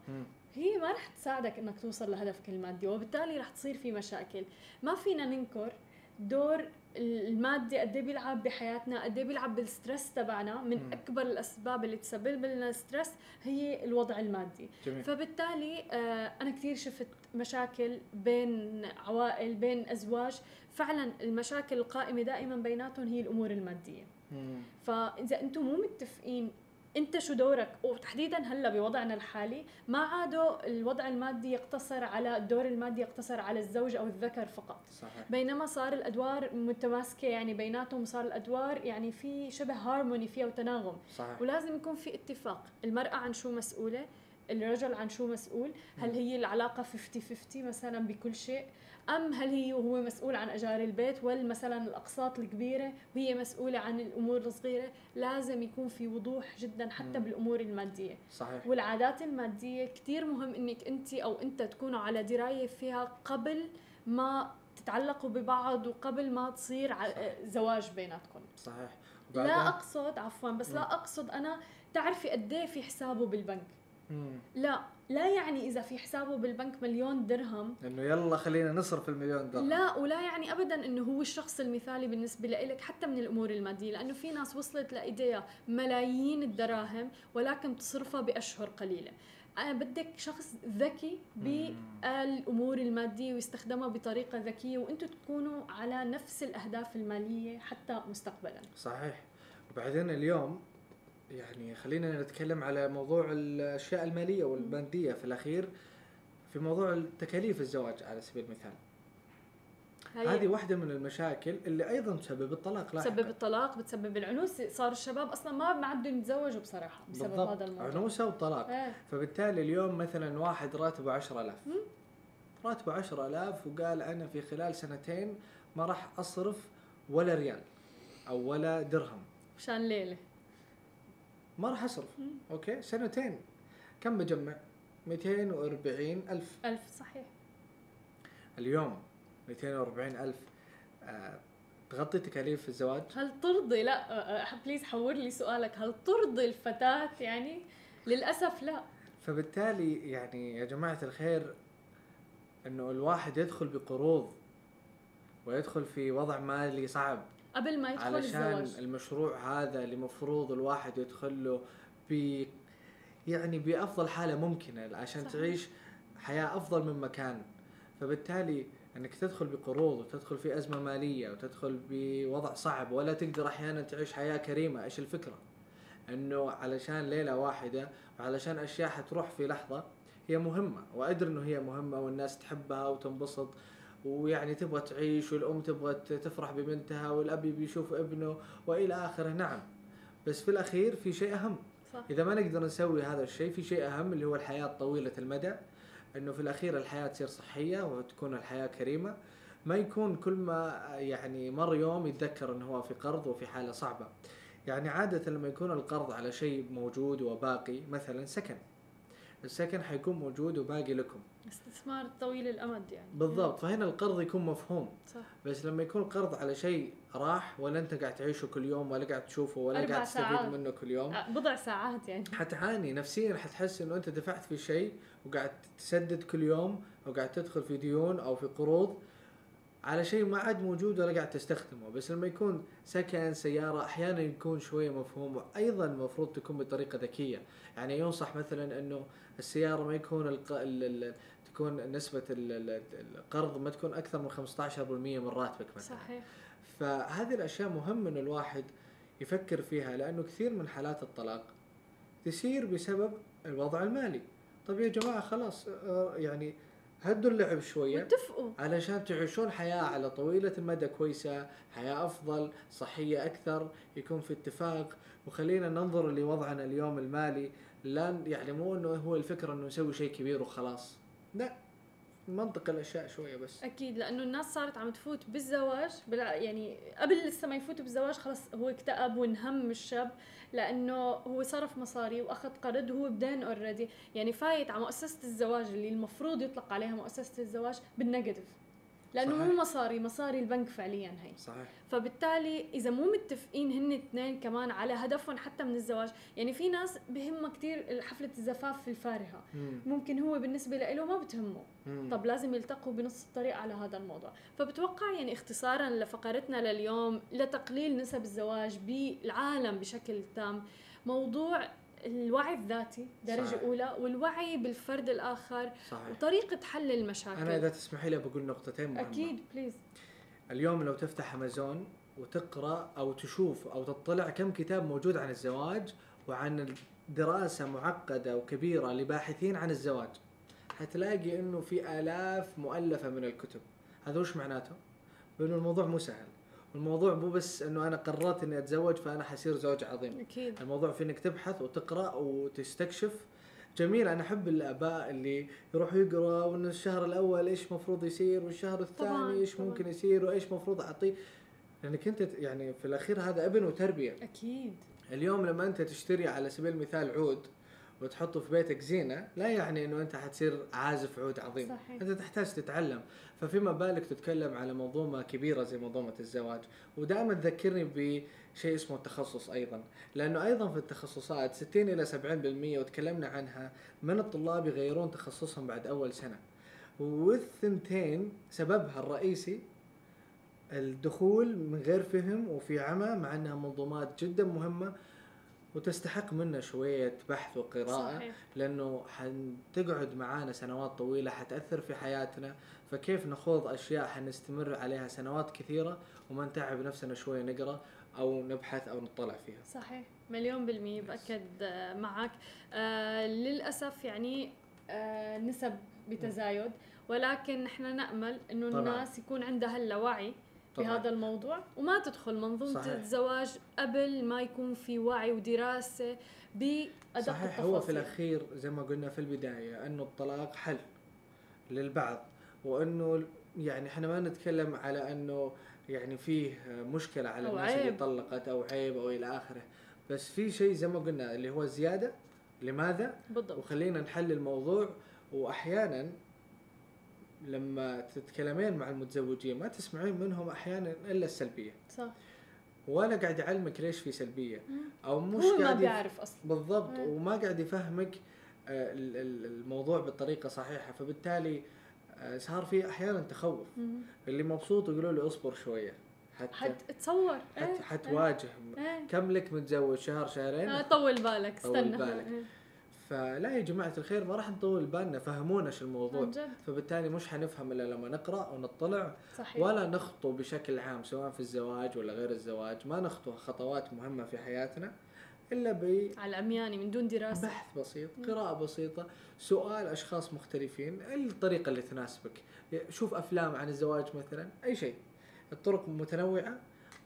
هي ما رح تساعدك إنك توصل لهدفك المادي وبالتالي رح تصير في مشاكل. ما فينا ننكر دور المادي قد إيه بيلعب بحياتنا قد إيه بيلعب بال stress تبعنا من م. أكبر الأسباب اللي تسبب لنا stress هي الوضع المادي جميل. فبالتالي آه أنا كثير شفت مشاكل بين عوائل بين أزواج فعلا المشاكل القائمة دائما بيناتهم هي الأمور المادية مم. فإذا أنتم مو متفقين انت شو دورك؟ وتحديدا هلا بوضعنا الحالي ما عادوا الوضع المادي يقتصر على الدور المادي يقتصر على الزوج أو الذكر فقط. صحيح. بينما صار الأدوار متماسكة يعني بيناتهم صار الأدوار يعني في شبه هارموني فيها وتناغم. صحيح. ولازم يكون في اتفاق. المرأة عن شو مسؤولة؟ الرجل عن شو مسؤول؟ هل. هي العلاقة 50-50 مثلا بكل شيء؟ أم هل هي وهو مسؤول عن أجار البيت؟ ولا مثلا الأقساط الكبيرة وهي مسؤولة عن الأمور الصغيرة؟ لازم يكون في وضوح جدا حتى مم. بالأمور المادية. صحيح. والعادات المادية كتير مهم إنك أنت أو أنت تكونوا على دراية فيها قبل ما تتعلقوا ببعض وقبل ما تصير ع- زواج بيناتكم. صحيح. لا أقصد عفوا بس لا مم. أقصد أنا تعرفي قد إيه في حسابه بالبنك. مم. لا لا يعني إذا في حسابه بالبنك مليون درهم. إنه يلا خلينا نصرف المليون درهم. لا ولا يعني ابدا إنه هو الشخص المثالي بالنسبة لإلك حتى من الأمور المادية لأنه في ناس وصلت لايديها ملايين الدراهم ولكن تصرفها بأشهر قليلة. أنا بدك شخص ذكي بالأمور المادية ويستخدمها بطريقة ذكية وأنتم تكونوا على نفس الأهداف المالية حتى مستقبلا. صحيح. وبعدين اليوم يعني خلينا نتكلم على موضوع الأشياء المالية والماديه في الأخير في موضوع تكاليف الزواج على سبيل المثال. هذه واحدة من المشاكل اللي أيضا تسبب الطلاق لاحقا. بتسبب الطلاق بتسبب العنوسه صار الشباب أصلا ما ما عندهم يتزوجوا بصراحة بسبب هذا الموضوع. عنوسة وطلاق. إيه. فبالتالي اليوم مثلا واحد راتبه 10000 راتبه 10000 وقال أنا في خلال سنتين ما راح أصرف ولا ريال أو ولا درهم. مشان ليلة. ما راح أصرف. أوكي؟ سنتين. كم بجمع؟ 240 ألف. ألف صحيح. اليوم 240 ألف. آه تغطي تكاليف الزواج؟ هل ترضي؟ لا آه، آه، please حور لي سؤالك. هل ترضي الفتاة؟ يعني للأسف لا. فبالتالي يعني يا جماعة الخير إنه الواحد يدخل بقروض ويدخل في وضع مالي صعب. قبل ما يدخل علشان الزواج. المشروع هذا اللي مفروض الواحد يدخل له ب يعني بأفضل حالة ممكنة عشان صحيح. تعيش حياة أفضل من مكان. فبالتالي إنك تدخل بقروض وتدخل في أزمة مالية وتدخل بوضع صعب ولا تقدر أحيانا تعيش حياة كريمة. إيش الفكرة؟ إنه علشان ليلة واحدة وعلشان أشياء حتروح في لحظة هي مهمة وأدري إنه هي مهمة والناس تحبها وتنبسط ويعني تبغى تعيش والأم تبغى تفرح ببنتها والأب يبي يشوف ابنه وإلى آخره. نعم. بس في الأخير في شيء أهم. صح. إذا ما نقدر نسوي هذا الشيء في شيء أهم اللي هو الحياة طويلة المدى. إنه في الأخير الحياة تصير صحية وتكون الحياة كريمة. ما يكون كل ما يعني مر يوم يتذكر إنه هو في قرض وفي حالة صعبة. يعني عادة لما يكون القرض على شيء موجود وباقي مثلا سكن. السكن حيكون موجود وباقي لكم. استثمار طويل الأمد يعني. بالضبط فهنا القرض يكون مفهوم. صح. بس لما يكون قرض على شيء راح ولا أنت قاعد تعيشه كل يوم ولا قاعد تشوفه ولا قاعد تستفيد. منه كل يوم. بضع ساعات يعني. حتعاني نفسيا حتحس إنه أنت دفعت في شيء وقاعد تسدد كل يوم وقاعد تدخل في ديون أو في قروض على شيء ما عاد موجود ولا قاعد تستخدمه. بس لما يكون سكن سيارة أحيانا يكون شوية مفهوم وأيضا المفروض تكون بطريقة ذكية. يعني ينصح مثلا إنه السيارة ما يكون الق... ال... ال... تكون نسبة ال... ال- القرض ما تكون أكثر من 15% من راتبك مثلا. صحيح. فهذه الأشياء مهم إنه الواحد يفكر فيها لأنه كثير من حالات الطلاق تصير بسبب الوضع المالي. طيب يا جماعة خلاص آه، يعني هدوا اللعب شوية. واتفقوا. علشان تعيشون حياة على طويلة المدى كويسة حياة أفضل صحية أكثر يكون في اتفاق. وخلينا ننظر لوضعنا اليوم المالي. لا يعني مو إنه هو الفكرة إنه نسوي شيء كبير وخلاص. لا. منطق الأشياء شوية بس. أكيد لأنه الناس صارت عم تفوت بالزواج بلا يعني قبل لسه ما يفوتوا بالزواج خلص هو اكتئب وانهم الشاب لأنه هو صرف مصاري وأخذ قرض وهو بدين اوريدي يعني فايت على مؤسسة الزواج اللي المفروض يطلق عليها مؤسسة الزواج بال negative. لأنه صحيح. مو مصاري مصاري البنك فعليا هي صحيح فبالتالي إذا مو متفقين هن الاثنين كمان على هدفهم حتى من الزواج يعني في ناس بهمها كثير حفلة الزفاف الفارهة مم. ممكن هو بالنسبة له ما بتهمه مم. طب لازم يلتقوا بنص الطريق على هذا الموضوع فبتوقع يعني اختصارا لفقرتنا لليوم لتقليل نسب الزواج بالعالم بشكل تام موضوع الوعي الذاتي درجة صحيح. أولى والوعي بالفرد الآخر صحيح. وطريقة حل المشاكل. أنا إذا تسمحي لي بقول نقطتين مهمة. أكيد بليز اليوم لو تفتح أمازون وتقرأ أو تشوف أو تطلع كم كتاب موجود عن الزواج وعن دراسة معقدة وكبيرة لباحثين عن الزواج حتلاقي إنه في آلاف مؤلفة من الكتب. هذا وش معناته؟ انه الموضوع مو سهل. الموضوع مو بس إنه أنا قررت إني أتزوج فأنا حصير زوج عظيم. أكيد. الموضوع في إنك تبحث وتقرأ وتستكشف. جميل أنا أحب الآباء اللي يروحوا يقرأ وان الشهر الأول إيش مفروض يصير والشهر الثاني إيش طبعاً. ممكن يصير وإيش مفروض اعطيه لأنك أنت يعني في الأخير هذا أبن وتربية. أكيد. اليوم لما أنت تشتري على سبيل المثال عود وتحطه في بيتك زينة لا يعني إنه أنت حتصير عازف عود عظيم. صحيح. أنت تحتاج تتعلم. ففيما بالك تتكلم على منظومه كبيرة زي منظومه الزواج. ودائما تذكرني بشيء اسمه التخصص أيضا. لأنه أيضا في التخصصات 60 إلى 70% وتكلمنا عنها من الطلاب يغيرون تخصصهم بعد أول سنة. والثنتين سببها الرئيسي الدخول من غير فهم وفي عمى مع إنها منظومات جدا مهمة وتستحق منا شوية بحث وقراءة صحيح. لأنه حتقعد معانا سنوات طويلة حتأثر في حياتنا. فكيف نخوض أشياء حنستمر عليها سنوات كثيرة وما نتعب نفسنا شوية نقرأ أو نبحث أو نطلع فيها. صحيح. مليون بالمية بأكد معك آه للأسف يعني آه نسب بتزايد ولكن إحنا نأمل طبعاً. الناس يكون عندها الوعي طبعاً. بهذا الموضوع وما تدخل منظومة صحيح. الزواج قبل ما يكون في وعي ودراسة بأدق صحيح هو في التفاصيل. الأخير زي ما قلنا في البداية أنه الطلاق حل للبعض وأنه يعني إحنا ما نتكلم على أنه يعني فيه مشكلة على الناس اللي عيب. طلقت أو عيب أو إلى آخره بس في شيء زي ما قلنا اللي هو زيادة لماذا بالضبط وخلينا نحل الموضوع واحيانا لما تتكلمين مع المتزوجين ما تسمعين منهم أحيانا إلا السلبية. صح. ولا قاعد يعلمك ليش في سلبية. أو مش هو ما قاعد يف- بيعرف أصلا. بالضبط مم. وما قاعد يفهمك آه، ال- ال- الموضوع بالطريقة صحيحة. فبالتالي آه، صار في أحيانا تخوف. مم. اللي مبسوط يقولوا له اصبر شوية. حتى حتصور حت إيه، حتواجه. إيه. كم لك متزوج؟ شهر شهرين؟ آه، طول بالك طول استنى. بالك. إيه. فلا يا جماعة الخير ما راح نطول بالنا فهمونا شو الموضوع. عن جد. فبالتالي مش حنفهم إلا لما نقرأ ونطلع. صحيح. ولا نخطو بشكل عام سواء في الزواج ولا غير الزواج. ما نخطو خطوات مهمة في حياتنا إلا ب على العمياني من دون دراسة. بحث بسيط قراءة بسيطة سؤال أشخاص مختلفين الطريقة اللي تناسبك. شوف أفلام عن الزواج مثلا أي شيء. الطرق متنوعة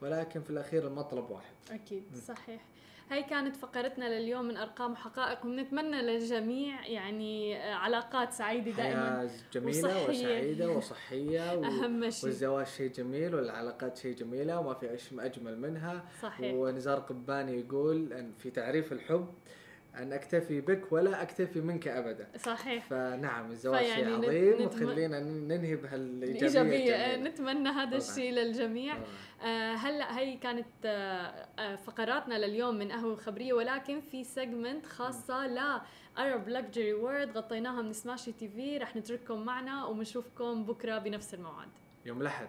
ولكن في الأخير المطلب واحد. أكيد صحيح. هاي كانت فقرتنا لليوم من أرقام وحقائق ونتمنى للجميع يعني آه، علاقات سعيدة دائما جميلة وصحية. وسعيدة وصحية و... أهم شيء. والزواج شيء جميل والعلاقات شيء جميلة وما في أجمل منها. صحيح. ونزار قباني يقول أن في تعريف الحب أن أكتفي بك ولا أكتفي منك أبدا. صحيح. فنعم الزواج شيء عظيم. نتم- وتخلينا ننهي بهالايجابيه الجميلة. نتمنى هذا. الشيء للجميع. آه هلأ هي كانت آه آه فقراتنا لليوم من قهوة خبرية. ولكن في segment خاصة ل Arab Luxury World غطيناها من سماشي تي في رح نترككم معنا وبنشوفكم بكرة بنفس الموعد. يوم الأحد.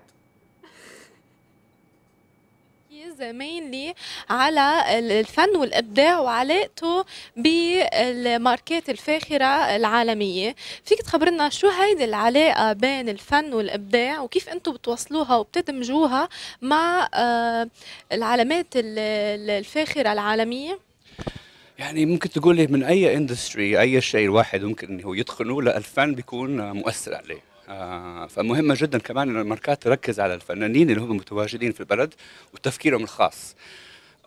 mainly على ال- الفن والإبداع وعلاقته بالماركات الفاخرة العالمية. فيك تخبرنا شو هيدي العلاقة بين الفن والإبداع وكيف أنتم بتوصلوها وبتدمجوها مع آه، العلامات ال- ال- الفاخرة العالمية؟ يعني ممكن تقولي من أي industry أي شيء الواحد ممكن هو يتقنه لأ الفن بيكون مؤثر عليه. آه، فمهمة جدا كمان إن الماركات تركز على الفنانين اللي هم متواجدين في البلد وتفكيرهم الخاص.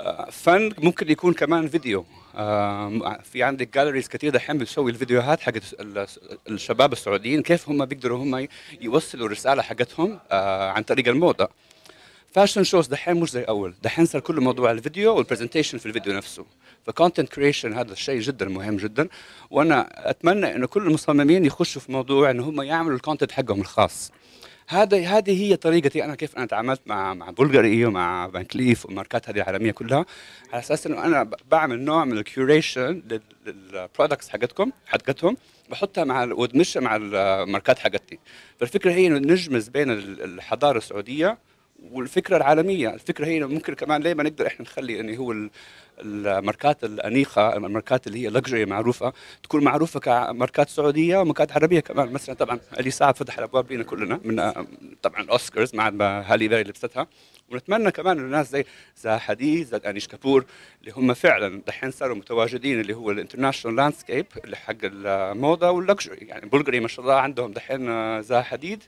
آه، فن ممكن يكون كمان فيديو. آه، في عندك galleries كثير دحين بتسوي الفيديوهات حقت ال- الشباب السعوديين كيف هم بيقدروا هم يوصلوا الرسالة حقتهم عن طريق الموضة. fashion shows دحين مش زي اول دحين صار كله موضوع الفيديو وال presentation في الفيديو نفسه ف content creation هذا الشيء جدا مهم جدا وأنا اتمنى انه كل المصممين يخشوا في موضوع انه هم يعملوا ال content حقهم الخاص هذا هذه هي طريقتي أنا كيف أنا تعاملت مع مع بلغاري ومع فان كليف والماركات هذه العالميه كلها على أساس انه أنا بعمل نوع من ال curation لل products حقتكم حقتهم بحطها مع وادمجها مع الماركات حقتي فالفكرة هي انه نجمع بين ال- الحضاره السعوديه والفكرة العالمية الفكرة هي ممكن كمان ليه ما نقدر إحنا نخلي إنه هو الماركات الأنيقة الماركات اللي هي luxury معروفة تكون معروفة كماركات سعودية وماركات عربية كمان. مثلا طبعا علي صعب فتح الأبواب لنا كلنا من طبعا أوسكارز مع ما هالي بيري لبستها. ونتمنى كمان الناس زي زها حديد زي انيش كابور اللي هم فعلا دحين صاروا متواجدين اللي هو ال international landscape اللي حق الموضة وال luxury يعني بلغري ما شاء الله عندهم دحين زها حديد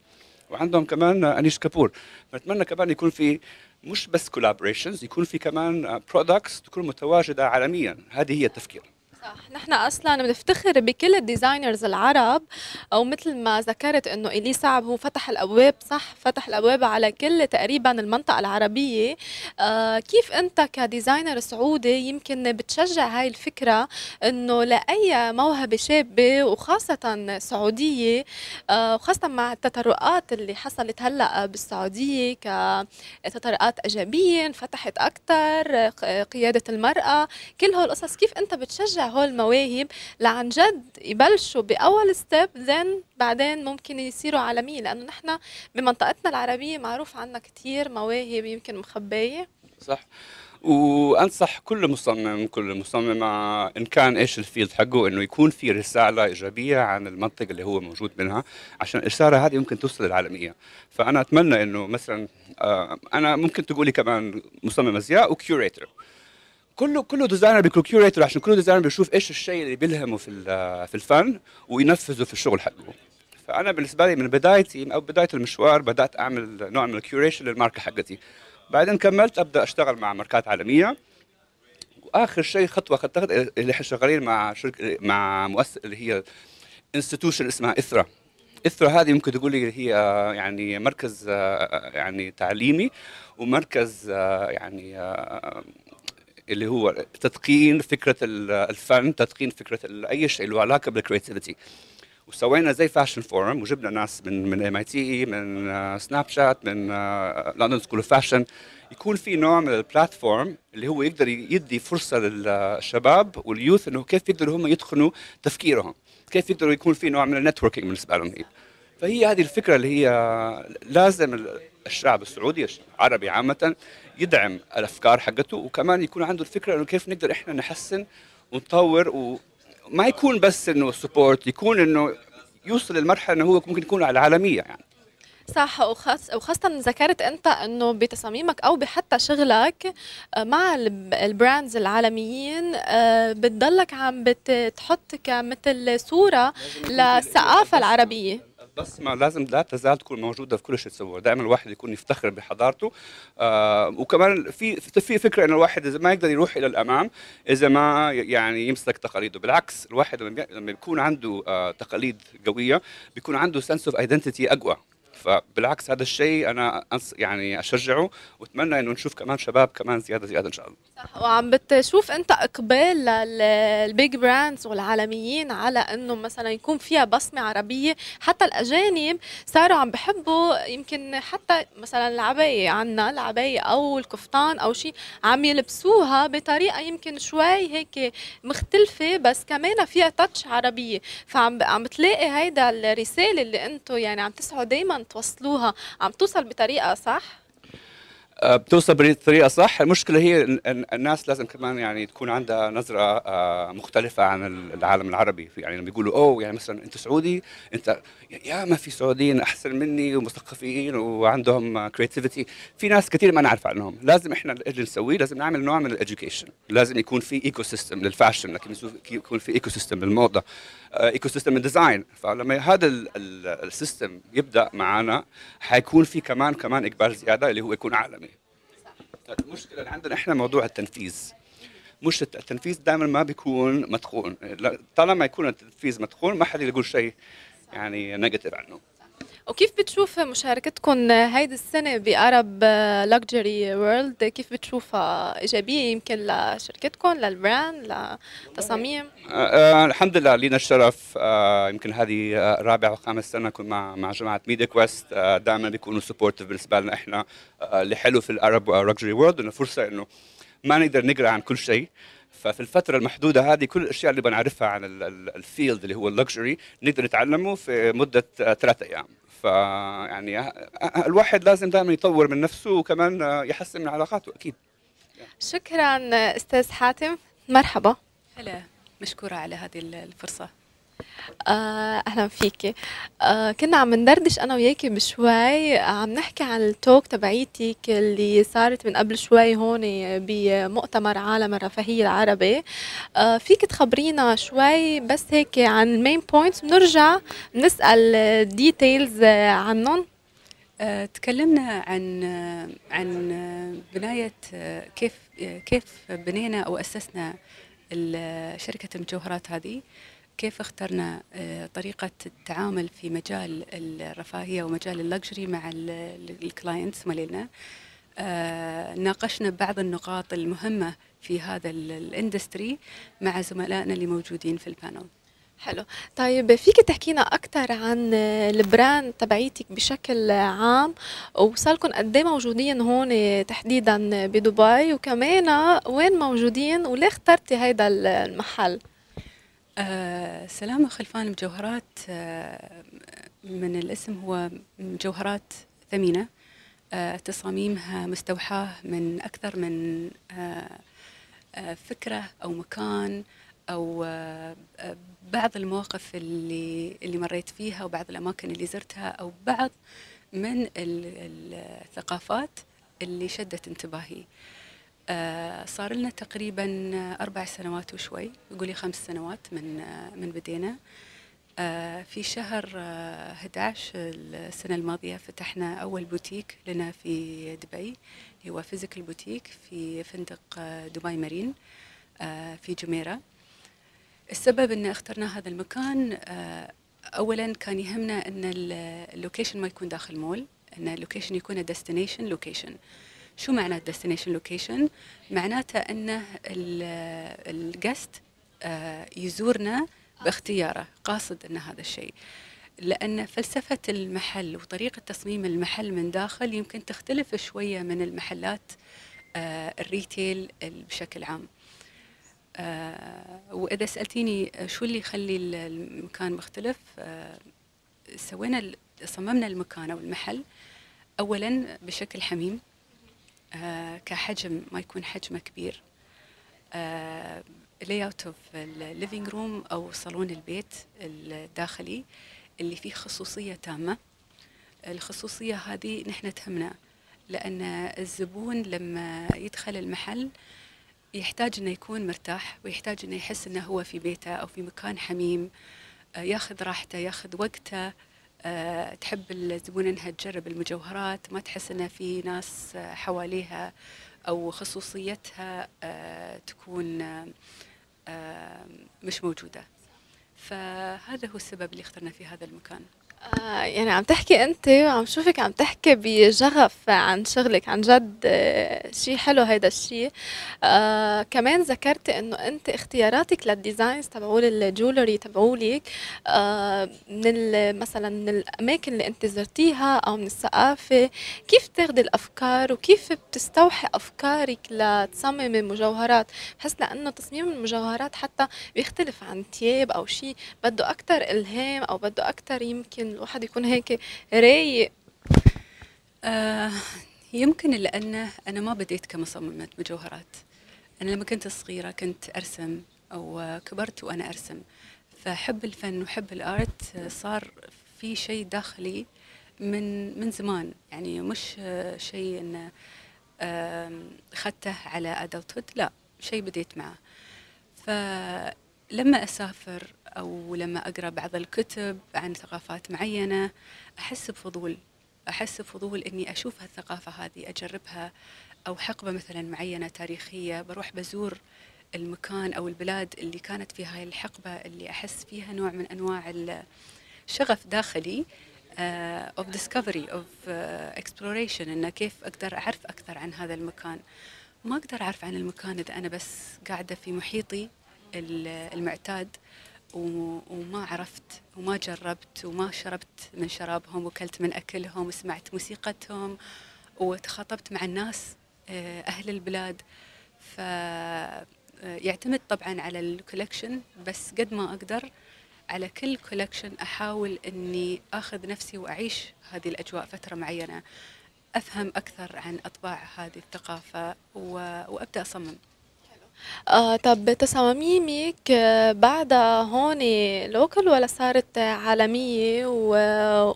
وعندهم كمان انيش كابور. فنتمنى كمان يكون في مش بس collaborations يكون في كمان products تكون متواجدة عالميا. هذه هي التفكير. صح. نحن أصلا بنفتخر بكل ال designers العرب أو مثل ما ذكرت إنه إلي صعب هو فتح الأبواب صح؟ فتح الأبواب على كل تقريبا المنطقة العربية. آه كيف أنت كديزاينر سعودي يمكن بتشجع هاي الفكرة إنه لأي موهبة شابة وخاصة سعودية آه وخاصة مع التطرقات اللي حصلت هلأ بالسعودية كتطرقات ايجابيه فتحت أكثر قيادة المرأة كل هول القصص كيف أنت بتشجع هول المواهب لعن جد يبلشوا بأول step then بعدين ممكن يصيروا عالميين لأنه نحن بمنطقتنا العربية معروف عنا كثير مواهب يمكن مخبية. صح. وأنصح كل مصمم كل مصممة إن كان إيش ال field حقه إنه يكون في رسالة إيجابية عن المنطقة اللي هو موجود منها عشان الرساله هذه ممكن توصل للعالمية. فأنا أتمنى إنه مثلا آه، أنا ممكن تقولي كمان مصمم أزياء و curator كله كله designer بيكون curator عشان كله designer بيشوف إيش الشيء اللي بيلهمه في في الفن وينفذه في الشغل حقه. فأنا بالنسبة لي من بدايتي أو بداية المشوار بدأت أعمل نوع من ال curation للماركة حقتي. بعدين كملت أبدأ أشتغل مع ماركات عالمية. وآخر شيء خطوة اخذتها اللي إحنا شغالين مع شركه مع مؤسسة اللي هي institution اسمها إثرا. إثرا هذه ممكن تقولي هي يعني مركز يعني تعليمي ومركز يعني اللي هو تدقين فكرة الفن تدقين فكرة أي شيء له علاقه بال creativity وسوينا زي fashion forum وجبنا ناس من من MIT من سناب شات من London School Fashion يكون في نوع من ال platform اللي هو يقدر يدي فرصة للشباب وال youth إنه كيف يقدروا هم يدخلوا تفكيرهم. كيف يقدروا يكون في نوع من ال networking بالنسبة لهم. هي فهي هذه الفكرة اللي هي لازم الشعب السعودي العربي عامة يدعم الأفكار حقته وكمان يكون عنده الفكرة إنه كيف نقدر إحنا نحسن ونطور وما يكون بس إنه support يكون إنه يوصل للمرحلة إنه هو ممكن يكون على العالميه يعني. صح وخاص وخاصة ذكرت أنت أنه بتصاميمك أو بحتى شغلك آه، مع ال brands العالميين آه، بتضلك عم بتحط كمثل صورة للثقافة العربية. البصمه لازم لا تزال تكون موجودة في كل شيء تسويه. دائما الواحد يكون يفتخر بحضارته. آه وكمان في في فكرة انه الواحد إذا ما يقدر يروح إلى الأمام إذا ما يعني يمسك تقاليده. بالعكس الواحد لما يكون عنده آه تقاليد قوية بيكون عنده sense of identity أقوى. فبالعكس هذا الشيء أنا يعني أشجعه وأتمنى إنه نشوف كمان شباب كمان زيادة زيادة إن شاء الله. صح وعم بتشوف أنت إقبال لل big brands والعالميين على إنه مثلا يكون فيها بصمة عربية. حتى الأجانب صاروا عم بحبوا يمكن حتى مثلا العباية عنا العباية أو الكفتان أو شيء عم يلبسوها بطريقة يمكن شوي هيك مختلفة بس كمان فيها تاتش عربية. فعم عم بتلاقي هيدا الرسالة اللي أنتم يعني عم تسعوا دائما توصلوها. عم توصل بطريقة صح؟ بتوصل بطريقة صح. المشكلة هي الناس لازم كمان يعني تكون عندها نظرة آه، مختلفة عن العالم العربي. يعني لما بيقولوا أوه يعني مثلا أنت سعودي أنت يا ما في سعوديين أحسن مني ومثقفين وعندهم creativity في ناس كثير ما نعرف عنهم. لازم إحنا اللي نسويه لازم نعمل نوع من ال education لازم يكون في ecosystem لل fashion لكن يكون في ecosystem للموضة ecosystem ال design فلما هذا ال system يبدأ معنا حيكون في كمان كمان إقبال زيادة اللي هو يكون عالمي. المشكلة اللي عندنا إحنا موضوع التنفيذ. مش التنفيذ دائما ما بيكون مدخول. طالما يكون التنفيذ مدخول ما حد يقول شيء يعني negative عنه. وكيف بتشوف مشاركتكم هيدي السنة ب Arab Luxury World كيف بتشوفها إيجابية يمكن لشركتكم لل brand لتصاميم؟ آه الحمد لله لينا الشرف. آه يمكن هذه رابع وخامس سنة كنت مع مع جماعة Mediaquest آه دائما بيكونوا supportive بالنسبة لنا إحنا. اللي حلو في ال Arab Luxury World إنه فرصة إنه ما نقدر نقرأ عن كل شيء. ففي الفترة المحدودة هذه كل الأشياء اللي بنعرفها عن ال field اللي هو ال luxury نقدر نتعلمه في مدة ثلاثة أيام. فيعني الواحد لازم دائما يطور من نفسه وكمان يحسن من علاقاته أكيد. شكرا أستاذ حاتم. مرحبا. هلا مشكورة على هذه الفرصة. آه، أهلا فيكي. آه كنا عم ندردش أنا وياكي بشوي. عم نحكي عن ال talk تبعيتك اللي صارت من قبل شوي هون بمؤتمر عالم الرفاهية العربي. آه فيك تخبرينا شوي بس هيك عن ال main points بنرجع نسأل details عنهم. آه، تكلمنا عن عن بناية كيف كيف بنينا أو أسسنا شركة المجوهرات هذه. كيف اخترنا آه، طريقة التعامل في مجال الرفاهية ومجال ال luxury مع ال clients مالنا آه، ناقشنا بعض النقاط المهمة في هذا ال industry مع زملائنا اللي موجودين في ال panel حلو. طيب فيك تحكينا أكثر عن ال brand تبعيتك بشكل عام؟ وصار لكم قد إيه موجودين هون تحديدا بدبي؟ وكمان وين موجودين؟ وليه اخترتي هذا المحل؟ آه سلامة خلفان المجوهرات آه من الاسم هو مجوهرات ثمينة. آه تصاميمها مستوحاة من أكثر من فكرة أو مكان أو بعض المواقف اللي اللي مريت فيها وبعض الأماكن اللي زرتها أو بعض من الثقافات اللي شدت انتباهي. صار لنا تقريبا أربع سنوات وشوي. يقولي خمس سنوات من آه، من بدينا. آه، في شهر 11 السنة الماضية فتحنا أول بوتيك لنا في دبي هو physical boutique في فندق دبي مارين في جميرة. السبب أن اخترنا هذا المكان أولا كان يهمنا أن ال location ما يكون داخل مول أن ال location يكون destination location شو معنى destination location معناته إنه ال guest آه، يزورنا باختياره قاصد إن هذا الشيء. لأن فلسفة المحل وطريقة تصميم المحل من داخل يمكن تختلف شوية من المحلات آه، الريتيل بشكل عام. آه، وإذا سألتيني شو اللي يخلي المكان مختلف سوينا صممنا المكان أو المحل اولا بشكل حميم. كحجم ما يكون حجمه كبير. layout of ال living room أو صالون البيت الداخلي اللي فيه خصوصية تامة. الخصوصية هذه نحن تهمنا لأن الزبون لما يدخل المحل يحتاج إنه يكون مرتاح ويحتاج إنه يحس إنه هو في بيته أو في مكان حميم آه، ياخذ راحته ياخذ وقته. أه تحب الزبون إنها تجرب المجوهرات ما تحس انها في ناس حواليها أو خصوصيتها أه تكون مش موجودة. فهذا هو السبب اللي اخترنا في هذا المكان. آه يعني عم تحكي أنت وعم شوفك عم تحكي بشغف عن شغلك عن جد آه شيء حلو هيدا الشيء آه كمان ذكرتي إنه أنت اختياراتك لل designs تبعول ال jewelry تبعولك آه من مثلا من الأماكن اللي أنت زرتيها أو من الثقافة. كيف تاخذي الأفكار وكيف بتستوحي أفكارك لتصممي مجوهرات؟ بحس لأنه تصميم المجوهرات حتى بيختلف عن ثياب أو شيء بده أكثر إلهام أو بده أكثر يمكن الواحد يكون هيك رايق. آه يمكن لأنه أنا ما بديت كمصممة مجوهرات. أنا لما كنت صغيرة كنت أرسم أو كبرت وأنا أرسم. فحب الفن وحب الآرت صار في شيء داخلي من من زمان. يعني مش شيء انه اخذته على ادلتود لا شيء بديت معه. فلما أسافر أو لما أقرأ بعض الكتب عن ثقافات معينة أحس بفضول أحس بفضول إني أشوف هالثقافة هذه أجربها أو حقبة مثلا معينة تاريخية بروح بزور المكان أو البلاد اللي كانت في هاي الحقبة اللي أحس فيها نوع من أنواع الشغف داخلي of discovery of exploration انه كيف أقدر أعرف أكثر عن هذا المكان. ما أقدر أعرف عن المكان إذا أنا بس قاعدة في محيطي المعتاد. وما عرفت وما جربت وما شربت من شرابهم وكلت من أكلهم وسمعت موسيقتهم وتخاطبت مع الناس آه، أهل البلاد. ف يعتمد طبعا على ال collection بس قد ما أقدر على كل collection أحاول إني آخذ نفسي وأعيش هذه الأجواء فترة معينة أفهم أكثر عن أطباع هذه الثقافة وأبدأ أصمم. آه طب تصاميمك آه، بعدها هون local ولا صارت عالمية؟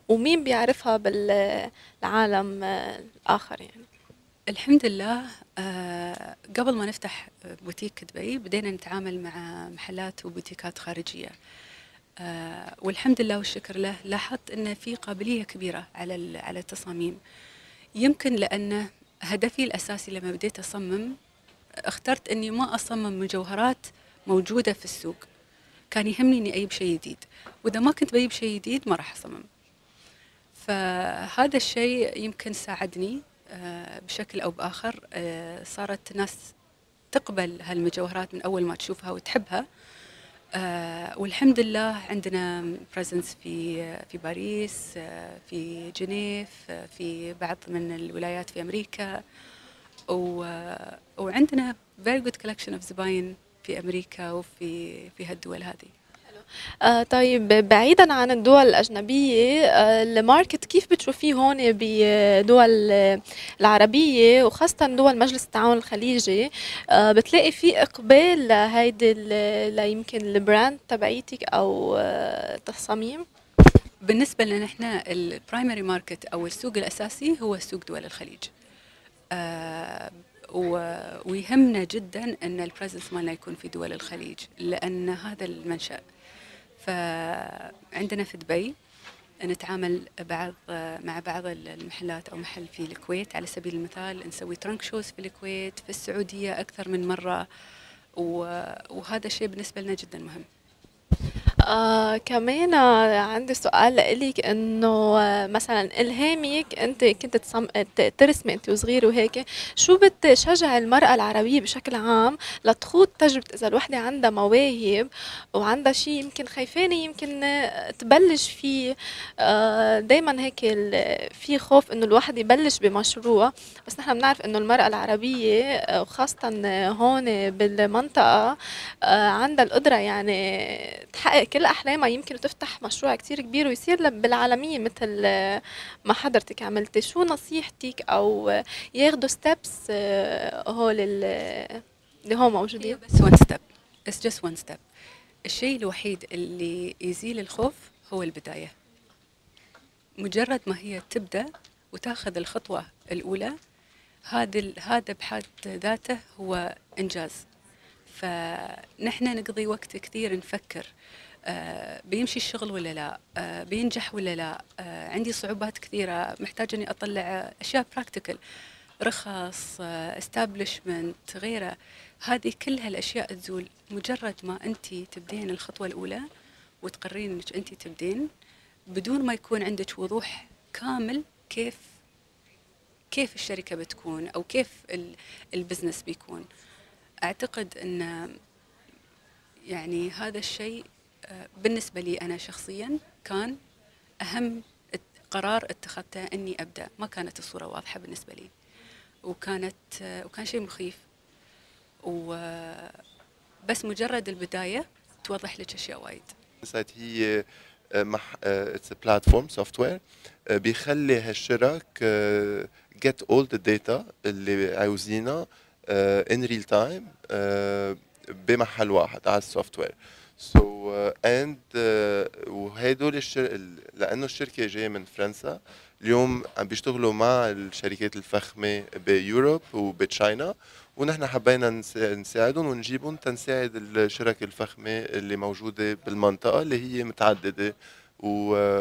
ومين بيعرفها بالعالم الآخر يعني؟ الحمد لله آه قبل ما نفتح بوتيك دبي بدينا نتعامل مع محلات وبوتيكات خارجية. آه والحمد لله والشكر له لاحظت أن في قابلية كبيرة على على التصاميم. يمكن لأن هدفي الأساسي لما بديت أصمم اخترت إني ما أصمم مجوهرات موجودة في السوق. كان يهمني إني أجيب شيء جديد. وإذا ما كنت بجيب شيء جديد ما راح أصمم. فهذا الشيء يمكن ساعدني آه، بشكل أو بآخر. آه، صارت ناس تقبل هالمجوهرات من أول ما تشوفها وتحبها. آه، والحمد لله عندنا presence في في باريس في جنيف في بعض من الولايات في أمريكا. و... وعندنا very good collection of زباين في أمريكا وفي في هالدول هذه. آه طيب بعيدا عن الدول الأجنبية آه ال market كيف بتشوفيه هون بدول العربية وخاصة دول مجلس التعاون الخليجي؟ آه بتلاقي في إقبال لهيدي ليمكن ال brand تبعيتك أو التصاميم آه، بالنسبة لنا إحنا ال primary market أو السوق الأساسي هو سوق دول الخليج. ويهمنا جدا إن ال presence مالنا يكون في دول الخليج لأن هذا المنشأ. فعندنا في دبي نتعامل بعض مع بعض المحلات أو محل في الكويت. على سبيل المثال نسوي ترنك شوز في الكويت في السعودية أكثر من مرة. وهذا الشيء بالنسبة لنا جدا مهم. آه كمان عندي سؤال لإلك إنه مثلا إلهامك أنت كنت تصم... ترسمي أنت وصغيره وهيك شو بتشجع المرأة العربية بشكل عام لتخوض تجربة إذا الوحدة عندها مواهب وعندها شيء يمكن خايفانة يمكن تبلش فيه؟ آه دايما هيك في خوف إنه الواحد يبلش بمشروع. بس نحن بنعرف إنه المرأة العربية آه، وخاصة هون بالمنطقة آه عندها القدرة يعني تحقق كل أحلامها يمكن تفتح مشروع كتير كبير ويصير بالعالميه مثل ما حضرتك عملتي شو نصيحتك أو ياخذوا steps آه، هول اللي هو موجودين؟ بس one step It's just one step الشيء الوحيد اللي يزيل الخوف هو البداية. مجرد ما هي تبدأ وتاخذ الخطوة الأولى هذا هذا بحد ذاته هو إنجاز. فنحن نقضي وقت كثير نفكر آه، بيمشي الشغل ولا لا؟ آه، بينجح ولا لا؟ آه، عندي صعوبات كثيرة محتاج أني أطلع أشياء practical رخص establishment غيره هذه كل هالأشياء تزول مجرد ما أنت تبدين الخطوة الأولى وتقررين أنك أنت تبدين بدون ما يكون عندك وضوح كامل كيف كيف الشركة بتكون أو كيف البزنس بيكون. أعتقد أن يعني هذا الشيء بالنسبة لي أنا شخصيا كان أهم قرار اتخذته أني أبدأ. ما كانت الصورة واضحة بالنسبة لي. وكانت وكان شيء مخيف. وبس مجرد البداية توضح لك أشياء وايد. هي مح it's platform software بيخلي هالشرك get all the data اللي عاوزينها in real time بمحل واحد على ال software so and وهدول الشر... لأنه الشركة جاية من فرنسا اليوم عم بيشتغلوا مع الشركات الفخمة ب Europe وب China ونحن حبينا نساعدهم ونجيبهم تنساعد الشرك الفخمة اللي موجودة بالمنطقة اللي هي متعددة و...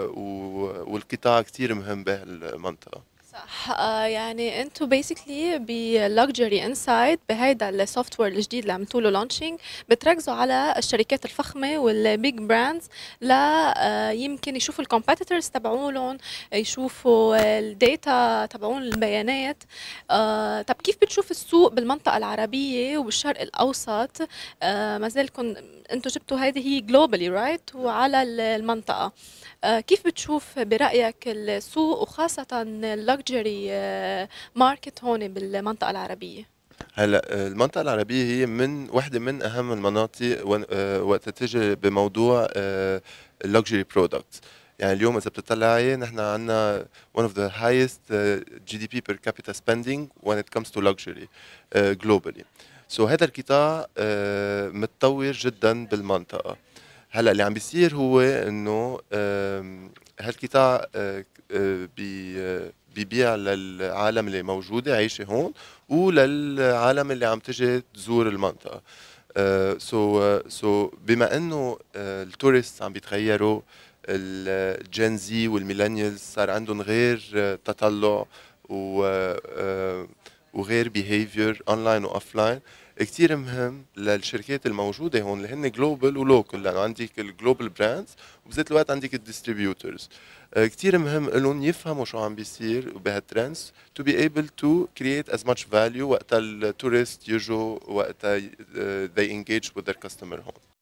و... والقطاع كثير مهم بهالمنطقة. صح. آه يعني أنتم basically ب luxury inside بهيدا ال software الجديد اللي عملتوا له launching بتركزوا على الشركات الفخمة وال big brands لا يمكن يشوفوا ال competitors تبعولهم يشوفوا ال data تبعون البيانات. آه طب كيف بتشوف السوق بالمنطقة العربية وبالشرق الأوسط؟ آه ما زالكم أنتم جبتوا هذه هي globally right وعلى المنطقة. كيف بتشوف برأيك السوق وخاصة ال luxury market هون بالمنطقة العربية؟ هلا المنطقة العربية هي من وحدة من أهم المناطق وقت تجي بموضوع ال luxury products يعني اليوم إذا بتطلعي نحن عندنا one of the highest uh, GDP per capita spending when it comes to luxury globally. so so هذا القطاع متطور جدا بالمنطقة. هلا اللي عم بيصير هو إنه هالقطاع uh, بي uh, بيبيع للعالم اللي موجودة عايشه هون وللعالم اللي عم تجي تزور المنطقة. so so بما إنه ال tourist عم بيتغيروا ال Gen Z وال millennials صار عندهم غير تطلع و وغير behavior online و offline كثير مهم للشركات الموجودة هون اللي هن global و local لأنه عندك ال global brands وبذات الوقت عندك ال distributors كثير مهم لهم يفهموا شو عم بيصير بهال trends to be able to create as much value وقت ال tourist يجوا وقت they engage with their customer هون.